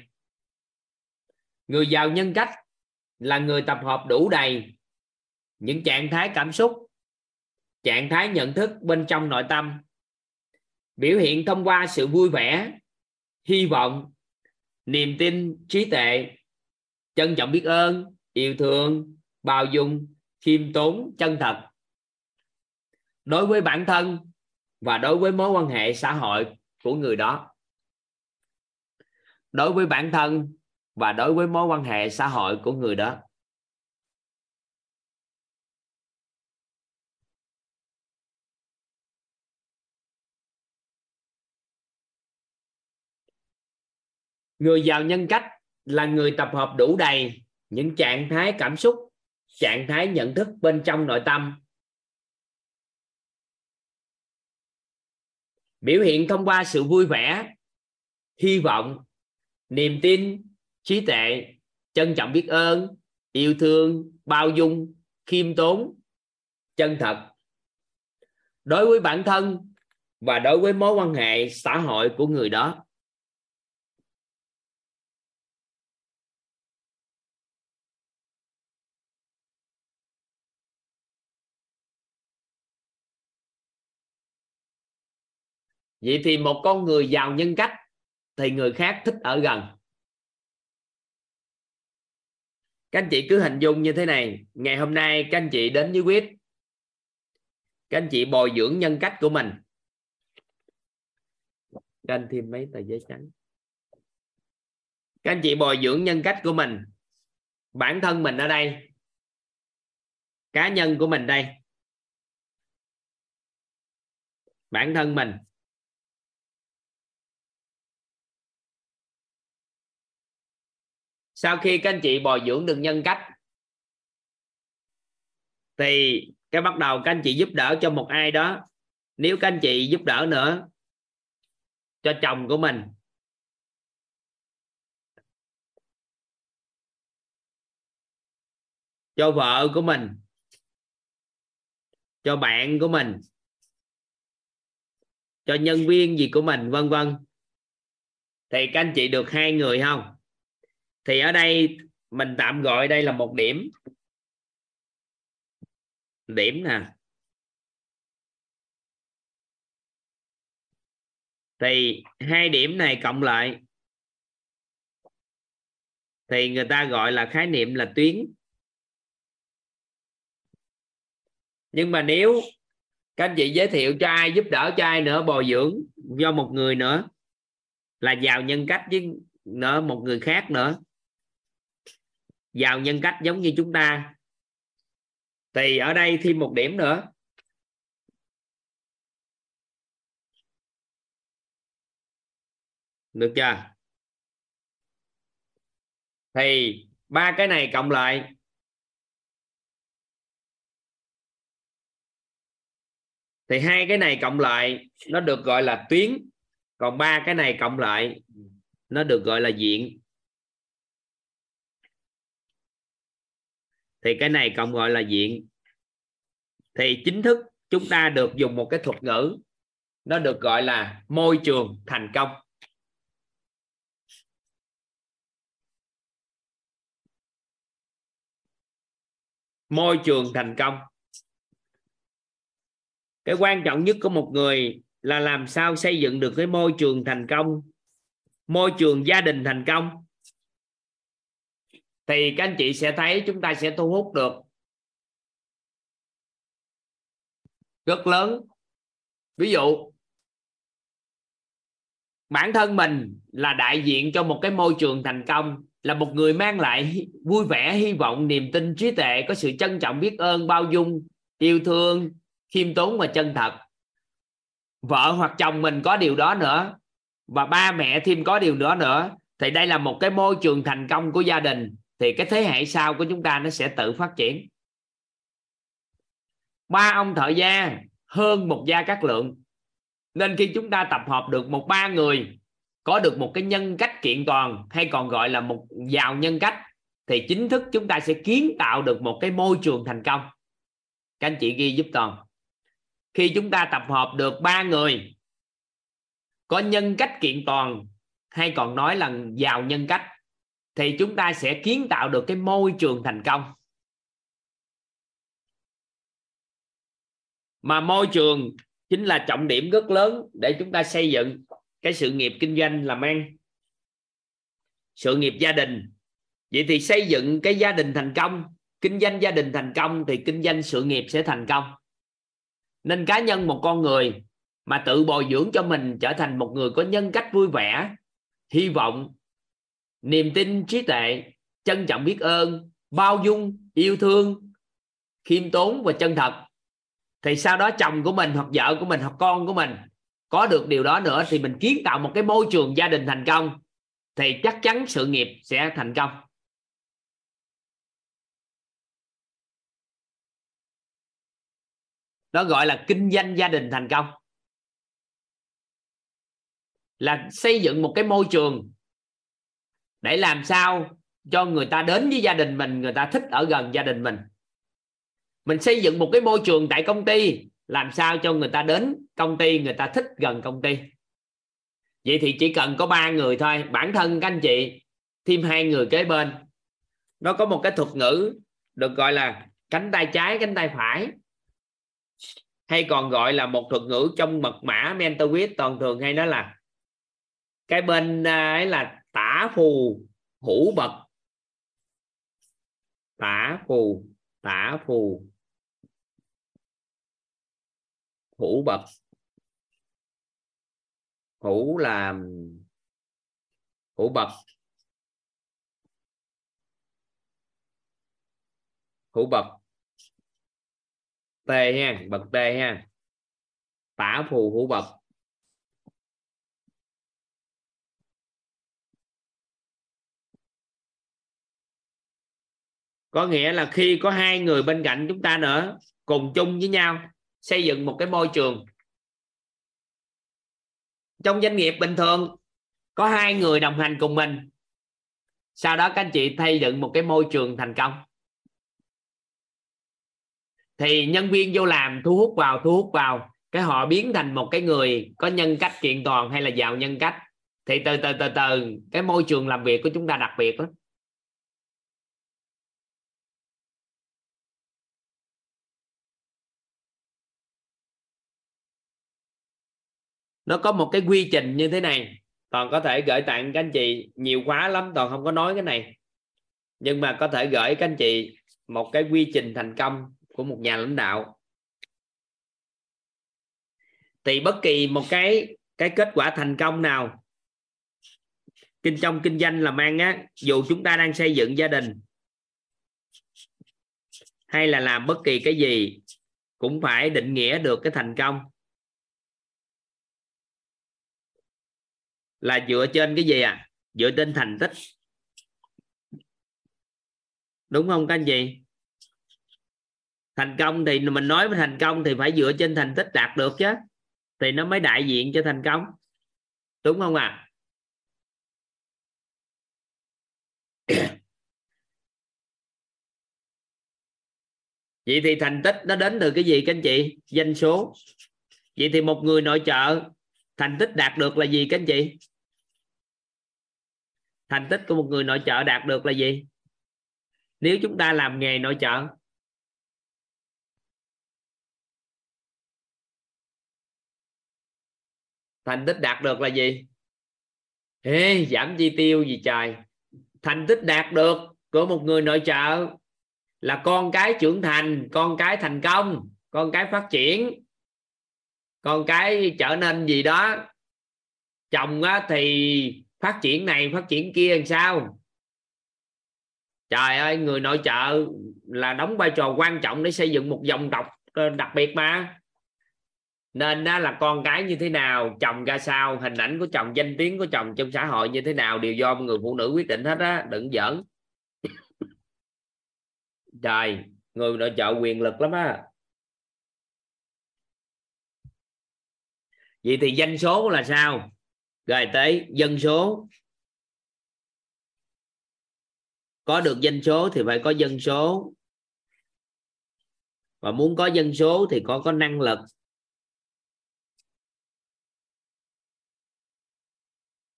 người giàu nhân cách là người tập hợp đủ đầy những trạng thái cảm xúc, trạng thái nhận thức bên trong nội tâm, biểu hiện thông qua sự vui vẻ, hy vọng, niềm tin, trí tuệ, trân trọng biết ơn, yêu thương, bao dung, khiêm tốn, chân thật. Đối với bản thân và đối với mối quan hệ xã hội của người đó. Đối với bản thân và đối với mối quan hệ xã hội của người đó. Người giàu nhân cách là người tập hợp đủ đầy những trạng thái cảm xúc, trạng thái nhận thức bên trong nội tâm. Biểu hiện thông qua sự vui vẻ, hy vọng, niềm tin trí tuệ, trân trọng biết ơn, yêu thương, bao dung, khiêm tốn, chân thật. Đối với bản thân và đối với mối quan hệ xã hội của người đó. Vậy thì một con người giàu nhân cách thì người khác thích ở gần. Các anh chị cứ hình dung như thế này. Ngày hôm nay các anh chị đến với quyết. Các anh chị bồi dưỡng nhân cách của mình. Các anh thêm mấy tờ giấy trắng. Các anh chị bồi dưỡng nhân cách của mình. Bản thân mình ở đây. Cá nhân của mình đây. Bản thân mình. Sau khi các anh chị bồi dưỡng được nhân cách, thì cái bắt đầu các anh chị giúp đỡ cho một ai đó. Nếu các anh chị giúp đỡ nữa cho chồng của mình, cho vợ của mình, cho bạn của mình, cho nhân viên gì của mình, vân vân, thì các anh chị được hai người không? Thì ở đây mình tạm gọi đây là một điểm. Điểm nè. Thì hai điểm này cộng lại. Thì người ta gọi là khái niệm là tuyến. Nhưng mà nếu các anh chị giới thiệu cho ai, giúp đỡ cho ai nữa bồi dưỡng do một người nữa là giàu nhân cách với nữa một người khác nữa giàu nhân cách giống như chúng ta. Thì ở đây thêm một điểm nữa. Được chưa? Thì ba cái này cộng lại. Thì hai cái này cộng lại, nó được gọi là tuyến. Còn ba cái này cộng lại, nó được gọi là diện. Thì cái này còn gọi là diện. Thì chính thức chúng ta được dùng một cái thuật ngữ, nó được gọi là môi trường thành công. Môi trường thành công. Cái quan trọng nhất của một người là làm sao xây dựng được cái môi trường thành công, môi trường gia đình thành công thì các anh chị sẽ thấy chúng ta sẽ thu hút được rất lớn. Ví dụ, bản thân mình là đại diện cho một cái môi trường thành công, là một người mang lại vui vẻ, hy vọng, niềm tin, trí tuệ, có sự trân trọng, biết ơn, bao dung, yêu thương, khiêm tốn và chân thật. Vợ hoặc chồng mình có điều đó nữa và ba mẹ thêm có điều nữa nữa. Thì đây là một cái môi trường thành công của gia đình thì cái thế hệ sau của chúng ta nó sẽ tự phát triển. Ba ông thợ gia hơn một gia các lượng. Nên khi chúng ta tập hợp được một ba người, có được một cái nhân cách kiện toàn, hay còn gọi là một giàu nhân cách, thì chính thức chúng ta sẽ kiến tạo được một cái môi trường thành công. Các anh chị ghi giúp toàn. Khi chúng ta tập hợp được ba người, có nhân cách kiện toàn, hay còn nói là giàu nhân cách thì chúng ta sẽ kiến tạo được cái môi trường thành công. Mà môi trường chính là trọng điểm rất lớn để chúng ta xây dựng cái sự nghiệp kinh doanh làm ăn, sự nghiệp gia đình. Vậy thì xây dựng cái gia đình thành công, kinh doanh gia đình thành công thì kinh doanh sự nghiệp sẽ thành công. Nên cá nhân một con người mà tự bồi dưỡng cho mình trở thành một người có nhân cách vui vẻ, hy vọng niềm tin trí tuệ, trân trọng biết ơn, bao dung, yêu thương, khiêm tốn và chân thật. Thì sau đó chồng của mình hoặc vợ của mình hoặc con của mình có được điều đó nữa thì mình kiến tạo một cái môi trường gia đình thành công, thì chắc chắn sự nghiệp sẽ thành công. Đó gọi là kinh doanh gia đình thành công. Là xây dựng một cái môi trường để làm sao cho người ta đến với gia đình mình, người ta thích ở gần gia đình mình? Mình xây dựng một cái môi trường tại công ty, làm sao cho người ta đến công ty, người ta thích gần công ty? Vậy thì chỉ cần có ba người thôi, bản thân các anh chị, thêm hai người kế bên. Nó có một cái thuật ngữ được gọi là cánh tay trái, cánh tay phải. Hay còn gọi là một thuật ngữ trong mật mã mentorship toàn thường hay nói là cái bên à, ấy là tả phù, hữu bậc. Tả phù tả phù. Hữu bậc. Hữu là, hữu bậc. Hữu bậc. T ha, bậc t ha. Tả phù, hữu bậc. Có nghĩa là khi có hai người bên cạnh chúng ta nữa, cùng chung với nhau, xây dựng một cái môi trường. Trong doanh nghiệp bình thường, có hai người đồng hành cùng mình. Sau đó các anh chị xây dựng một cái môi trường thành công. Thì nhân viên vô làm thu hút vào, thu hút vào. Cái họ biến thành một cái người có nhân cách kiện toàn hay là giàu nhân cách. Thì từ từ từ từ, cái môi trường làm việc của chúng ta đặc biệt lắm. Nó có một cái quy trình như thế này. Toàn có thể gửi tặng các anh chị nhiều quá lắm, toàn không có nói cái này. Nhưng mà có thể gửi các anh chị một cái quy trình thành công của một nhà lãnh đạo. Thì bất kỳ một cái cái kết quả thành công nào kinh, trong kinh doanh làm ăn á, dù chúng ta đang xây dựng gia đình hay là làm bất kỳ cái gì, cũng phải định nghĩa được cái thành công. Là dựa trên cái gì à? Dựa trên thành tích. Đúng không các anh chị? Thành công thì mình nói với thành công thì phải dựa trên thành tích đạt được chứ. Thì nó mới đại diện cho thành công. Đúng không à? vậy thì thành tích nó đến từ cái gì các anh chị? Doanh số. Vậy thì một người nội trợ, thành tích đạt được là gì các anh chị? Thành tích của một người nội trợ đạt được là gì? Nếu chúng ta làm nghề nội trợ. Thành tích đạt được là gì? Ê, giảm chi tiêu gì trời. Thành tích đạt được của một người nội trợ là con cái trưởng thành con cái thành công con cái phát triển con cái trở nên gì đó. Chồng á, thì phát triển này, phát triển kia làm sao? Trời ơi, người nội trợ là đóng vai trò quan trọng để xây dựng một dòng tộc ờ, đặc biệt mà. Nên đó là con cái như thế nào, chồng ra sao, hình ảnh của chồng, danh tiếng của chồng trong xã hội như thế nào, đều do người phụ nữ quyết định hết á, đừng giỡn. Trời, người nội trợ quyền lực lắm á. Vậy thì danh số là sao? Rồi tới dân số. Có được dân số thì phải có dân số. Và muốn có dân số thì có có năng lực.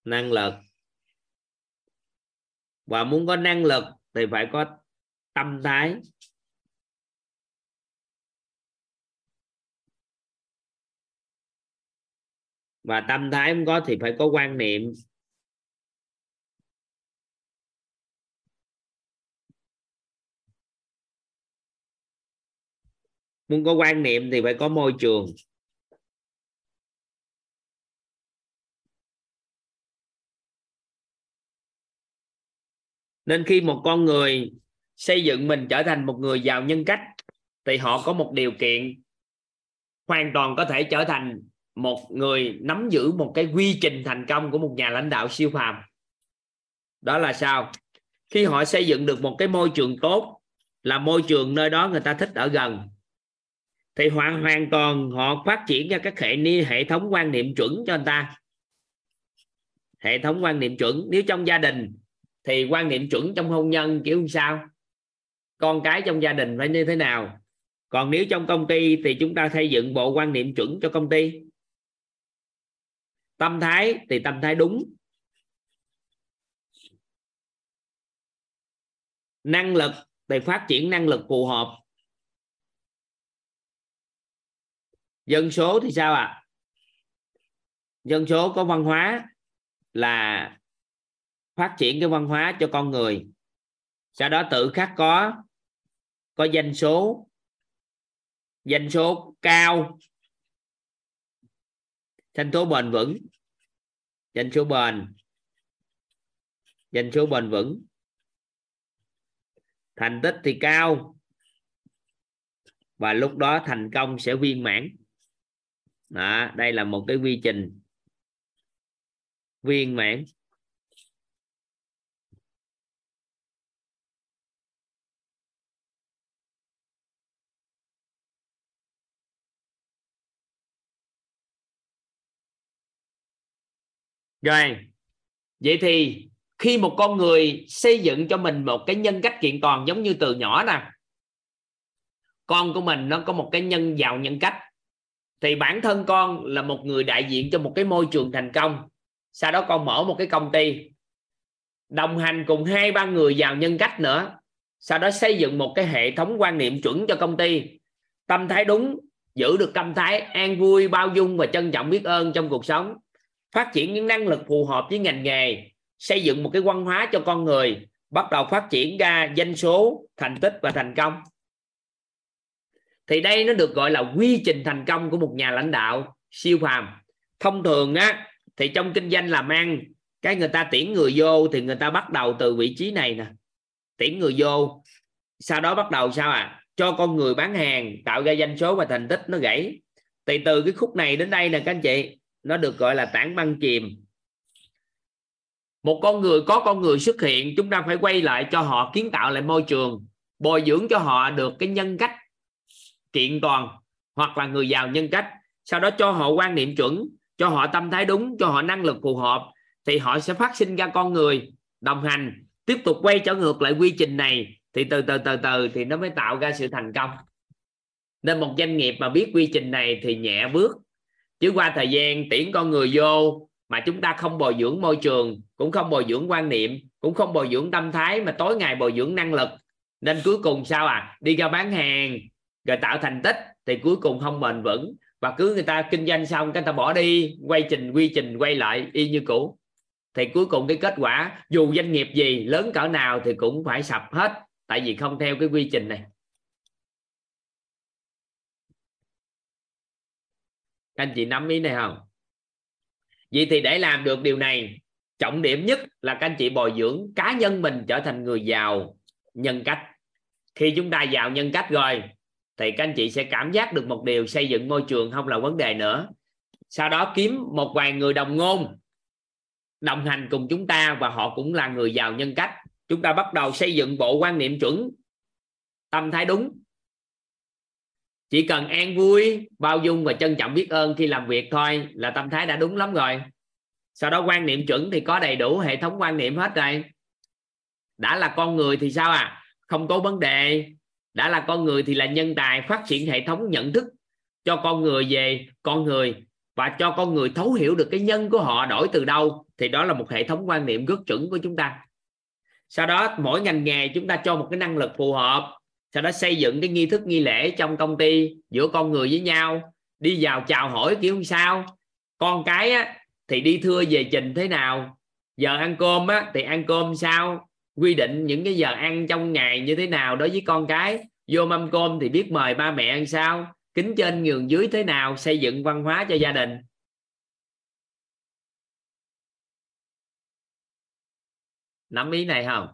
Năng lực. Và muốn có năng lực thì phải có tâm thái. Và tâm thái không có thì phải có quan niệm. Muốn có quan niệm thì phải có môi trường. Nên khi một con người xây dựng mình trở thành một người giàu nhân cách, thì họ có một điều kiện hoàn toàn có thể trở thành một người nắm giữ một cái quy trình thành công của một nhà lãnh đạo siêu phàm. Đó là sao? Khi họ xây dựng được một cái môi trường tốt, là môi trường nơi đó người ta thích ở gần, thì hoàn hoàn toàn họ phát triển ra các hệ hệ thống quan niệm chuẩn cho anh ta. Hệ thống quan niệm chuẩn, nếu trong gia đình thì quan niệm chuẩn trong hôn nhân kiểu sao? Con cái trong gia đình phải như thế nào? Còn nếu trong công ty thì chúng ta xây dựng bộ quan niệm chuẩn cho công ty tâm thái thì tâm thái đúng. Năng lực thì phát triển năng lực phù hợp. Dân số thì sao ạ? À? dân số có văn hóa là phát triển cái văn hóa cho con người. Sau đó tự khắc có có danh số. Danh số cao danh số bền vững. Danh số bền. Danh số bền vững. Thành tích thì cao. Và lúc đó thành công sẽ viên mãn. Đó, đây là một cái quy trình viên mãn. Rồi, vậy thì khi một con người xây dựng cho mình một cái nhân cách kiện toàn giống như từ nhỏ nè, con của mình nó có một cái nhân giàu nhân cách, thì bản thân con là một người đại diện cho một cái môi trường thành công. Sau đó con mở một cái công ty, đồng hành cùng hai, ba người giàu nhân cách nữa. Sau đó xây dựng một cái hệ thống quan niệm chuẩn cho công ty. Tâm thái đúng, giữ được tâm thái, an vui, bao dung và trân trọng biết ơn trong cuộc sống phát triển những năng lực phù hợp với ngành nghề, xây dựng một cái văn hóa cho con người, bắt đầu phát triển ra danh số, thành tích và thành công. Thì đây nó được gọi là quy trình thành công của một nhà lãnh đạo, siêu phàm. Thông thường á, thì trong kinh doanh làm ăn, cái người ta tuyển người vô thì người ta bắt đầu từ vị trí này nè. Tuyển người vô, sau đó bắt đầu sao à? Cho con người bán hàng, tạo ra doanh số và thành tích nó gãy. Thì từ cái khúc này đến đây nè các anh chị nó được gọi là tảng băng chìm. Một con người, có con người xuất hiện, chúng ta phải quay lại cho họ, kiến tạo lại môi trường, bồi dưỡng cho họ được cái nhân cách kiện toàn hoặc là người giàu nhân cách. Sau đó cho họ quan niệm chuẩn, cho họ tâm thái đúng, cho họ năng lực phù hợp, thì họ sẽ phát sinh ra con người, đồng hành, tiếp tục quay trở ngược lại quy trình này. Thì từ từ từ từ thì nó mới tạo ra sự thành công. Nên một doanh nghiệp mà biết quy trình này thì nhẹ bước chứ qua thời gian tuyển con người vô mà chúng ta không bồi dưỡng môi trường, cũng không bồi dưỡng quan niệm, cũng không bồi dưỡng tâm thái mà tối ngày bồi dưỡng năng lực. Nên cuối cùng sao à? Đi ra bán hàng, rồi tạo thành tích thì cuối cùng không bền vững. Và cứ người ta kinh doanh xong cái ta bỏ đi, quay trình, quy trình, quay lại, y như cũ. Thì cuối cùng cái kết quả, dù doanh nghiệp gì, lớn cỡ nào thì cũng phải sập hết. Tại vì không theo cái quy trình này. Các anh chị nắm ý này không? Vậy thì để làm được điều này, trọng điểm nhất là các anh chị bồi dưỡng cá nhân mình trở thành người giàu nhân cách. Khi chúng ta giàu nhân cách rồi, thì các anh chị sẽ cảm giác được một điều xây dựng môi trường không là vấn đề nữa. Sau đó kiếm một vài người đồng ngôn, đồng hành cùng chúng ta và họ cũng là người giàu nhân cách. Chúng ta bắt đầu xây dựng bộ quan niệm chuẩn, tâm thái đúng chỉ cần an vui, bao dung và trân trọng biết ơn khi làm việc thôi là tâm thái đã đúng lắm rồi. Sau đó quan niệm chuẩn thì có đầy đủ hệ thống quan niệm hết rồi. Đã là con người thì sao à? Không có vấn đề. Đã là con người thì là nhân tài, phát triển hệ thống nhận thức cho con người về con người và cho con người thấu hiểu được cái nhân của họ đổi từ đâu thì đó là một hệ thống quan niệm rất chuẩn của chúng ta. Sau đó mỗi ngành nghề chúng ta cho một cái năng lực phù hợp sau đó xây dựng cái nghi thức nghi lễ trong công ty giữa con người với nhau đi vào chào hỏi kiểu sao. Con cái á, thì đi thưa về trình thế nào? Giờ ăn cơm á, thì ăn cơm sao? Quy định những cái giờ ăn trong ngày như thế nào đối với con cái? Vô mâm cơm thì biết mời ba mẹ ăn sao? Kính trên nhường dưới thế nào? Xây dựng văn hóa cho gia đình. Nắm ý này không?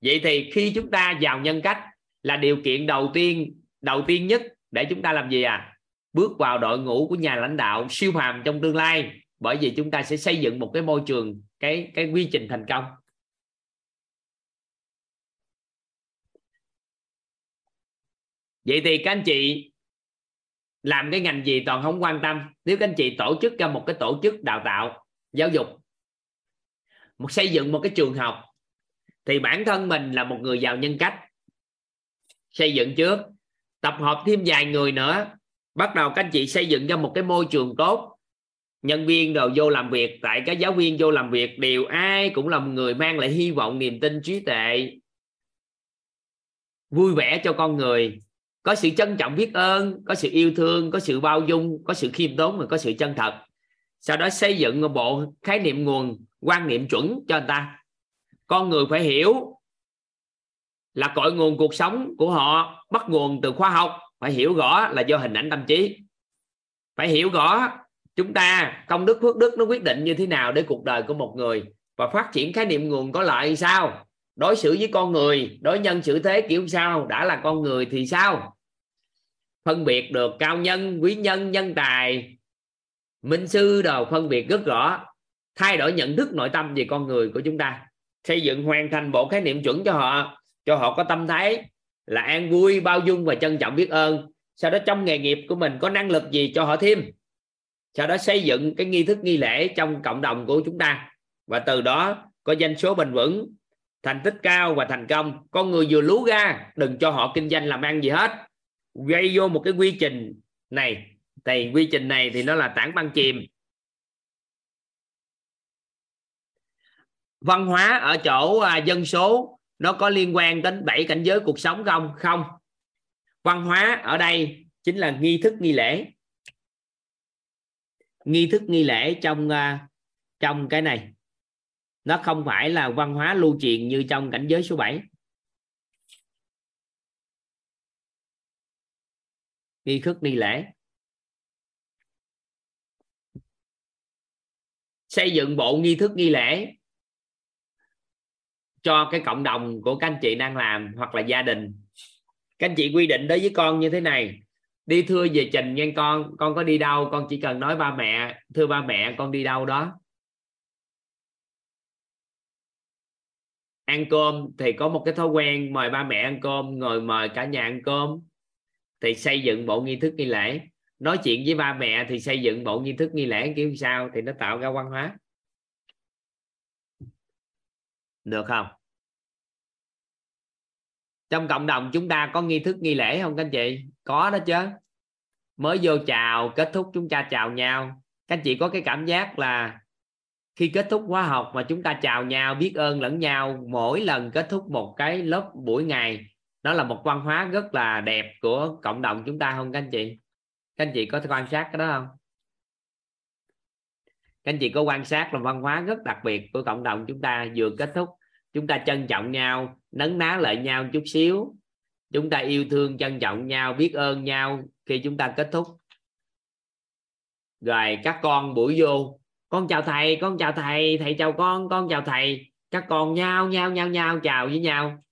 Vậy thì khi chúng ta vào nhân cách là điều kiện đầu tiên đầu tiên nhất để chúng ta làm gì à? Bước vào đội ngũ của nhà lãnh đạo siêu phàm trong tương lai, bởi vì chúng ta sẽ xây dựng một cái môi trường, cái cái quy trình thành công. Vậy thì các anh chị làm cái ngành gì toàn không quan tâm. Nếu các anh chị tổ chức ra một cái tổ chức đào tạo, giáo dục, một xây dựng một cái trường học thì bản thân mình là một người giàu nhân cách. Xây dựng trước, tập hợp thêm vài người nữa. Bắt đầu các anh chị xây dựng cho một cái môi trường tốt. Nhân viên đều vô làm việc, tại các giáo viên vô làm việc, đều ai cũng là một người mang lại hy vọng, niềm tin, trí tuệ. Vui vẻ cho con người. Có sự trân trọng biết ơn, có sự yêu thương, có sự bao dung, có sự khiêm tốn và có sự chân thật. Sau đó xây dựng một bộ khái niệm nguồn, quan niệm chuẩn cho người ta con người phải hiểu là cội nguồn cuộc sống của họ bắt nguồn từ khoa học, phải hiểu rõ là do hình ảnh tâm trí. Phải hiểu rõ chúng ta công đức, phước đức nó quyết định như thế nào để cuộc đời của một người và phát triển khái niệm nguồn có lợi sao? Đối xử với con người, đối nhân xử thế kiểu sao? Đã là con người thì sao? Phân biệt được cao nhân, quý nhân nhân tài. Minh sư đồ phân biệt rất rõ. Thay đổi nhận thức nội tâm về con người của chúng ta xây dựng hoàn thành bộ khái niệm chuẩn cho họ cho họ có tâm thái là an vui, bao dung và trân trọng biết ơn. Sau đó trong nghề nghiệp của mình có năng lực gì cho họ thêm? Sau đó xây dựng cái nghi thức nghi lễ trong cộng đồng của chúng ta. Và từ đó có doanh số bền vững, thành tích cao và thành công. Con người vừa lú ra đừng cho họ kinh doanh làm ăn gì hết. Gây vô một cái quy trình này. Thì quy trình này thì nó là tảng băng chìm. Văn hóa ở chỗ à, dân số nó có liên quan đến bảy cảnh giới cuộc sống không? Không. Văn hóa ở đây chính là nghi thức nghi lễ. Nghi thức nghi lễ trong à, trong cái này. Nó không phải là văn hóa lưu truyền như trong cảnh giới số 7 nghi thức nghi lễ. Xây dựng bộ nghi thức nghi lễ cho cái cộng đồng của các anh chị đang làm hoặc là gia đình. Các anh chị quy định đối với con như thế này, đi thưa về trình nha con con có đi đâu, con chỉ cần nói ba mẹ, thưa ba mẹ, con đi đâu đó. Ăn cơm thì có một cái thói quen, mời ba mẹ ăn cơm, ngồi mời cả nhà ăn cơm, thì xây dựng bộ nghi thức nghi lễ. Nói chuyện với ba mẹ thì xây dựng bộ nghi thức nghi lễ, kiểu sao thì nó tạo ra văn hóa được không? Trong cộng đồng chúng ta có nghi thức, nghi lễ không các anh chị? Có đó chứ. Mới vô chào, kết thúc chúng ta chào nhau. Các anh chị có cái cảm giác là khi kết thúc khóa học mà chúng ta chào nhau, biết ơn lẫn nhau, mỗi lần kết thúc một cái lớp buổi ngày, đó là một văn hóa rất là đẹp của cộng đồng chúng ta không các anh chị? Các anh chị có quan sát cái đó không? Anh chị có quan sát là văn hóa rất đặc biệt của cộng đồng chúng ta vừa kết thúc. Chúng ta trân trọng nhau, nấn ná lại nhau chút xíu. Chúng ta yêu thương, trân trọng nhau, biết ơn nhau khi chúng ta kết thúc. Rồi, các con buổi vô. Con chào thầy, con chào thầy. Thầy chào con con chào thầy. Các con nhau nhau nhau nhau chào với nhau.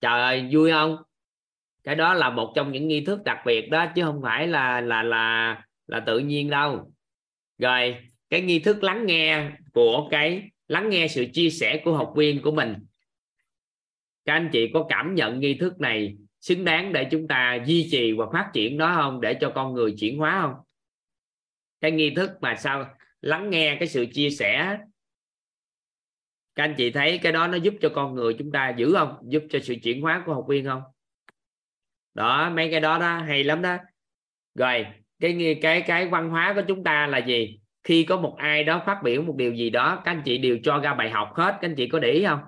Trời ơi, vui không? Cái đó là một trong những nghi thức đặc biệt đó, chứ không phải là là là là tự nhiên đâu. Rồi cái nghi thức lắng nghe của cái, lắng nghe sự chia sẻ của học viên của mình. Các anh chị có cảm nhận nghi thức này xứng đáng để chúng ta duy trì và phát triển nó không? Để cho con người chuyển hóa không? Cái nghi thức mà sao lắng nghe cái sự chia sẻ, các anh chị thấy cái đó nó giúp cho con người chúng ta giữ không? Giúp cho sự chuyển hóa của học viên không? Đó, mấy cái đó đó, hay lắm đó. Rồi, cái cái cái văn hóa của chúng ta là gì? Khi có một ai đó phát biểu một điều gì đó, các anh chị đều cho ra bài học hết. Các anh chị có để ý không?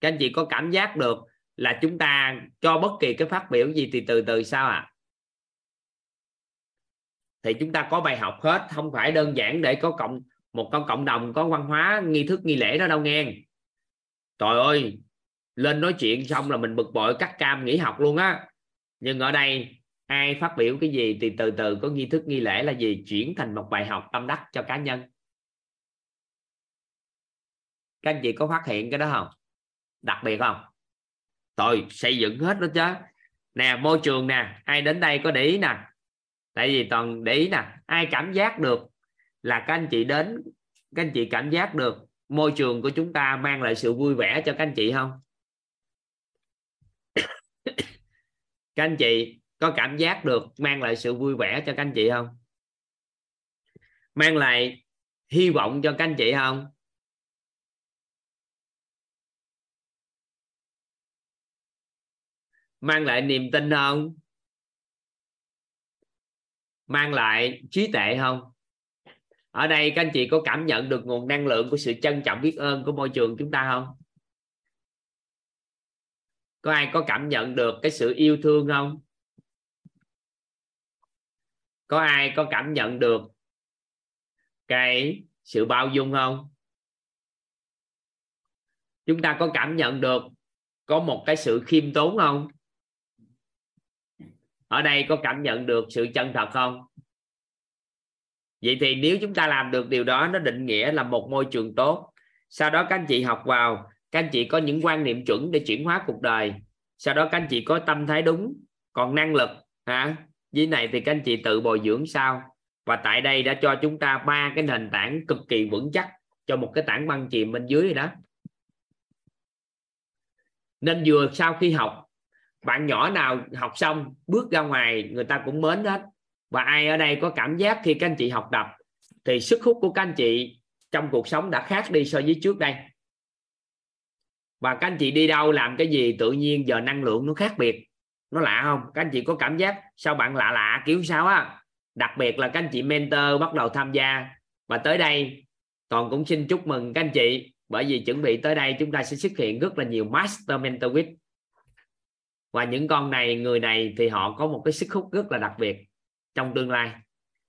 Các anh chị có cảm giác được là chúng ta cho bất kỳ cái phát biểu gì thì từ từ sao à thì chúng ta có bài học hết, không phải đơn giản để có cộng, một con cộng đồng có văn hóa, nghi thức, nghi lễ đó đâu nghe. Trời ơi, lên nói chuyện xong là mình bực bội, cắt cam nghỉ học luôn á. Nhưng ở đây ai phát biểu cái gì thì từ từ có nghi thức nghi lễ là gì, chuyển thành một bài học tâm đắc cho cá nhân. Các anh chị có phát hiện cái đó không? Đặc biệt không? Tôi xây dựng hết đó chứ. Nè, môi trường nè, ai đến đây có để ý nè? Tại vì toàn để ý nè, ai cảm giác được là các anh chị đến, các anh chị cảm giác được môi trường của chúng ta mang lại sự vui vẻ cho các anh chị không? Các anh chị có cảm giác được mang lại sự vui vẻ cho các anh chị không? Mang lại hy vọng cho các anh chị không? Mang lại niềm tin không? Mang lại trí tuệ không? Ở đây các anh chị có cảm nhận được nguồn năng lượng của sự trân trọng biết ơn của môi trường chúng ta không? Có ai có cảm nhận được cái sự yêu thương không? Có ai có cảm nhận được cái sự bao dung không? Chúng ta có cảm nhận được có một cái sự khiêm tốn không? Ở đây có cảm nhận được sự chân thật không? Vậy thì nếu chúng ta làm được điều đó, nó định nghĩa là một môi trường tốt. Sau đó các anh chị học vào, các anh chị có những quan niệm chuẩn để chuyển hóa cuộc đời. Sau đó các anh chị có tâm thái đúng, còn năng lực, hả? Dưới này thì các anh chị tự bồi dưỡng sao? Và tại đây đã cho chúng ta ba cái nền tảng cực kỳ vững chắc cho một cái tảng băng chìm bên dưới đó. Nên vừa sau khi học, bạn nhỏ nào học xong, bước ra ngoài, người ta cũng mến hết. Và ai ở đây có cảm giác khi các anh chị học tập, thì sức hút của các anh chị trong cuộc sống đã khác đi so với trước đây. Và các anh chị đi đâu làm cái gì, tự nhiên giờ năng lượng nó khác biệt nó lạ không? Các anh chị có cảm giác sao bạn lạ lạ, kiểu sao á? Đặc biệt là các anh chị mentor bắt đầu tham gia. Và tới đây, toàn cũng xin chúc mừng các anh chị, bởi vì chuẩn bị tới đây chúng ta sẽ xuất hiện rất là nhiều master mentor with và những con này, người này thì họ có một cái sức hút rất là đặc biệt trong tương lai.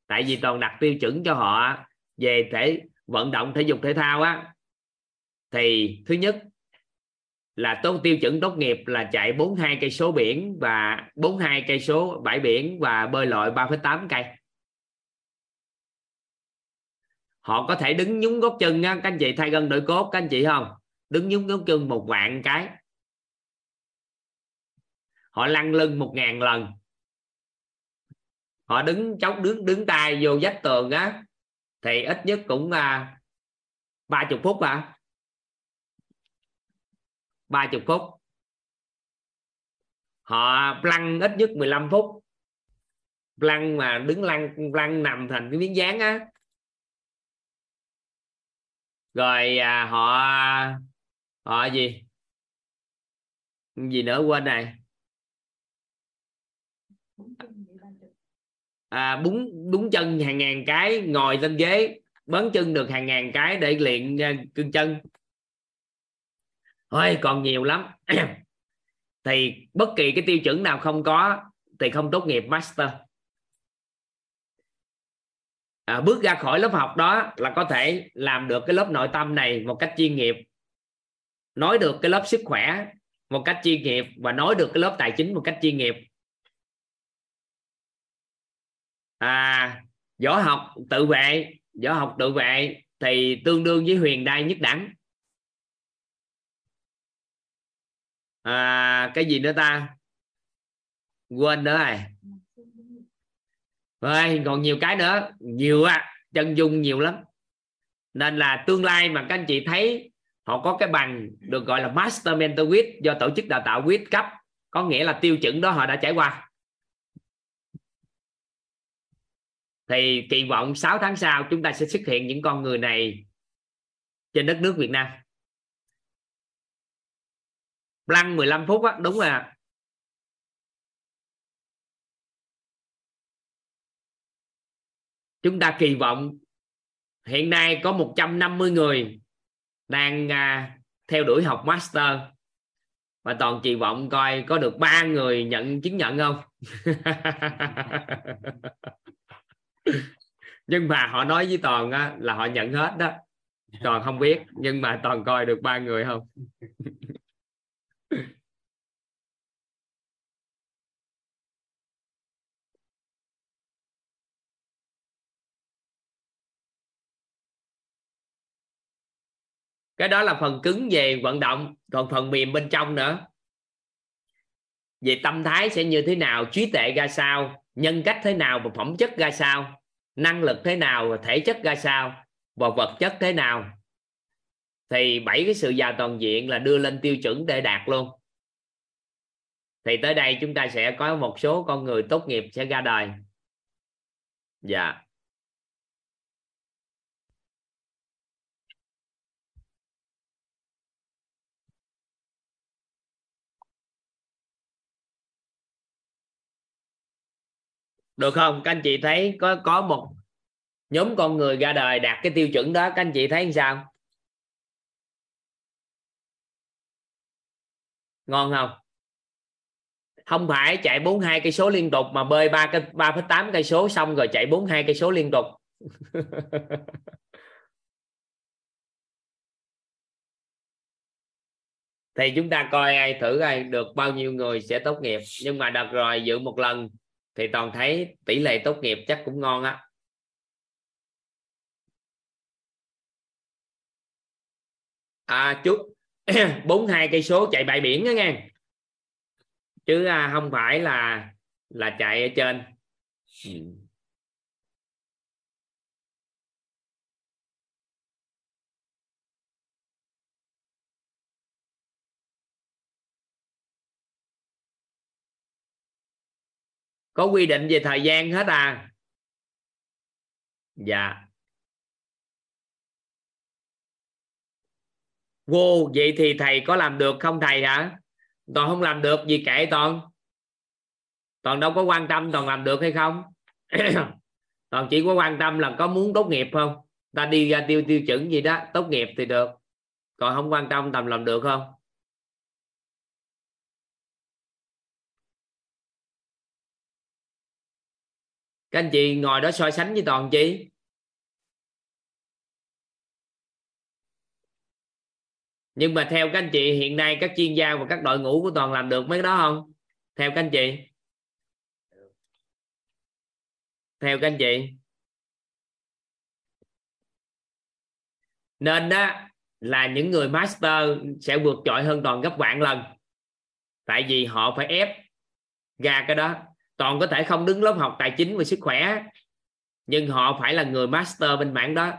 Tại vì toàn đặt tiêu chuẩn cho họ về thể vận động thể dục thể thao á. Thì thứ nhất là tốt tiêu chuẩn tốt nghiệp là chạy 42 cây số biển và 42 cây số bãi biển và bơi lội 3,8 cây. Họ có thể đứng nhúng gót chân nha, các anh chị thay gân đổi cốt các anh chị không? Đứng nhúng gót chân một vạn cái. Họ lăn lưng một ngàn lần. Họ đứng chống đứng đứng tay vô vách tường á thì ít nhất cũng à, ba chục phút à ba chục phút. Họ lăn ít nhất 15 phút. Lăn mà đứng lăn lăn nằm thành cái miếng dán á. Rồi à, họ họ gì? Gì nữa quên này à, búng búng chân hàng ngàn cái ngồi lên ghế bấn chân được hàng ngàn cái để luyện à, cương chân thôi còn nhiều lắm. Thì bất kỳ cái tiêu chuẩn nào không có thì không tốt nghiệp master. À, bước ra khỏi lớp học đó là có thể làm được cái lớp nội tâm này một cách chuyên nghiệp nói được cái lớp sức khỏe một cách chuyên nghiệp và nói được cái lớp tài chính một cách chuyên nghiệp. À võ học tự vệ võ học tự vệ thì tương đương với huyền đai nhất đẳng. À, cái gì nữa ta? Quên nữa rồi. Rồi còn nhiều cái nữa. Nhiều á chân dung nhiều lắm. Nên là tương lai mà các anh chị thấy họ có cái bằng được gọi là master mentor with do tổ chức đào tạo with cấp có nghĩa là tiêu chuẩn đó họ đã trải qua. Thì kỳ vọng 6 tháng sau chúng ta sẽ xuất hiện những con người này trên đất nước Việt Nam lăn 15 phút á đúng rồi chúng ta kỳ vọng hiện nay có 150 người đang à, theo đuổi học master và toàn kỳ vọng coi có được ba người nhận chứng nhận không? Nhưng mà họ nói với toàn á, là họ nhận hết đó. Toàn không biết nhưng mà toàn coi được ba người không? cái đó là phần cứng về vận động, còn phần mềm bên trong nữa. Về tâm thái sẽ như thế nào? Trí tuệ ra sao? Nhân cách thế nào và phẩm chất ra sao? Năng lực thế nào và thể chất ra sao? Và vật chất thế nào? thì bảy cái sự giàu toàn diện là đưa lên tiêu chuẩn để đạt luôn. Thì tới đây chúng ta sẽ có một số con người tốt nghiệp sẽ ra đời. Dạ. Được không? Các anh chị thấy có có một nhóm con người ra đời đạt cái tiêu chuẩn đó. Các anh chị thấy sao? Ngon không? Không phải chạy 42 cây số liên tục mà bơi 3 cái 3,8 cây số xong rồi chạy 42 cây số liên tục. Thì chúng ta coi ai thử ai được bao nhiêu người sẽ tốt nghiệp. Nhưng mà đợt rồi dự một lần thì toàn thấy tỷ lệ tốt nghiệp chắc cũng ngon á. À chút 42 cây số chạy bãi biển đó nghe. Chứ à, không phải là là chạy ở trên. Ừ. Có quy định về thời gian hết à? Dạ. Vô vậy thì thầy có làm được không thầy hả? Toàn không làm được gì kệ toàn. Toàn đâu có quan tâm toàn làm được hay không? Toàn chỉ có quan tâm là có muốn tốt nghiệp không? Ta đi ra tiêu tiêu chuẩn gì đó, tốt nghiệp thì được. Còn không quan tâm tầm làm được không? Các anh chị ngồi đó so sánh với toàn chi. Nhưng mà theo các anh chị, hiện nay các chuyên gia và các đội ngũ của toàn làm được mấy cái đó không? Theo các anh chị? Theo các anh chị? Nên đó là những người master sẽ vượt trội hơn toàn gấp vạn lần. Tại vì họ phải ép ra cái đó. Toàn có thể không đứng lớp học tài chính và sức khỏe, nhưng họ phải là người master bên mảng đó.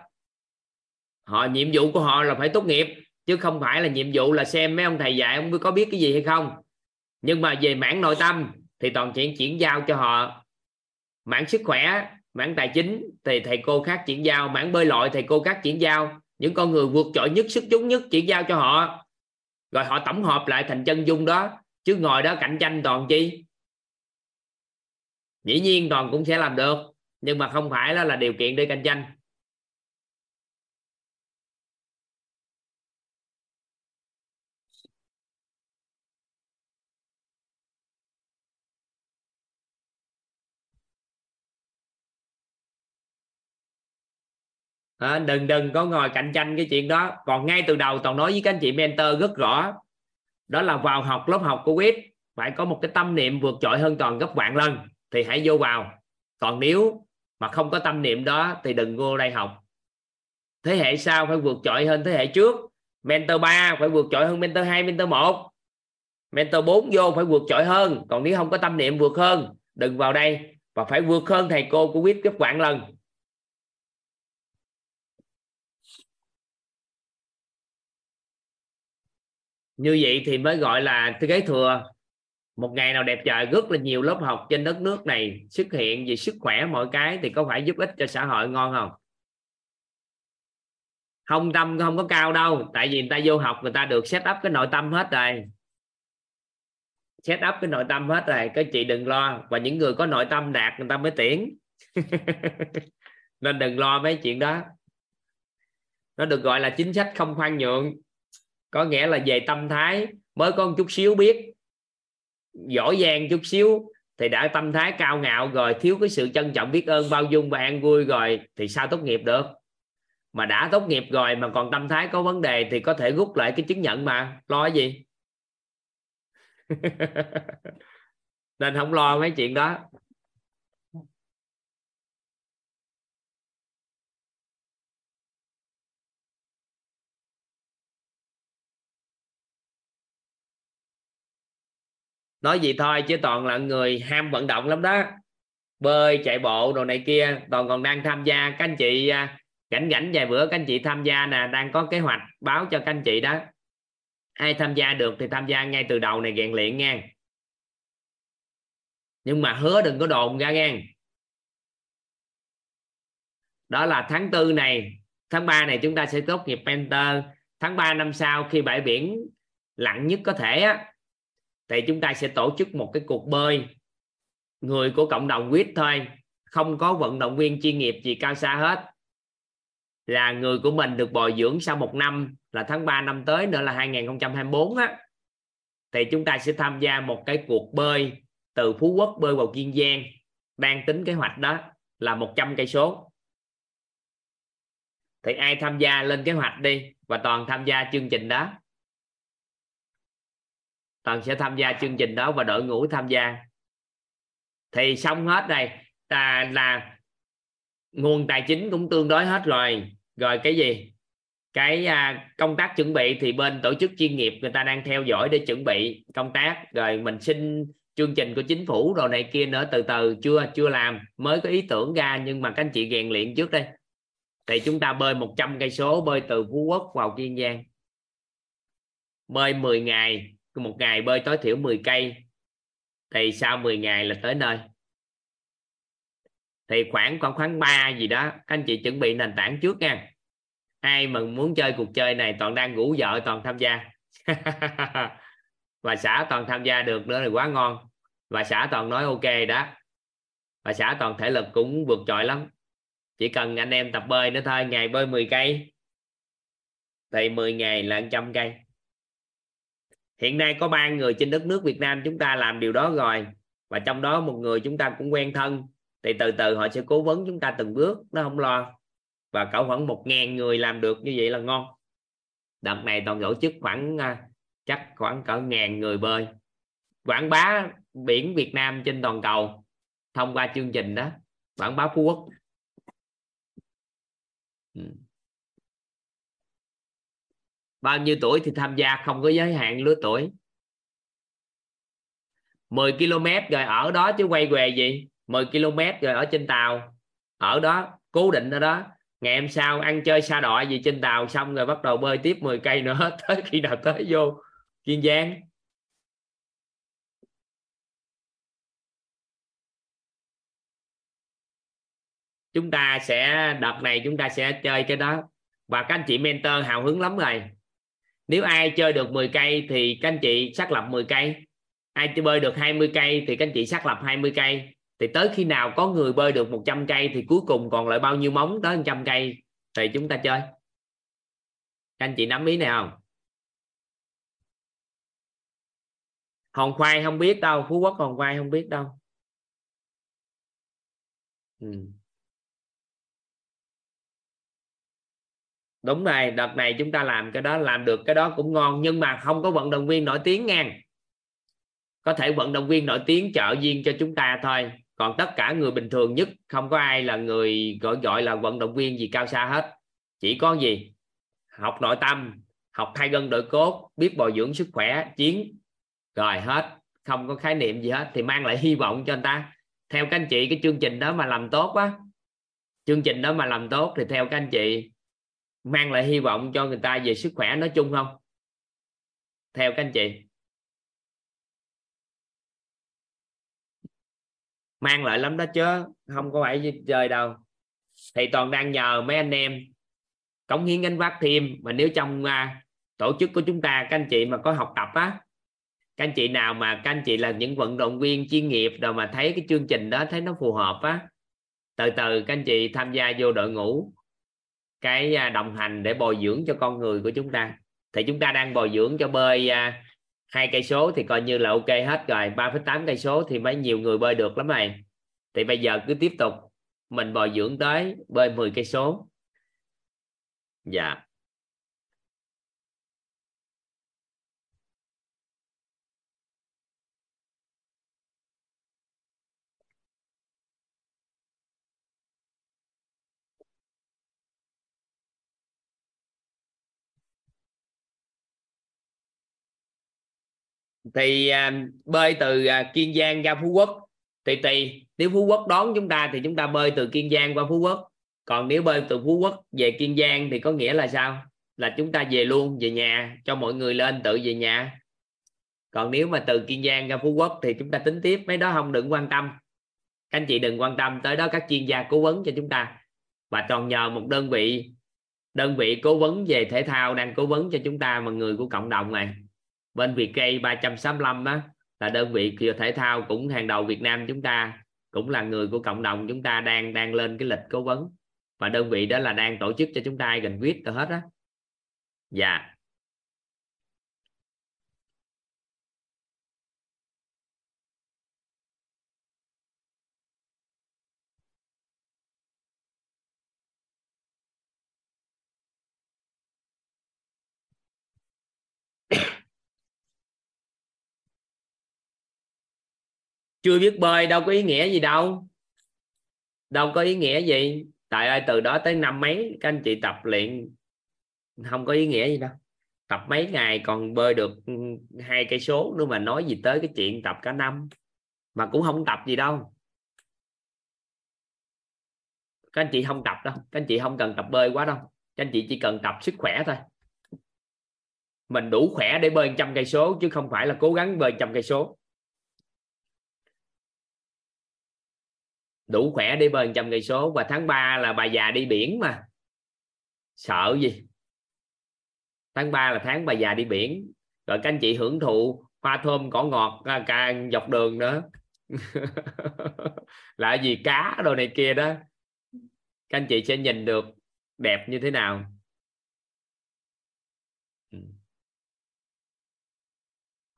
Họ, nhiệm vụ của họ là phải tốt nghiệp chứ không phải là nhiệm vụ là xem mấy ông thầy dạy ông có biết cái gì hay không. Nhưng mà về mảng nội tâm thì toàn chuyện chuyển giao cho họ. Mảng sức khỏe, mảng tài chính thì thầy cô khác chuyển giao. Mảng bơi lội thầy cô khác chuyển giao. Những con người vượt trội nhất, sức chúng nhất chuyển giao cho họ. Rồi họ tổng hợp lại thành chân dung đó. Chứ ngồi đó cạnh tranh toàn chi? Dĩ nhiên toàn cũng sẽ làm được. Nhưng mà không phải đó là điều kiện để cạnh tranh. À, đừng đừng có ngồi cạnh tranh cái chuyện đó. Còn ngay từ đầu toàn nói với các anh chị mentor rất rõ. Đó là vào học lớp học của quýt phải có một cái tâm niệm vượt trội hơn toàn gấp vạn lần thì hãy vô vào. Còn nếu mà không có tâm niệm đó thì đừng vô đây học. Thế hệ sau phải vượt trội hơn thế hệ trước. Mentor 3 phải vượt trội hơn mentor 2 mentor 1 mentor 4 vô phải vượt trội hơn. Còn nếu không có tâm niệm vượt hơn đừng vào đây. Và phải vượt hơn thầy cô của quýt gấp vạn lần. Như vậy thì mới gọi là kế thừa, một ngày nào đẹp trời rất là nhiều lớp học trên đất nước này xuất hiện về sức khỏe mọi cái thì có phải giúp ích cho xã hội ngon không? Không tâm không có cao đâu, tại vì người ta vô học người ta được set up cái nội tâm hết rồi. Set up cái nội tâm hết rồi các chị đừng lo. Và những người có nội tâm đạt người ta mới tiễn. Nên đừng lo mấy chuyện đó. Nó được gọi là chính sách không khoan nhượng có nghĩa là về tâm thái mới có một chút xíu biết. Giỏi giang chút xíu thì đã tâm thái cao ngạo rồi, thiếu cái sự trân trọng biết ơn, bao dung và an vui rồi thì sao tốt nghiệp được? Mà đã tốt nghiệp rồi mà còn tâm thái có vấn đề thì có thể rút lại cái chứng nhận mà. Lo cái gì? Nên không lo mấy chuyện đó. Nói gì thôi chứ toàn là người ham vận động lắm đó. Bơi, chạy bộ đồ này kia. Toàn còn đang tham gia, các anh chị à, rảnh rảnh vài bữa các anh chị tham gia nè, đang có kế hoạch báo cho các anh chị đó. Ai tham gia được thì tham gia ngay từ đầu này rèn luyện nha. Nhưng mà hứa đừng có đồn ra nha đó là tháng tư này. Tháng 3 này chúng ta sẽ tốt nghiệp mentor tháng 3 năm sau khi bãi biển lặng nhất có thể á thì chúng ta sẽ tổ chức một cái cuộc bơi. Người của cộng đồng quýt thôi. Không có vận động viên chuyên nghiệp gì cao xa hết. Là người của mình được bồi dưỡng sau một năm, là tháng 3 năm tới nữa là 2024 á. Thì chúng ta sẽ tham gia một cái cuộc bơi từ Phú Quốc bơi vào Kiên Giang, đang tính kế hoạch đó là 100 cây số. Thì ai tham gia lên kế hoạch đi và toàn tham gia chương trình đó? Toàn sẽ tham gia chương trình đó và đội ngũ tham gia. Thì xong hết đây là, là nguồn tài chính cũng tương đối hết rồi. Rồi cái gì? Cái à, công tác chuẩn bị thì bên tổ chức chuyên nghiệp người ta đang theo dõi để chuẩn bị công tác. Rồi mình xin chương trình của chính phủ rồi này kia nữa từ từ. Chưa chưa làm. Mới có ý tưởng ra nhưng mà các anh chị rèn luyện trước đây. Thì chúng ta bơi 100 cây số bơi từ Phú Quốc vào Kiên Giang. Bơi 10 ngày một ngày bơi tối thiểu 10 cây, thì sau 10 ngày là tới nơi. Thì khoảng khoảng khoảng 3 gì đó, các anh chị chuẩn bị nền tảng trước nha. Ai mà muốn chơi cuộc chơi này, toàn đang ngủ vợ, toàn tham gia. Và xã toàn tham gia được nữa thì quá ngon. Và xã toàn nói ok đó. Và xã toàn thể lực cũng vượt trội lắm. Chỉ cần anh em tập bơi nữa thôi, ngày bơi 10 cây, thì 10 ngày là 100 cây hiện nay có ba người trên đất nước Việt Nam chúng ta làm điều đó rồi. Và trong đó một người chúng ta cũng quen thân. Thì từ từ họ sẽ cố vấn chúng ta từng bước, nó không lo. Và cỡ khoảng một ngàn người làm được như vậy là ngon. Đợt này toàn tổ chức khoảng à, chắc khoảng cỡ ngàn người bơi. Quảng bá biển Việt Nam trên toàn cầu thông qua chương trình đó. Quảng bá Phú Quốc. Ừ bao nhiêu tuổi thì tham gia không có giới hạn lứa tuổi? 10 km rồi ở đó chứ quay về gì? 10 km rồi ở trên tàu. Ở đó, cố định ở đó. Ngày hôm sau ăn chơi xa đọa gì trên tàu xong rồi bắt đầu bơi tiếp 10 cây nữa tới khi nào tới vô kiên giang. Chúng ta sẽ, đợt này chúng ta sẽ chơi cái đó. Và các anh chị mentor hào hứng lắm rồi nếu ai chơi được 10 cây thì các anh chị xác lập 10 cây. Ai chơi bơi được 20 cây thì các anh chị xác lập 20 cây. Thì tới khi nào có người bơi được 100 cây thì cuối cùng còn lại bao nhiêu móng tới 100 cây thì chúng ta chơi. Các anh chị nắm ý này không? Hòn khoai không biết đâu, phú quốc hòn khoai không biết đâu. Ừ. đúng rồi, đợt này chúng ta làm cái đó, làm được cái đó cũng ngon, nhưng mà không có vận động viên nổi tiếng ngang có thể vận động viên nổi tiếng trợ duyên cho chúng ta thôi. Còn tất cả người bình thường nhất, không có ai là người gọi gọi là vận động viên gì cao xa hết. Chỉ có gì? Học nội tâm, học thay gân đội cốt, biết bồi dưỡng sức khỏe, chiến, rồi hết. Không có khái niệm gì hết, thì mang lại hy vọng cho anh ta. Theo các anh chị, cái chương trình đó mà làm tốt á, chương trình đó mà làm tốt thì theo các anh chị mang lại hy vọng cho người ta về sức khỏe nói chung không? Theo các anh chị. Mang lại lắm đó chứ không có phải chơi đâu. Thì toàn đang nhờ mấy anh em cống hiến gánh vác thêm mà nếu trong uh, tổ chức của chúng ta các anh chị mà có học tập á các anh chị nào mà các anh chị là những vận động viên chuyên nghiệp rồi mà thấy cái chương trình đó thấy nó phù hợp á từ từ các anh chị tham gia vô đội ngũ cái à, đồng hành để bồi dưỡng cho con người của chúng ta. Thì chúng ta đang bồi dưỡng cho bơi à, hai cây số thì coi như là ok hết rồi 3,8 cây số thì mấy nhiều người bơi được lắm này thì bây giờ cứ tiếp tục mình bồi dưỡng tới bơi 10 cây số. Dạ. Thì à, bơi từ à, Kiên Giang ra Phú Quốc. Thì tùy nếu Phú Quốc đón chúng ta thì chúng ta bơi từ Kiên Giang qua Phú Quốc. Còn nếu bơi từ Phú Quốc về Kiên Giang thì có nghĩa là sao? Là chúng ta về luôn về nhà cho mọi người lên tự về nhà. Còn nếu mà từ Kiên Giang ra Phú Quốc thì chúng ta tính tiếp mấy đó không đừng quan tâm. Các anh chị đừng quan tâm tới đó các chuyên gia cố vấn cho chúng ta. Và còn nhờ một đơn vị đơn vị cố vấn về thể thao đang cố vấn cho chúng ta mà người của cộng đồng này bên Việt 365 đó là đơn vị thể thao cũng hàng đầu Việt Nam chúng ta, cũng là người của cộng đồng chúng ta đang đang lên cái lịch cố vấn. Và đơn vị đó là đang tổ chức cho chúng ta gần viết hết á. Dạ. Chưa biết bơi đâu có ý nghĩa gì đâu. Đâu có ý nghĩa gì. Tại ơi từ đó tới năm mấy, các anh chị tập luyện, không có ý nghĩa gì đâu. Tập mấy ngày còn bơi được ừ, hai cây số nữa mà nói gì tới cái chuyện tập cả năm. Mà cũng không tập gì đâu. Các anh chị không tập đâu. Các anh chị không cần tập bơi quá đâu. Các anh chị chỉ cần tập sức khỏe thôi. Mình đủ khỏe để bơi trăm cây số chứ không phải là cố gắng bơi trăm cây số. Đủ khỏe đi bơi trăm cây số. Và tháng 3 là bà già đi biển mà. Sợ gì? Tháng 3 là tháng bà già đi biển. Rồi các anh chị hưởng thụ hoa thơm cỏ ngọt à, càng dọc đường nữa. Là gì? Cá đồ này kia đó. Các anh chị sẽ nhìn được đẹp như thế nào? Ừ.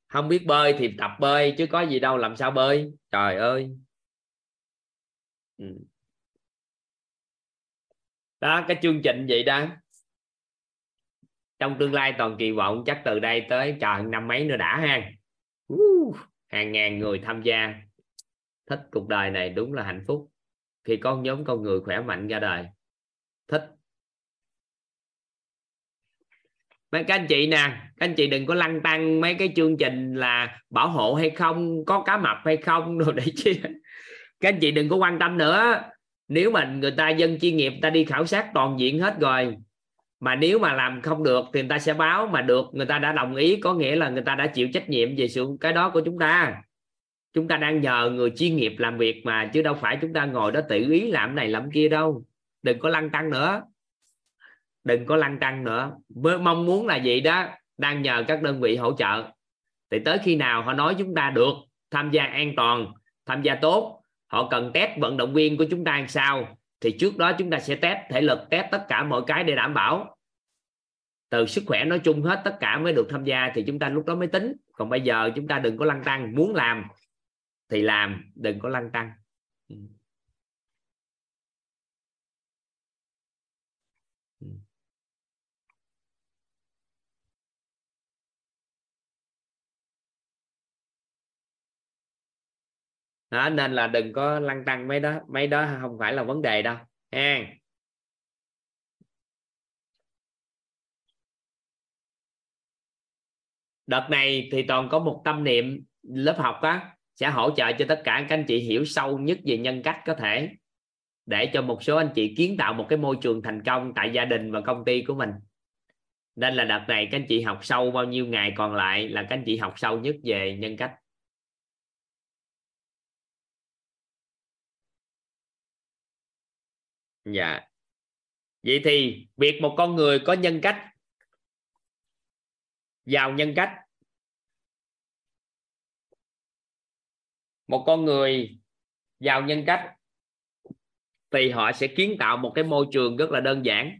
Không biết bơi thì tập bơi chứ có gì đâu, làm sao bơi? Trời ơi. Ừ. đó, cái chương trình vậy đó. Trong tương lai toàn kỳ vọng, chắc từ đây tới trời năm mấy nữa đã ha. Hàng ngàn người tham gia. Thích cuộc đời này đúng là hạnh phúc. Khi có nhóm con người khỏe mạnh ra đời. Thích. Mấy các anh chị nè, các anh chị đừng có lăng tăng mấy cái chương trình là bảo hộ hay không, có cá mập hay không rồi để chi các anh chị đừng có quan tâm nữa. Nếu mà người ta dân chuyên nghiệp ta đi khảo sát toàn diện hết rồi, mà nếu mà làm không được thì người ta sẽ báo mà được. Người ta đã đồng ý, có nghĩa là người ta đã chịu trách nhiệm về sự, cái đó của chúng ta. Chúng ta đang nhờ người chuyên nghiệp làm việc mà, chứ đâu phải chúng ta ngồi đó tự ý làm này làm kia đâu. Đừng có lăng tăng nữa. Đừng có lăng tăng nữa. Với mong muốn là gì đó, đang nhờ các đơn vị hỗ trợ. Thì tới khi nào họ nói chúng ta được tham gia an toàn, tham gia tốt họ cần test vận động viên của chúng ta làm sao? Thì trước đó chúng ta sẽ test thể lực, test tất cả mọi cái để đảm bảo. Từ sức khỏe nói chung hết tất cả mới được tham gia thì chúng ta lúc đó mới tính. Còn bây giờ chúng ta đừng có lăng tăng, muốn làm thì làm, đừng có lăng tăng. Ừ. đó, nên là đừng có lăng tăng mấy đó mấy đó không phải là vấn đề đâu ha đợt này thì toàn có một tâm niệm lớp học á, sẽ hỗ trợ cho tất cả các anh chị hiểu sâu nhất về nhân cách có thể, để cho một số anh chị kiến tạo một cái môi trường thành công tại gia đình và công ty của mình. Nên là đợt này các anh chị học sâu bao nhiêu ngày còn lại là các anh chị học sâu nhất về nhân cách. Dạ. Vậy thì việc một con người có nhân cách, giàu nhân cách, một con người giàu nhân cách, thì họ sẽ kiến tạo một cái môi trường rất là đơn giản.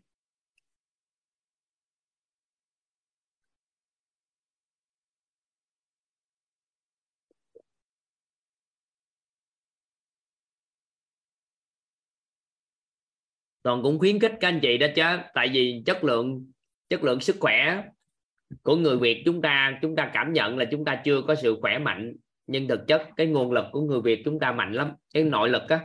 Toàn cũng khuyến khích các anh chị đó chứ tại vì chất lượng chất lượng sức khỏe của người Việt chúng ta chúng ta cảm nhận là chúng ta chưa có sự khỏe mạnh. Nhưng thực chất cái nguồn lực của người Việt chúng ta mạnh lắm cái nội lực á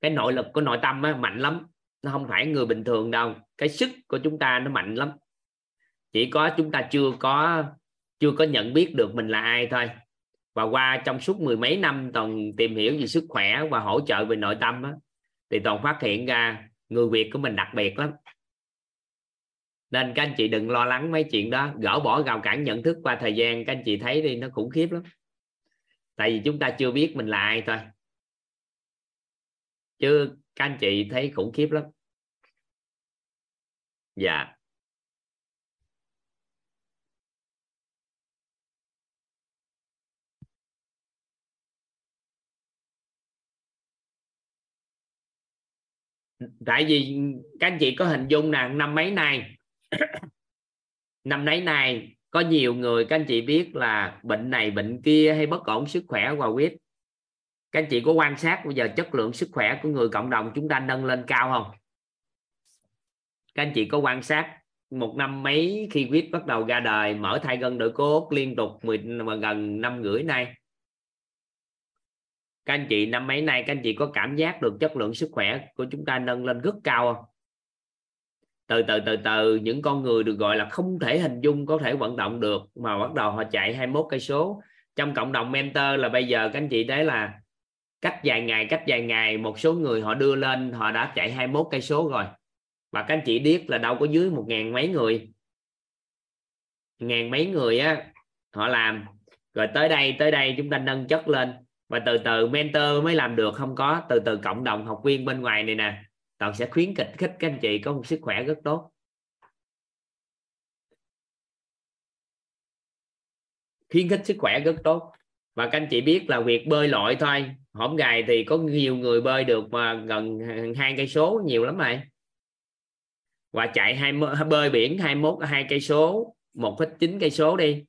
cái nội lực của nội tâm á, mạnh lắm. Nó không phải người bình thường đâu cái sức của chúng ta nó mạnh lắm. Chỉ có chúng ta chưa có chưa có nhận biết được mình là ai thôi. Và qua trong suốt mười mấy năm toàn tìm hiểu về sức khỏe và hỗ trợ về nội tâm á, thì toàn phát hiện ra, người Việt của mình đặc biệt lắm. Nên các anh chị đừng lo lắng mấy chuyện đó. Gỡ bỏ rào cản nhận thức qua thời gian, các anh chị thấy đi, nó khủng khiếp lắm. Tại vì chúng ta chưa biết mình là ai thôi. Chứ các anh chị thấy khủng khiếp lắm. Dạ. Tại vì các anh chị có hình dung là năm mấy nay, năm mấy này có nhiều người, các anh chị biết là bệnh này, bệnh kia hay bất ổn sức khỏe qua huyết các anh chị có quan sát bây giờ chất lượng sức khỏe của người cộng đồng chúng ta nâng lên cao không? Các anh chị có quan sát một năm mấy khi huyết bắt đầu ra đời, mở thai gân đội cốt liên tục 10 gần năm rưỡi nay? Các anh chị, năm mấy nay các anh chị có cảm giác được chất lượng sức khỏe của chúng ta nâng lên rất cao không? Từ từ từ từ, những con người được gọi là không thể hình dung, có thể vận động được mà bắt đầu họ chạy 21 cây số. Trong cộng đồng mentor là bây giờ các anh chị thấy là cách vài ngày, cách vài ngày, một số người họ đưa lên, họ đã chạy 21 cây số rồi. Và các anh chị biết là đâu có dưới một ngàn mấy người. Ngàn mấy người á, họ làm. Rồi tới đây tới đây chúng ta nâng chất lên và từ từ mentor mới làm được không có. Từ từ cộng đồng học viên bên ngoài này nè. Toàn sẽ khuyến khích khích các anh chị có một sức khỏe rất tốt. Khuyến khích sức khỏe rất tốt. Và các anh chị biết là việc bơi lội thôi. Hổm gài thì có nhiều người bơi được mà gần hai cây số nhiều lắm rồi và chạy hai bơi biển 21 hai cây số 1,9 cây số đi.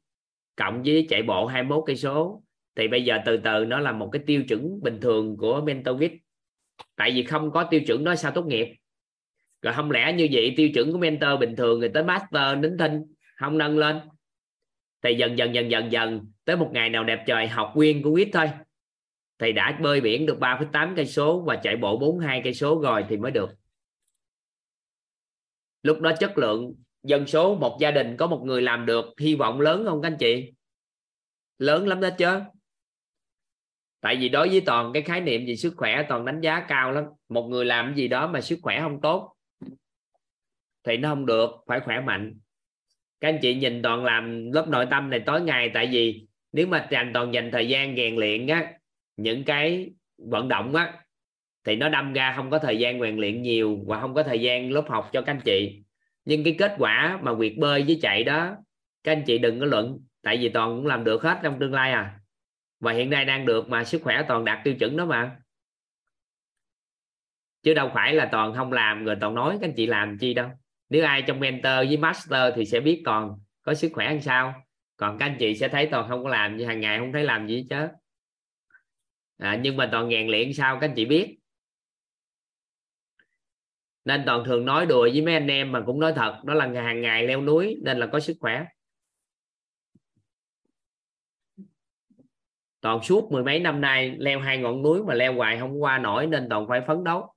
Cộng với chạy bộ 21 cây số thì bây giờ từ từ nó là một cái tiêu chuẩn bình thường của mentor tại vì không có tiêu chuẩn đó sao tốt nghiệp. Rồi không lẽ như vậy tiêu chuẩn của mentor bình thường người tới master đến thinh không nâng lên. Thì dần dần dần dần dần tới một ngày nào đẹp trời học viên của quýt thôi. Thì đã bơi biển được 3,8 cây số và chạy bộ 42 cây số rồi thì mới được. Lúc đó chất lượng dân số một gia đình có một người làm được hy vọng lớn không các anh chị? Lớn lắm đó chứ tại vì đối với toàn cái khái niệm về sức khỏe, toàn đánh giá cao lắm. Một người làm gì đó mà sức khỏe không tốt, thì nó không được, phải khỏe mạnh. Các anh chị nhìn toàn làm lớp nội tâm này tối ngày, tại vì nếu mà dành toàn dành thời gian rèn luyện á, những cái vận động á, thì nó đâm ra không có thời gian rèn luyện nhiều và không có thời gian lớp học cho các anh chị. Nhưng cái kết quả mà việc bơi với chạy đó, các anh chị đừng có luận, tại vì toàn cũng làm được hết trong tương lai à và hiện nay đang được mà sức khỏe toàn đạt tiêu chuẩn đó mà. Chứ đâu phải là toàn không làm rồi toàn nói các anh chị làm chi đâu. Nếu ai trong mentor với master thì sẽ biết toàn có sức khỏe làm sao. Còn các anh chị sẽ thấy toàn không có làm như hàng ngày không thấy làm gì chứ à, nhưng mà toàn rèn luyện sao các anh chị biết. Nên toàn thường nói đùa với mấy anh em mà cũng nói thật đó là hàng ngày leo núi nên là có sức khỏe. Toàn suốt mười mấy năm nay, leo hai ngọn núi mà leo hoài không qua nổi nên toàn phải phấn đấu.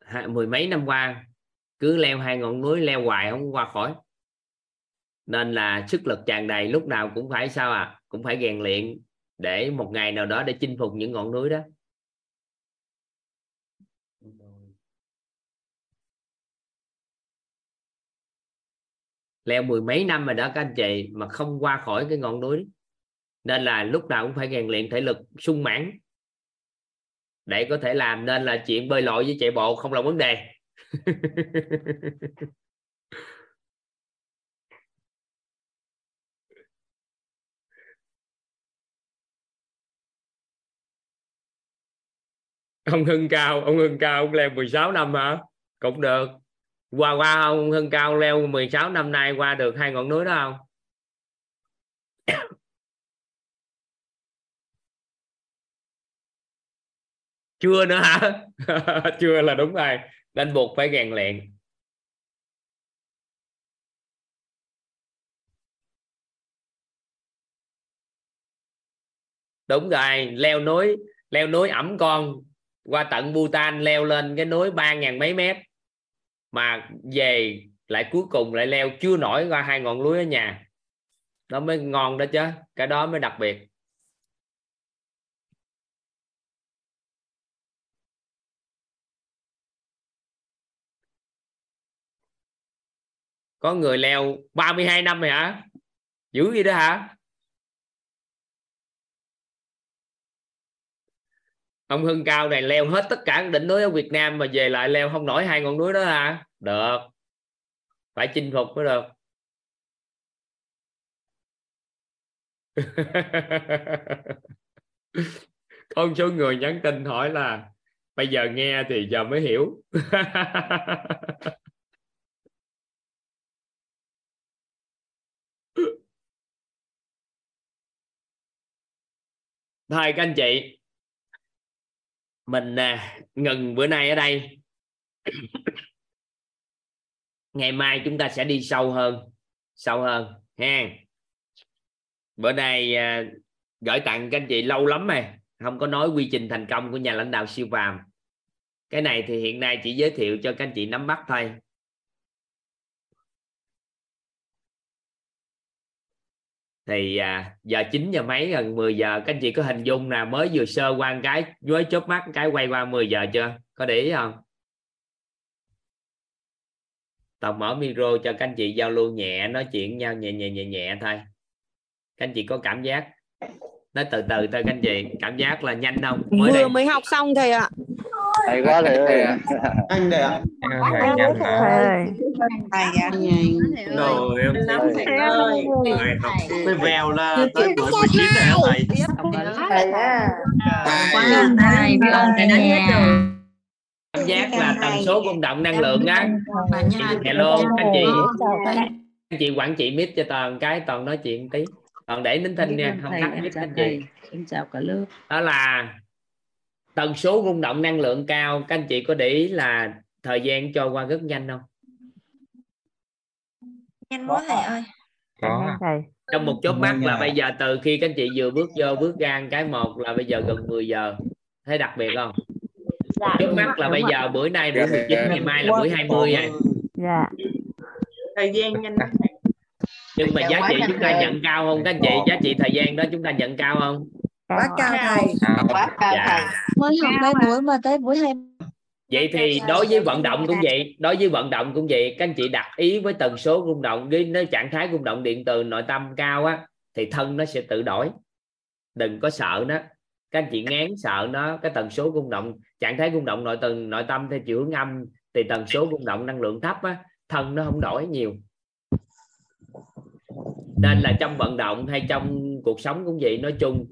Hai, mười mấy năm qua, cứ leo hai ngọn núi, leo hoài không qua khỏi. Nên là sức lực tràn đầy, lúc nào cũng phải sao à cũng phải rèn luyện để một ngày nào đó để chinh phục những ngọn núi đó. Leo mười mấy năm rồi đó các anh chị, mà không qua khỏi cái ngọn núi. Nên là lúc nào cũng phải rèn luyện thể lực sung mãn để có thể làm. Nên là chuyện bơi lội với chạy bộ không là vấn đề. Ông hưng cao, ông hưng cao ông leo 16 năm hả? Cũng được qua qua ông hưng cao leo 16 năm nay qua được hai ngọn núi đó không? Chưa nữa hả? Chưa là đúng rồi. Nên buộc phải rèn luyện. Đúng rồi, leo núi leo núi ẩm con. Qua tận Bhutan leo lên cái núi ba ngàn mấy mét mà về lại cuối cùng lại leo chưa nổi qua hai ngọn núi ở nhà. Nó mới ngon đó chứ, cái đó mới đặc biệt. Có người leo 32 năm rồi hả? Dữ gì đó hả? Ông Hưng Cao này leo hết tất cả đỉnh núi ở Việt Nam mà về lại leo không nổi hai ngọn núi đó hả được. Phải chinh phục mới được. Có một số người nhắn tin hỏi là, bây giờ nghe thì giờ mới hiểu. Thôi các anh chị mình à, ngừng bữa nay ở đây. Ngày mai chúng ta sẽ đi sâu hơn sâu hơn ha. Bữa nay à, gửi tặng các anh chị lâu lắm rồi không có nói quy trình thành công của nhà lãnh đạo siêu phàm. Cái này thì hiện nay chỉ giới thiệu cho các anh chị nắm bắt thôi. Thì à, giờ 9 giờ mấy gần 10 giờ các anh chị có hình dung là mới vừa sơ qua một cái với chớp mắt cái quay qua 10 giờ chưa? Có để ý không? Tòng mở micro cho các anh chị giao lưu nhẹ nói chuyện nhau nhẹ nhẹ nhẹ nhẹ thôi. Các anh chị có cảm giác? Nói từ từ thôi các anh chị cảm giác là nhanh không? Mới vừa đây. mới học xong thầy ạ thầy quá thầy ơi. anh đây ạ thầy nhanh hả? thầy ạ rồi em thầy ơi. mới vèo là tới tuổi 19 rồi hả thầy? thầy á quan thầy biết ơn thầy đã hết rồi. cảm giác là tần số rung động năng lượng á. hello các anh chị. các anh chị quản trị mic cho toàn cái toàn nói chuyện tí. Toàn để nín thinh nha không tắt mic các anh chị. em chào cả lớp. Đó là tần số rung động năng lượng cao các anh chị có để ý là thời gian trôi qua rất nhanh không? Nhanh quá thầy ơi. Có. trong một chớp mắt là bây giờ từ khi các anh chị vừa bước vô bước ra cái một là bây giờ gần 10 giờ. Thấy đặc biệt không? Chớp mắt là bây giờ bữa nay buổi 19 ngày mai là buổi 20 rồi dạ. thời gian nhanh nhưng mà giá trị chúng ta nhận cao không? Các anh chị giá trị thời gian đó chúng ta nhận cao không quá cao thầy. Quá cao Dạ. thầy. Mới học hai buổi mà tới buổi hai vậy thì đối với vận động cũng vậy đối với vận động cũng vậy các anh chị đặt ý với tần số rung động với nó trạng thái rung động điện từ nội tâm cao á thì thân nó sẽ tự đổi. Đừng có sợ nó. Các anh chị ngán sợ nó cái tần số rung động trạng thái rung động nội tầng nội tâm theo chiều hướng âm thì tần số rung động năng lượng thấp á thân nó không đổi nhiều. Nên là trong vận động hay trong cuộc sống cũng vậy nói chung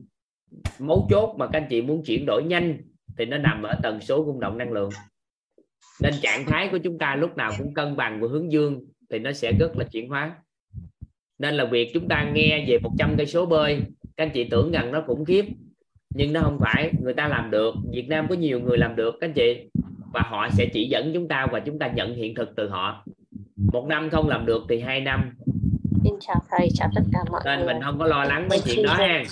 mấu chốt mà các anh chị muốn chuyển đổi nhanh thì nó nằm ở tần số rung động năng lượng. Nên trạng thái của chúng ta lúc nào cũng cân bằng và hướng dương thì nó sẽ rất là chuyển hóa. Nên là việc chúng ta nghe về 100 cây số bơi các anh chị tưởng rằng nó khủng khiếp nhưng nó không phải. Người ta làm được Việt Nam có nhiều người làm được các anh chị. Và họ sẽ chỉ dẫn chúng ta và chúng ta nhận hiện thực từ họ. Một năm không làm được thì hai năm. Xin chào thầy chào tất cả mọi nên người. mình không có lo lắng mấy chuyện đó ha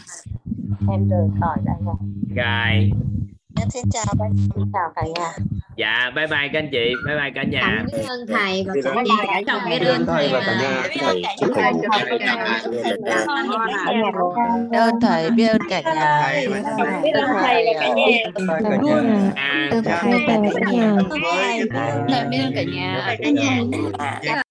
em rời khỏi đây rồi rồi em xin chào xin chào cả nhà dạ bye bye các anh chị bye bye cả nhà biết ơn thầy và cũng đi trọng biết ơn thầy và cả nhà thầy thầy biết ơn thầy biết ơn cả nhà biết ơn thầy và cả nhà à, thầy và cả nhà thầy biết ơn cả nhà cả nhà